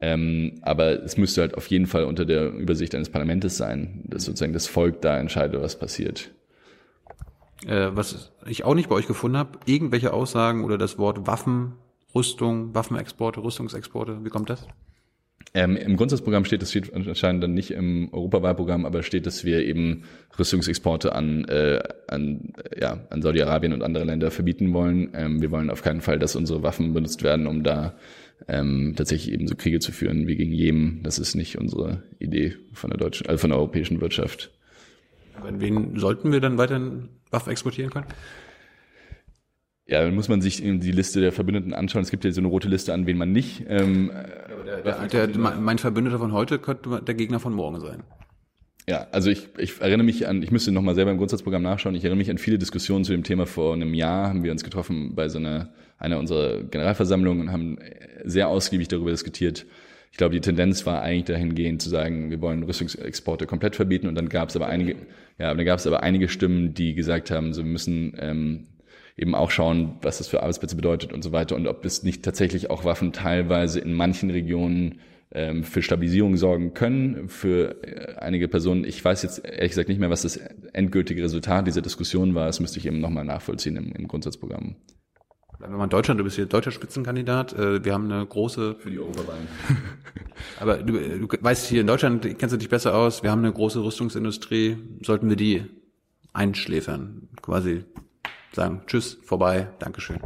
Ähm, aber es müsste halt auf jeden Fall unter der Übersicht eines Parlaments sein, dass sozusagen das Volk da entscheidet, was passiert äh, was ich auch nicht bei euch gefunden habe, irgendwelche Aussagen oder das Wort Waffen, Rüstung, Waffenexporte, Rüstungsexporte. Wie kommt das? Ähm, Im Grundsatzprogramm steht, das steht anscheinend dann nicht im Europawahlprogramm, aber steht, dass wir eben Rüstungsexporte an, äh, an, ja, an Saudi-Arabien und andere Länder verbieten wollen. Ähm, wir wollen auf keinen Fall, dass unsere Waffen benutzt werden, um da ähm, tatsächlich eben so Kriege zu führen wie gegen Jemen. Das ist nicht unsere Idee von der deutschen, äh, von der europäischen Wirtschaft. Aber in wen sollten wir dann weiterhin Waffen exportieren können? Ja, dann muss man sich die Liste der Verbündeten anschauen. Es gibt ja so eine rote Liste, an wen man nicht. Ähm, der, der, der, mein Verbündeter von heute könnte der Gegner von morgen sein. Ja, also ich, ich erinnere mich an, ich müsste nochmal selber im Grundsatzprogramm nachschauen, ich erinnere mich an viele Diskussionen zu dem Thema. Vor einem Jahr haben wir uns getroffen bei so einer, einer unserer Generalversammlungen und haben sehr ausgiebig darüber diskutiert. Ich glaube, die Tendenz war eigentlich dahingehend zu sagen, wir wollen Rüstungsexporte komplett verbieten und dann gab es aber einige, ja, dann gab es aber einige Stimmen, die gesagt haben, so wir müssen ähm, eben auch schauen, was das für Arbeitsplätze bedeutet und so weiter und ob es nicht tatsächlich auch Waffen teilweise in manchen Regionen ähm, für Stabilisierung sorgen können für äh, einige Personen. Ich weiß jetzt ehrlich gesagt nicht mehr, was das endgültige Resultat dieser Diskussion war. Das müsste ich eben nochmal nachvollziehen im, im Grundsatzprogramm. Mal in Deutschland, du bist hier deutscher Spitzenkandidat. Äh, wir haben eine große... Für die Oberwahlen. Aber du, du weißt, hier in Deutschland kennst du dich besser aus. Wir haben eine große Rüstungsindustrie. Sollten wir die einschläfern? Quasi sagen, tschüss, vorbei, Dankeschön.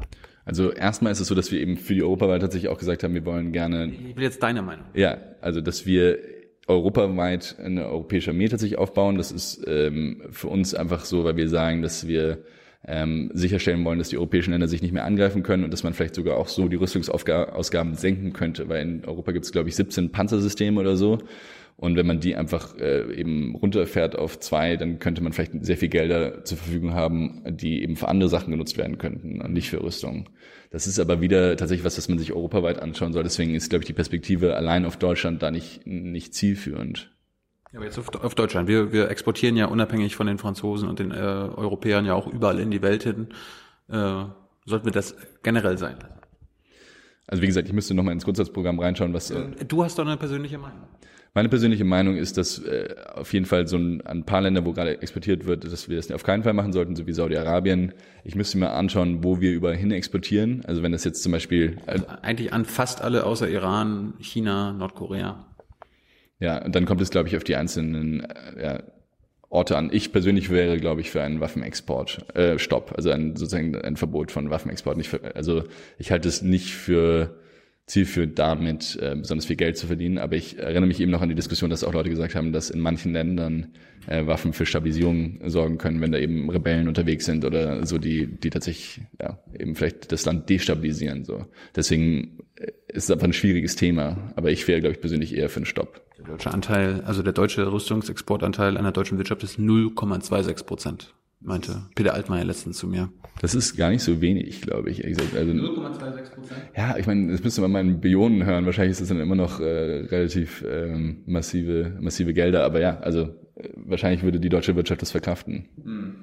Also erstmal ist es so, dass wir eben für die Europawahl tatsächlich auch gesagt haben, wir wollen gerne. Ich will jetzt deine Meinung. Ja, also dass wir europaweit eine europäische Armee tatsächlich aufbauen. Das ist ähm, für uns einfach so, weil wir sagen, dass wir ähm, sicherstellen wollen, dass die europäischen Länder sich nicht mehr angreifen können und dass man vielleicht sogar auch so die Rüstungsausgaben senken könnte, weil in Europa gibt es, glaube ich, 17 Panzersysteme oder so. Und wenn man die einfach äh, eben runterfährt auf zwei, dann könnte man vielleicht sehr viel Gelder zur Verfügung haben, die eben für andere Sachen genutzt werden könnten und nicht für Rüstung. Das ist aber wieder tatsächlich was, was man sich europaweit anschauen soll. Deswegen ist, glaube ich, die Perspektive allein auf Deutschland da nicht, nicht zielführend. Ja, aber jetzt auf, auf Deutschland. Wir, wir exportieren ja unabhängig von den Franzosen und den äh, Europäern ja auch überall in die Welt hin. Äh, sollten wir das generell sein lassen? Also wie gesagt, ich müsste nochmal ins Grundsatzprogramm reinschauen, was. Äh, du hast doch eine persönliche Meinung. Meine persönliche Meinung ist, dass äh, auf jeden Fall so ein, ein paar Länder, wo gerade exportiert wird, dass wir das auf keinen Fall machen sollten, so wie Saudi-Arabien. Ich müsste mir anschauen, wo wir überall hin exportieren. Also wenn das jetzt zum Beispiel... Äh, also eigentlich an fast alle außer Iran, China, Nordkorea. Ja, und dann kommt es, glaube ich, auf die einzelnen äh, ja, Orte an. Ich persönlich wäre, glaube ich, für einen Waffenexport, äh, Stopp, also ein, sozusagen ein Verbot von Waffenexport. Nicht für, also ich halte es nicht für zielführend damit äh, besonders viel Geld zu verdienen. Aber ich erinnere mich eben noch an die Diskussion, dass auch Leute gesagt haben, dass in manchen Ländern äh, Waffen für Stabilisierung sorgen können, wenn da eben Rebellen unterwegs sind oder so, die, die tatsächlich ja, eben vielleicht das Land destabilisieren. So. Deswegen äh, ist es einfach ein schwieriges Thema. Aber ich wäre, glaube ich, persönlich eher für einen Stopp. Der deutsche Anteil, also der deutsche Rüstungsexportanteil einer deutschen Wirtschaft ist 0,26 Prozent meinte Peter Altmaier letztens zu mir. Das ist gar nicht so wenig, glaube ich. Also, 0,26 Prozent? Ja, ich meine, das müsste man mal in Billionen hören. Wahrscheinlich ist das dann immer noch äh, relativ ähm, massive, massive Gelder. Aber ja, also äh, wahrscheinlich würde die deutsche Wirtschaft das verkraften. Hm.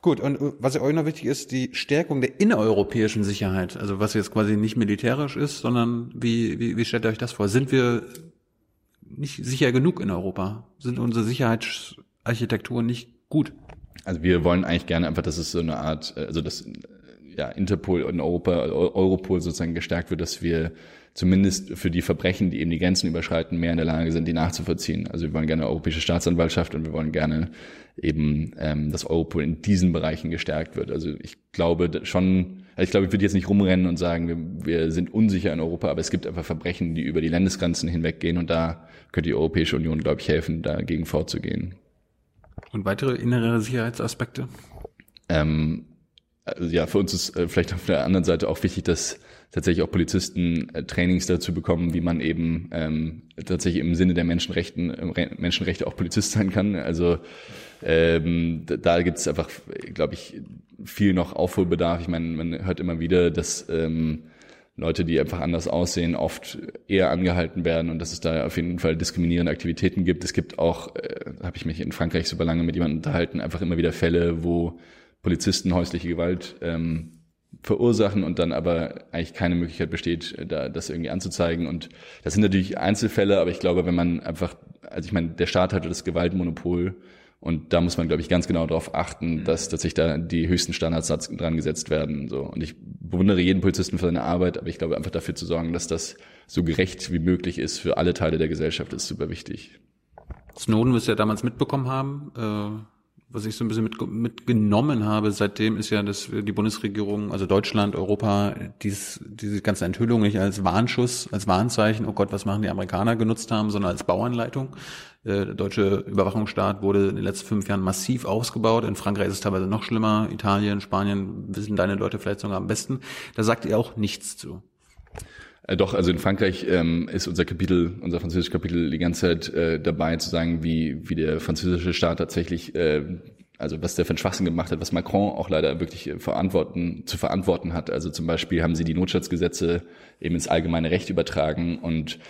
Gut, und äh, was euch noch wichtig ist, die Stärkung der innereuropäischen Sicherheit. Also was jetzt quasi nicht militärisch ist, sondern wie, wie, wie stellt ihr euch das vor? Sind wir nicht sicher genug in Europa? Sind unsere Sicherheitsarchitekturen nicht gut. Also wir wollen eigentlich gerne einfach, dass es so eine Art, äh, also dass ja, Interpol in Europa, Europol sozusagen gestärkt wird, dass wir zumindest für die Verbrechen, die eben die Grenzen überschreiten, mehr in der Lage sind, die nachzuvollziehen. Also wir wollen gerne eine europäische Staatsanwaltschaft und wir wollen gerne eben, ähm, dass Europol in diesen Bereichen gestärkt wird. Also ich glaube schon, also ich glaube, ich würde jetzt nicht rumrennen und sagen, wir, wir sind unsicher in Europa, aber es gibt einfach Verbrechen, die über die Landesgrenzen hinweggehen und da könnte die Europäische Union, glaube ich, helfen, dagegen vorzugehen. Und weitere innere Sicherheitsaspekte? Ähm, also ja, für uns ist äh, vielleicht auf der anderen Seite auch wichtig, dass tatsächlich auch Polizisten äh, Trainings dazu bekommen, wie man eben ähm, tatsächlich im Sinne der Menschenrechten, äh, Menschenrechte auch Polizist sein kann. Also ähm, da, da gibt es einfach, glaube ich, viel noch Aufholbedarf. Ich meine, man hört immer wieder, dass ähm, Leute, die einfach anders aussehen, oft eher angehalten werden und dass es da auf jeden Fall diskriminierende Aktivitäten gibt. Es gibt auch, äh, habe ich mich in Frankreich super lange mit jemandem unterhalten, einfach immer wieder Fälle, wo Polizisten häusliche Gewalt ähm, verursachen und dann aber eigentlich keine Möglichkeit besteht, da das irgendwie anzuzeigen. Und das sind natürlich Einzelfälle, aber ich glaube, wenn man einfach, also ich meine, der Staat hatte das Gewaltmonopol und da muss man, glaube ich, ganz genau darauf achten, mhm. dass tatsächlich da die höchsten Standards dran gesetzt werden. So. Und ich bewundere jeden Polizisten für seine Arbeit, aber ich glaube, einfach dafür zu sorgen, dass das so gerecht wie möglich ist für alle Teile der Gesellschaft, ist super wichtig. Snowden wirst du ja damals mitbekommen haben. Äh, was ich so ein bisschen mit, mitgenommen habe seitdem, ist ja, dass die Bundesregierung, also Deutschland, Europa, dies, diese ganze Enthüllung nicht als Warnschuss, als Warnzeichen, oh Gott, was machen die Amerikaner genutzt haben, sondern als Bauanleitung. Äh, der deutsche Überwachungsstaat wurde in den letzten fünf Jahren massiv ausgebaut. In Frankreich ist es teilweise noch schlimmer. Italien, Spanien wissen deine Leute vielleicht sogar am besten. Da sagt ihr auch nichts zu. Äh, doch, also in Frankreich ähm, ist unser Kapitel, unser französisches Kapitel die ganze Zeit äh, dabei zu sagen, wie, wie der französische Staat tatsächlich, äh, also was der für einen Schwachsinn gemacht hat, was Macron auch leider wirklich verantworten, zu verantworten hat. Also zum Beispiel haben sie die Notstandsgesetze eben ins allgemeine Recht übertragen und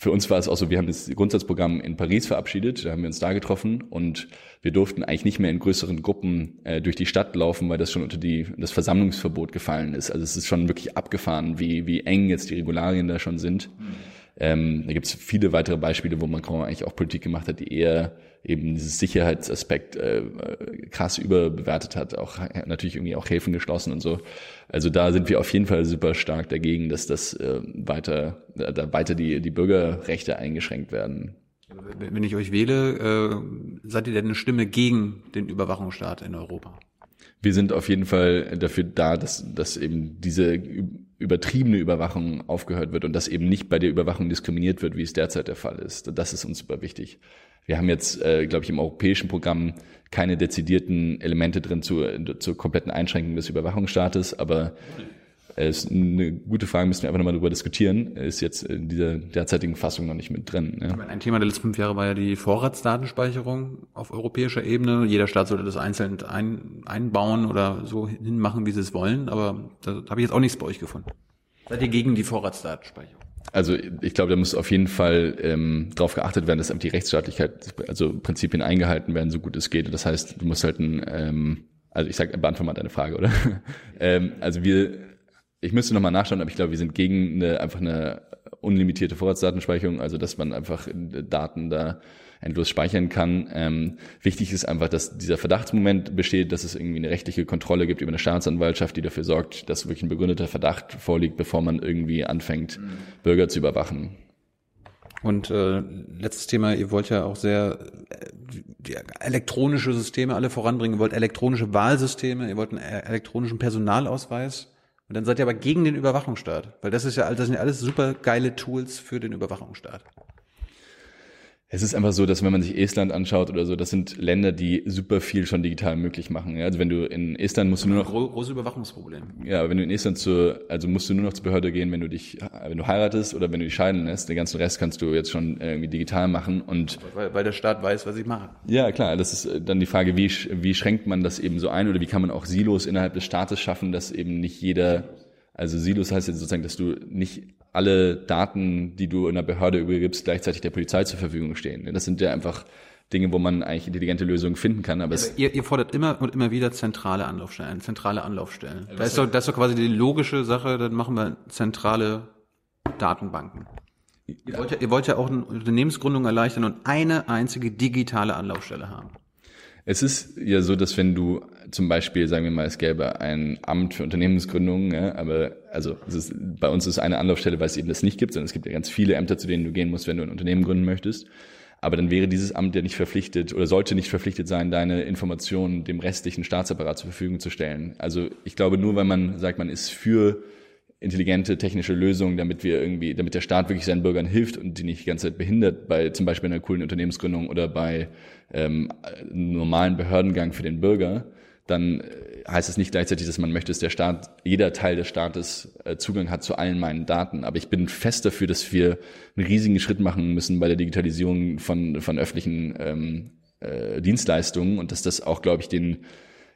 für uns war es auch so, wir haben das Grundsatzprogramm in Paris verabschiedet, da haben wir uns da getroffen und wir durften eigentlich nicht mehr in größeren Gruppen äh, durch die Stadt laufen, weil das schon unter die, das Versammlungsverbot gefallen ist. Also es ist schon wirklich abgefahren, wie, wie eng jetzt die Regularien da schon sind. Mhm. Ähm, da gibt es viele weitere Beispiele, wo Macron eigentlich auch Politik gemacht hat, die eher eben dieses Sicherheitsaspekt äh, krass überbewertet hat, auch natürlich irgendwie auch Häfen geschlossen und so. Also da sind wir auf jeden Fall super stark dagegen, dass das äh, weiter, da weiter die, die Bürgerrechte eingeschränkt werden. Wenn ich euch wähle, äh, seid ihr denn eine Stimme gegen den Überwachungsstaat in Europa? Wir sind auf jeden Fall dafür da, dass, dass eben diese übertriebene Überwachung aufgehört wird und dass eben nicht bei der Überwachung diskriminiert wird, wie es derzeit der Fall ist. Das ist uns super wichtig. Wir haben jetzt, äh, glaube ich, im europäischen Programm keine dezidierten Elemente drin zur, zur kompletten Einschränkung des Überwachungsstaates, aber ist eine gute Frage, müssen wir einfach nochmal darüber diskutieren. Ist jetzt in dieser derzeitigen Fassung noch nicht mit drin. Ne? Ein Thema der letzten fünf Jahre war ja die Vorratsdatenspeicherung auf europäischer Ebene. Jeder Staat sollte das einzeln ein, einbauen oder so hinmachen, wie sie es wollen. Aber da habe ich jetzt auch nichts bei euch gefunden. Seid ihr gegen die Vorratsdatenspeicherung? Also ich glaube, da muss auf jeden Fall ähm, darauf geachtet werden, dass die Rechtsstaatlichkeit, also Prinzipien eingehalten werden, so gut es geht. Das heißt, du musst halt ein, ähm, also ich sage, beantworte mal deine Frage, oder? ähm, also wir ich müsste nochmal nachschauen, aber ich glaube, wir sind gegen eine, einfach eine unlimitierte Vorratsdatenspeicherung, also dass man einfach Daten da endlos speichern kann. Ähm, wichtig ist einfach, dass dieser Verdachtsmoment besteht, dass es irgendwie eine rechtliche Kontrolle gibt über eine Staatsanwaltschaft, die dafür sorgt, dass wirklich ein begründeter Verdacht vorliegt, bevor man irgendwie anfängt, mhm. Bürger zu überwachen. Und äh, letztes Thema, ihr wollt ja auch sehr äh, elektronische Systeme alle voranbringen, ihr wollt elektronische Wahlsysteme, ihr wollt einen äh, elektronischen Personalausweis. Und dann seid ihr aber gegen den Überwachungsstaat, weil das ist ja, das sind ja alles super geile Tools für den Überwachungsstaat. Es ist einfach so, dass wenn man sich Estland anschaut oder so, das sind Länder, die super viel schon digital möglich machen. Ja, also wenn du in Estland musst du nur noch große Überwachungsproblem. Ja, wenn du in Estland zur, also musst du nur noch zur Behörde gehen, wenn du dich, wenn du heiratest oder wenn du dich scheiden lässt. Den ganzen Rest kannst du jetzt schon irgendwie digital machen und weil, weil der Staat weiß, was ich mache. Ja, klar. Das ist dann die Frage, wie wie schränkt man das eben so ein oder wie kann man auch Silos innerhalb des Staates schaffen, dass eben nicht jeder also Silos heißt jetzt sozusagen, dass du nicht alle Daten, die du in der Behörde übergibst, gleichzeitig der Polizei zur Verfügung stehen. Das sind ja einfach Dinge, wo man eigentlich intelligente Lösungen finden kann. Aber, aber ihr, ihr fordert immer und immer wieder zentrale Anlaufstellen, zentrale Anlaufstellen. Da ist, doch, das ist doch quasi die logische Sache, dann machen wir zentrale Datenbanken. Ihr, wollt ja, ihr wollt ja auch eine Unternehmensgründung erleichtern und eine einzige digitale Anlaufstelle haben. Es ist ja so, dass wenn du zum Beispiel, sagen wir mal, es gäbe ein Amt für Unternehmensgründung, ja, aber also ist, bei uns ist eine Anlaufstelle, weil es eben das nicht gibt, sondern es gibt ja ganz viele Ämter, zu denen du gehen musst, wenn du ein Unternehmen gründen möchtest. Aber dann wäre dieses Amt ja nicht verpflichtet oder sollte nicht verpflichtet sein, deine Informationen dem restlichen Staatsapparat zur Verfügung zu stellen. Also ich glaube, nur weil man sagt, man ist für intelligente technische Lösungen, damit wir irgendwie, damit der Staat wirklich seinen Bürgern hilft und die nicht die ganze Zeit behindert bei zum Beispiel einer coolen Unternehmensgründung oder bei ähm, normalen Behördengang für den Bürger, dann äh, heißt es nicht gleichzeitig, dass man möchte, dass der Staat, jeder Teil des Staates äh, Zugang hat zu allen meinen Daten. Aber ich bin fest dafür, dass wir einen riesigen Schritt machen müssen bei der Digitalisierung von, von öffentlichen ähm, äh, Dienstleistungen und dass das auch, glaube ich, den,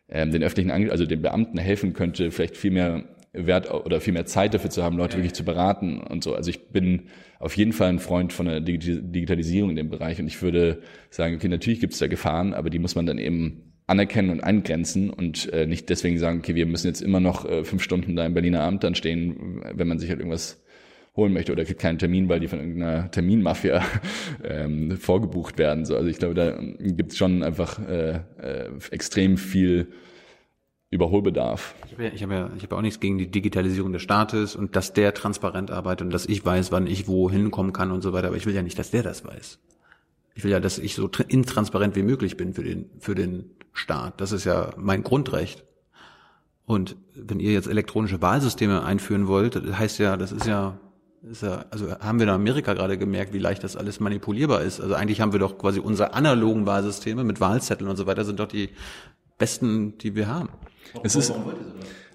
ähm, den öffentlichen, also den Beamten helfen könnte, vielleicht viel mehr Wert oder viel mehr Zeit dafür zu haben, Leute wirklich zu beraten und so. Also ich bin auf jeden Fall ein Freund von der Digitalisierung in dem Bereich und ich würde sagen, okay, natürlich gibt es da Gefahren, aber die muss man dann eben anerkennen und eingrenzen und äh, nicht deswegen sagen, okay, wir müssen jetzt immer noch äh, fünf Stunden da im Berliner Amt dann stehen, wenn man sich halt irgendwas holen möchte oder kriegt keinen Termin, weil die von irgendeiner Terminmafia ähm, vorgebucht werden. So, also ich glaube, da gibt es schon einfach äh, äh, extrem viel Überholbedarf. Ich habe ja, ich hab ja, ich hab auch nichts gegen die Digitalisierung des Staates und dass der transparent arbeitet und dass ich weiß, wann ich wo hinkommen kann und so weiter. Aber ich will ja nicht, dass der das weiß. Ich will ja, dass ich so intransparent wie möglich bin für den, für den Staat. Das ist ja mein Grundrecht. Und wenn ihr jetzt elektronische Wahlsysteme einführen wollt, das heißt ja, das ist ja, ist ja, also haben wir in Amerika gerade gemerkt, wie leicht das alles manipulierbar ist. Also eigentlich haben wir doch quasi unsere analogen Wahlsysteme mit Wahlzetteln und so weiter sind doch die besten, die wir haben. Es ist,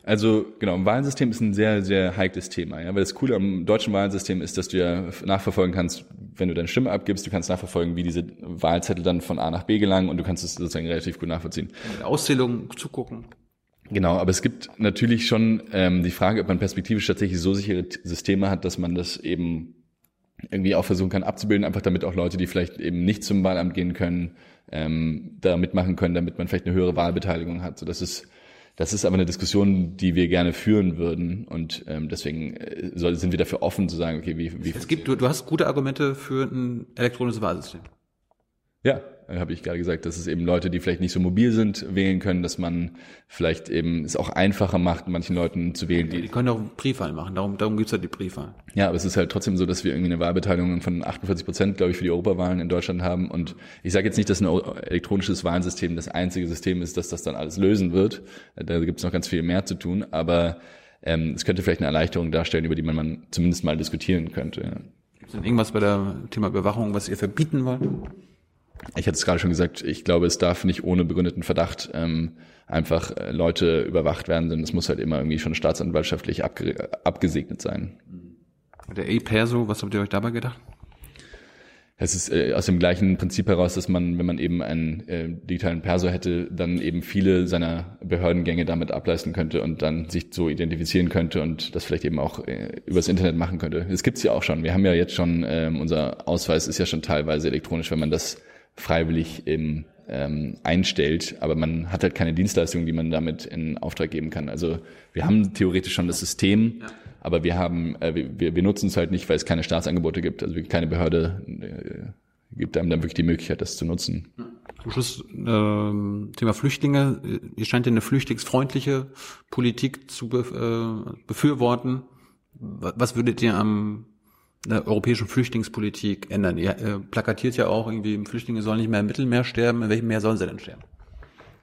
also genau, ein Wahlsystem ist ein sehr, sehr heikles Thema, ja, weil das Coole am deutschen Wahlsystem ist, dass du ja nachverfolgen kannst, wenn du deine Stimme abgibst, du kannst nachverfolgen, wie diese Wahlzettel dann von A nach B gelangen und du kannst es sozusagen relativ gut nachvollziehen. Auszählung zugucken. Genau, aber es gibt natürlich schon ähm, die Frage, ob man perspektivisch tatsächlich so sichere Systeme hat, dass man das eben irgendwie auch versuchen kann abzubilden, einfach damit auch Leute, die vielleicht eben nicht zum Wahlamt gehen können, ähm, da mitmachen können, damit man vielleicht eine höhere Wahlbeteiligung hat. So, das ist das ist aber eine Diskussion, die wir gerne führen würden und ähm, deswegen äh, sind wir dafür offen zu sagen, okay, wie, wie es gibt, du, du hast gute Argumente für ein elektronisches Wahlsystem. Ja, habe ich gerade gesagt, dass es eben Leute, die vielleicht nicht so mobil sind, wählen können, dass man vielleicht eben es auch einfacher macht, manchen Leuten zu wählen. Die, die können auch Briefwahl machen, darum, darum gibt's halt die Briefwahl. Ja, aber es ist halt trotzdem so, dass wir irgendwie eine Wahlbeteiligung von 48 Prozent, glaube ich, für die Europawahlen in Deutschland haben. Und ich sage jetzt nicht, dass ein elektronisches Wahlsystem das einzige System ist, dass das dann alles lösen wird. Da gibt's noch ganz viel mehr zu tun, aber ähm, es könnte vielleicht eine Erleichterung darstellen, über die man, man zumindest mal diskutieren könnte. Ja. Gibt es denn irgendwas bei der Thema Überwachung, was ihr verbieten wollt? Ich hatte es gerade schon gesagt, ich glaube, es darf nicht ohne begründeten Verdacht ähm, einfach äh, Leute überwacht werden, sondern es muss halt immer irgendwie schon staatsanwaltschaftlich abge abgesegnet sein. Der E-Perso, was habt ihr euch dabei gedacht? Es ist äh, aus dem gleichen Prinzip heraus, dass man, wenn man eben einen äh, digitalen Perso hätte, dann eben viele seiner Behördengänge damit ableisten könnte und dann sich so identifizieren könnte und das vielleicht eben auch äh, übers Internet machen könnte. Das gibt's ja auch schon. Wir haben ja jetzt schon, ähm, unser Ausweis ist ja schon teilweise elektronisch, wenn man das freiwillig eben ähm, einstellt, aber man hat halt keine Dienstleistung, die man damit in Auftrag geben kann. Also wir haben theoretisch schon das System, ja. aber wir haben, äh, wir, wir nutzen es halt nicht, weil es keine Staatsangebote gibt. Also keine Behörde äh, gibt einem dann wirklich die Möglichkeit, das zu nutzen. Zum Schluss ähm, Thema Flüchtlinge. Ihr scheint ja eine flüchtlingsfreundliche Politik zu be äh, befürworten. Was würdet ihr am europäischen Flüchtlingspolitik ändern? Ihr äh, plakatiert ja auch irgendwie, Flüchtlinge sollen nicht mehr im Mittelmeer sterben. In welchem Meer sollen sie denn sterben?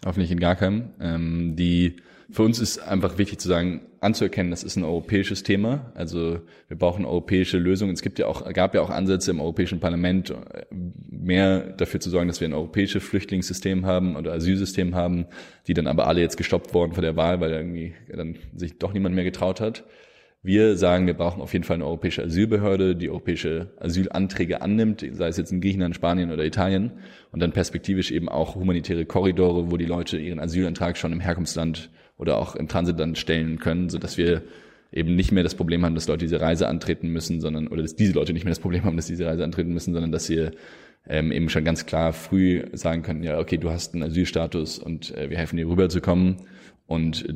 Hoffentlich in gar keinem. Ähm, die, für uns ist einfach wichtig zu sagen, anzuerkennen, das ist ein europäisches Thema. Also wir brauchen europäische Lösungen. Es gibt ja auch, gab ja auch Ansätze im Europäischen Parlament, mehr dafür zu sorgen, dass wir ein europäisches Flüchtlingssystem haben oder Asylsystem haben, die dann aber alle jetzt gestoppt wurden vor der Wahl, weil irgendwie dann sich doch niemand mehr getraut hat. Wir sagen, wir brauchen auf jeden Fall eine europäische Asylbehörde, die europäische Asylanträge annimmt, sei es jetzt in Griechenland, Spanien oder Italien, und dann perspektivisch eben auch humanitäre Korridore, wo die Leute ihren Asylantrag schon im Herkunftsland oder auch im Transitland stellen können, so dass wir eben nicht mehr das Problem haben, dass Leute diese Reise antreten müssen, sondern oder dass diese Leute nicht mehr das Problem haben, dass diese Reise antreten müssen, sondern dass wir ähm, eben schon ganz klar früh sagen können, ja, okay, du hast einen Asylstatus und äh, wir helfen dir rüberzukommen und äh,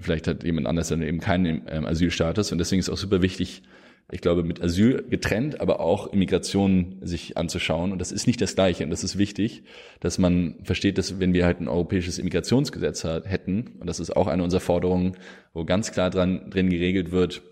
vielleicht hat jemand anders dann eben keinen ähm, Asylstatus und deswegen ist auch super wichtig, ich glaube, mit Asyl getrennt, aber auch Immigration sich anzuschauen. Und das ist nicht das Gleiche. Und das ist wichtig, dass man versteht, dass wenn wir halt ein europäisches Immigrationsgesetz hätten, und das ist auch eine unserer Forderungen, wo ganz klar dran, drin geregelt wird,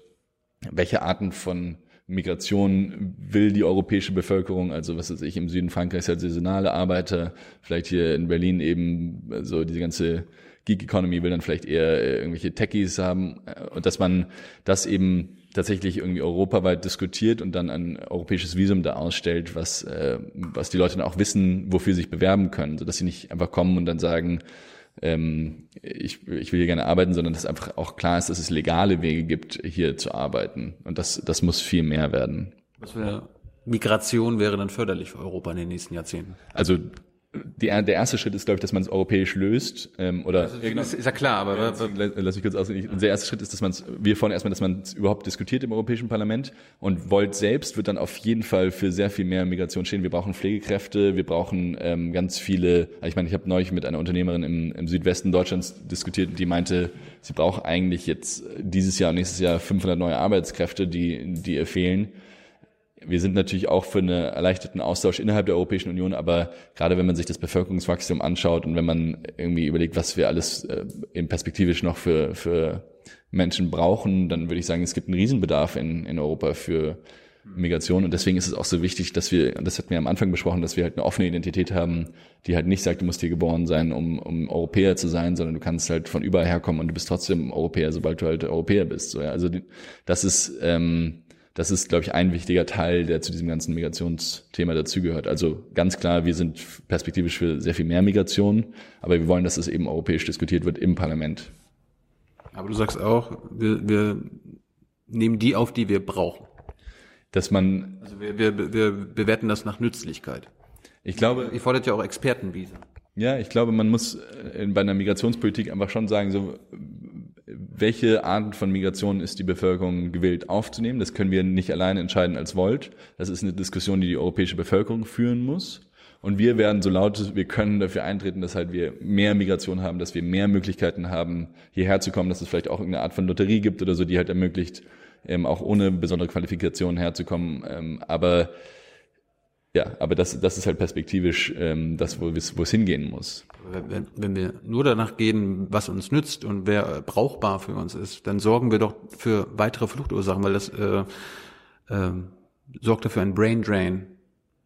welche Arten von Migration will die europäische Bevölkerung, also was weiß ich, im Süden Frankreichs halt saisonale Arbeiter, vielleicht hier in Berlin eben so diese ganze Geek Economy will dann vielleicht eher äh, irgendwelche Techies haben äh, und dass man das eben tatsächlich irgendwie europaweit diskutiert und dann ein europäisches Visum da ausstellt, was, äh, was die Leute dann auch wissen, wofür sie sich bewerben können, sodass sie nicht einfach kommen und dann sagen, ähm, ich, ich will hier gerne arbeiten, sondern dass einfach auch klar ist, dass es legale Wege gibt, hier zu arbeiten. Und das, das muss viel mehr werden. Was für Migration wäre dann förderlich für Europa in den nächsten Jahrzehnten? Also die, der erste Schritt ist, glaube ich, dass man es europäisch löst. Ähm, oder also, ist, ist ja klar, aber ja, lass mich kurz ausreden. Der erste Schritt ist, dass man es, wir fordern erstmal, dass man es überhaupt diskutiert im Europäischen Parlament. Und Volt selbst wird dann auf jeden Fall für sehr viel mehr Migration stehen. Wir brauchen Pflegekräfte, wir brauchen ähm, ganz viele. Also ich meine, ich habe neulich mit einer Unternehmerin im, im Südwesten Deutschlands diskutiert, die meinte, sie braucht eigentlich jetzt dieses Jahr und nächstes Jahr 500 neue Arbeitskräfte, die die ihr fehlen wir sind natürlich auch für einen erleichterten Austausch innerhalb der Europäischen Union, aber gerade wenn man sich das Bevölkerungswachstum anschaut und wenn man irgendwie überlegt, was wir alles äh, in perspektivisch noch für, für Menschen brauchen, dann würde ich sagen, es gibt einen Riesenbedarf in, in Europa für Migration und deswegen ist es auch so wichtig, dass wir, das hatten wir am Anfang besprochen, dass wir halt eine offene Identität haben, die halt nicht sagt, du musst hier geboren sein, um, um Europäer zu sein, sondern du kannst halt von überall herkommen und du bist trotzdem Europäer, sobald du halt Europäer bist. So, ja. Also das ist ähm, das ist, glaube ich, ein wichtiger Teil, der zu diesem ganzen Migrationsthema dazugehört. Also ganz klar, wir sind perspektivisch für sehr viel mehr Migration, aber wir wollen, dass es eben europäisch diskutiert wird im Parlament. Aber du sagst auch, wir, wir nehmen die auf, die wir brauchen. Dass man. Also wir, wir, wir bewerten das nach Nützlichkeit. Ich glaube. Ihr fordert ja auch Expertenvisa. Ja, ich glaube, man muss äh, bei einer Migrationspolitik einfach schon sagen, so welche Art von Migration ist die Bevölkerung gewillt aufzunehmen. Das können wir nicht alleine entscheiden als Volt. Das ist eine Diskussion, die die europäische Bevölkerung führen muss. Und wir werden so laut wir können dafür eintreten, dass halt wir mehr Migration haben, dass wir mehr Möglichkeiten haben, hierher zu kommen, dass es vielleicht auch irgendeine Art von Lotterie gibt oder so, die halt ermöglicht, ähm, auch ohne besondere Qualifikationen herzukommen. Ähm, aber ja, aber das, das ist halt perspektivisch ähm, das, wo es hingehen muss. Wenn, wenn wir nur danach gehen, was uns nützt und wer brauchbar für uns ist, dann sorgen wir doch für weitere Fluchtursachen, weil das äh, äh, sorgt dafür ein Brain Drain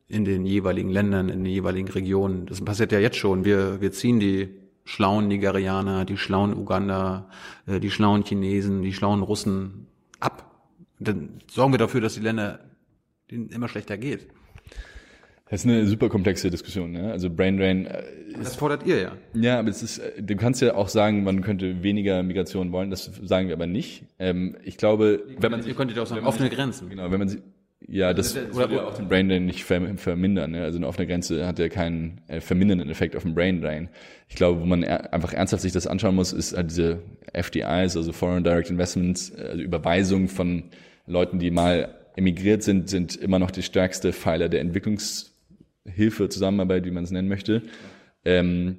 in den jeweiligen Ländern, in den jeweiligen Regionen. Das passiert ja jetzt schon. Wir, wir ziehen die schlauen Nigerianer, die schlauen Uganda, äh, die schlauen Chinesen, die schlauen Russen ab. Dann sorgen wir dafür, dass die Länder denen immer schlechter geht. Das ist eine super komplexe Diskussion. Ne? Also Brain Drain. Äh, Das fordert ihr ja. Ja, aber es ist, äh, du kannst ja auch sagen, man könnte weniger Migration wollen. Das sagen wir aber nicht. Ähm, ich glaube, wenn man Ihr könntet auch sagen, offene Grenzen. Genau, wenn man sie, ja, das Oder- oder, würde auch den Brain Drain nicht ver- vermindern. Ne? Also eine offene Grenze hat ja keinen äh, vermindernden Effekt auf den Brain Drain. Ich glaube, wo man er, einfach ernsthaft sich das anschauen muss, ist halt diese FDIs, also Foreign Direct Investments, also Überweisung von Leuten, die mal emigriert sind, sind immer noch die stärkste Pfeiler der Entwicklungshilfe, Zusammenarbeit, wie man es nennen möchte. Ähm,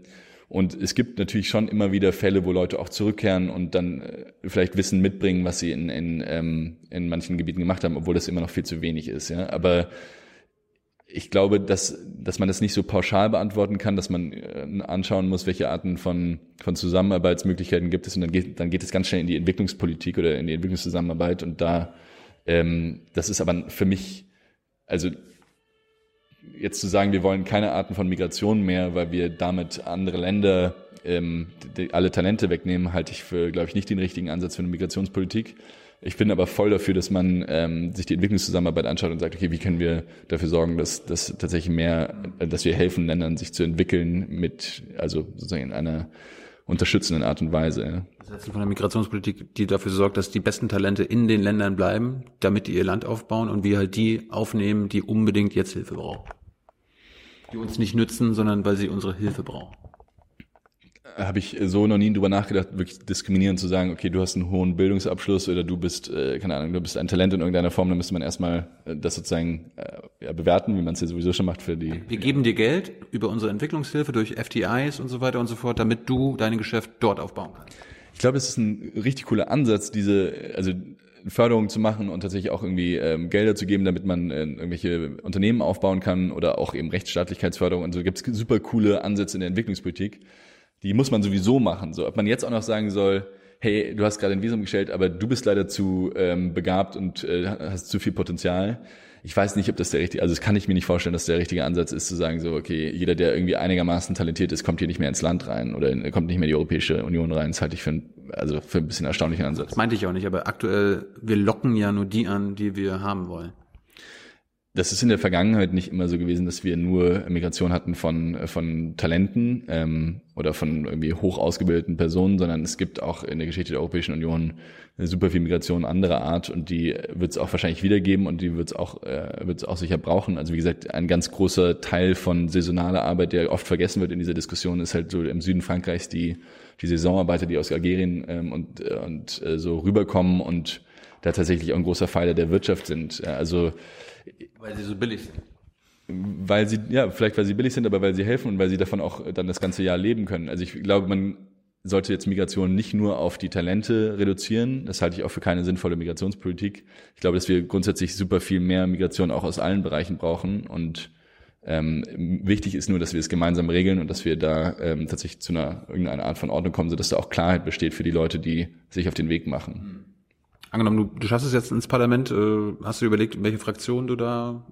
und es gibt natürlich schon immer wieder Fälle, wo Leute auch zurückkehren und dann äh, vielleicht Wissen mitbringen, was sie in, in, ähm, in manchen Gebieten gemacht haben, obwohl das immer noch viel zu wenig ist. Ja? Aber ich glaube, dass, dass man das nicht so pauschal beantworten kann, dass man äh, anschauen muss, welche Arten von, von Zusammenarbeitsmöglichkeiten gibt es und dann geht, dann geht es ganz schnell in die Entwicklungspolitik oder in die Entwicklungszusammenarbeit und da, ähm, das ist aber für mich, also jetzt zu sagen, wir wollen keine Arten von Migration mehr, weil wir damit andere Länder ähm, die, alle Talente wegnehmen, halte ich für, glaube ich, nicht den richtigen Ansatz für eine Migrationspolitik. Ich bin aber voll dafür, dass man ähm, sich die Entwicklungszusammenarbeit anschaut und sagt, okay, wie können wir dafür sorgen, dass, dass tatsächlich mehr, dass wir helfen, Ländern sich zu entwickeln mit, also sozusagen in einer unterstützenden Art und Weise. Ja. Das Setzen von der Migrationspolitik, die dafür sorgt, dass die besten Talente in den Ländern bleiben, damit die ihr Land aufbauen und wir halt die aufnehmen, die unbedingt jetzt Hilfe brauchen. Die uns nicht nützen, sondern weil sie unsere Hilfe brauchen. habe ich so noch nie drüber nachgedacht, wirklich diskriminierend zu sagen, okay, du hast einen hohen Bildungsabschluss oder du bist, äh, keine Ahnung, du bist ein Talent in irgendeiner Form, dann müsste man erstmal äh, das sozusagen äh, ja, bewerten, wie man es ja sowieso schon macht für die. Wir geben dir Geld über unsere Entwicklungshilfe durch FTIs und so weiter und so fort, damit du dein Geschäft dort aufbauen kannst. Ich glaube, es ist ein richtig cooler Ansatz, diese, also Förderung zu machen und tatsächlich auch irgendwie ähm, Gelder zu geben, damit man äh, irgendwelche Unternehmen aufbauen kann oder auch eben Rechtsstaatlichkeitsförderung und so gibt es super coole Ansätze in der Entwicklungspolitik. Die muss man sowieso machen. So, ob man jetzt auch noch sagen soll, hey, du hast gerade ein Visum gestellt, aber du bist leider zu ähm, begabt und äh, hast zu viel Potenzial. Ich weiß nicht, ob das der richtige, also das kann ich mir nicht vorstellen, dass der richtige Ansatz ist, zu sagen so, okay, jeder, der irgendwie einigermaßen talentiert ist, kommt hier nicht mehr ins Land rein oder kommt nicht mehr in die Europäische Union rein. Das halte ich für, ein, also für ein bisschen erstaunlichen Ansatz. Das meinte ich auch nicht, aber aktuell, wir locken ja nur die an, die wir haben wollen. Das ist in der Vergangenheit nicht immer so gewesen, dass wir nur Migration hatten von, von Talenten ähm, oder von irgendwie hoch ausgebildeten Personen, sondern es gibt auch in der Geschichte der Europäischen Union super viel Migration anderer Art und die wird es auch wahrscheinlich wiedergeben und die wird es auch, äh, wird es auch sicher brauchen. Also wie gesagt, ein ganz großer Teil von saisonaler Arbeit, der oft vergessen wird in dieser Diskussion, ist halt so im Süden Frankreichs die, die Saisonarbeiter, die aus Algerien ähm, und, äh, und äh, so rüberkommen und da tatsächlich auch ein großer Pfeiler der Wirtschaft sind. Ja, Also Weil sie so billig sind. weil sie, ja, vielleicht weil sie billig sind, aber weil sie helfen und weil sie davon auch dann das ganze Jahr leben können. Also ich glaube, man sollte jetzt Migration nicht nur auf die Talente reduzieren. Das halte ich auch für keine sinnvolle Migrationspolitik. Ich glaube, dass wir grundsätzlich super viel mehr Migration auch aus allen Bereichen brauchen und ähm, wichtig ist nur, dass wir es gemeinsam regeln und dass wir da ähm, tatsächlich zu einer irgendeiner Art von Ordnung kommen, sodass da auch Klarheit besteht für die Leute, die sich auf den Weg machen. Angenommen, du, du schaffst es jetzt ins Parlament, äh, hast du überlegt, in welche Fraktion du da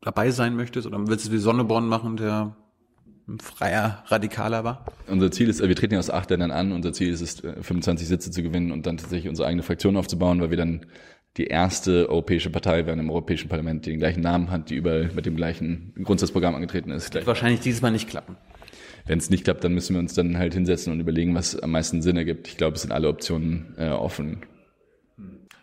dabei sein möchtest? Oder willst du wie Sonneborn machen, der ein freier Radikaler war? Unser Ziel ist, wir treten ja aus acht Ländern an, unser Ziel ist es, 25 Sitze zu gewinnen und dann tatsächlich unsere eigene Fraktion aufzubauen, weil wir dann die erste europäische Partei werden im Europäischen Parlament, die den gleichen Namen hat, die überall mit dem gleichen Grundsatzprogramm angetreten ist. Wird wahrscheinlich dieses Mal nicht klappen. Wenn es nicht klappt, dann müssen wir uns dann halt hinsetzen und überlegen, was am meisten Sinn ergibt. Ich glaube, es sind alle Optionen äh, offen.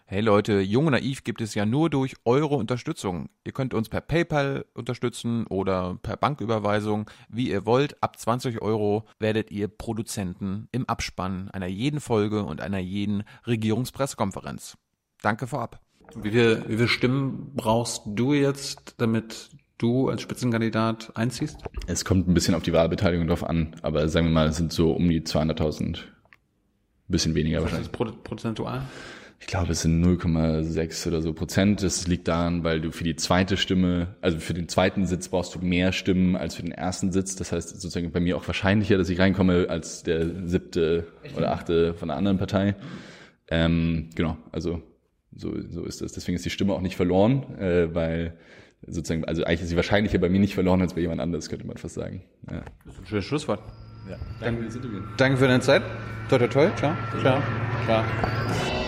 Hey Leute, Jung und Naiv gibt es ja nur durch eure Unterstützung. Ihr könnt uns per PayPal unterstützen oder per Banküberweisung, wie ihr wollt. Ab 20 Euro werdet ihr Produzenten im Abspann einer jeden Folge und einer jeden Regierungspressekonferenz. Danke vorab. Wie viel, wie viel Stimmen brauchst du jetzt, damit du als Spitzenkandidat einziehst? Es kommt ein bisschen auf die Wahlbeteiligung drauf an, aber sagen wir mal, es sind so um die 200.000. Bisschen weniger Was wahrscheinlich. prozentual? Ich glaube, es sind 0,6 oder so Prozent. Das liegt daran, weil du für die zweite Stimme, also für den zweiten Sitz brauchst du mehr Stimmen als für den ersten Sitz. Das heißt sozusagen bei mir auch wahrscheinlicher, dass ich reinkomme als der siebte oder achte von einer anderen Partei. Ähm, genau, also so, so ist das. Deswegen ist die Stimme auch nicht verloren, äh, weil sozusagen, also eigentlich ist sie wahrscheinlicher bei mir nicht verloren als bei jemand anderes, könnte man fast sagen. Ja. Das ist ein schönes Schlusswort. Ja. Danke für das Interview. Danke für deine Zeit. Toi, toi, toi. Ciao. Ciao. Ciao.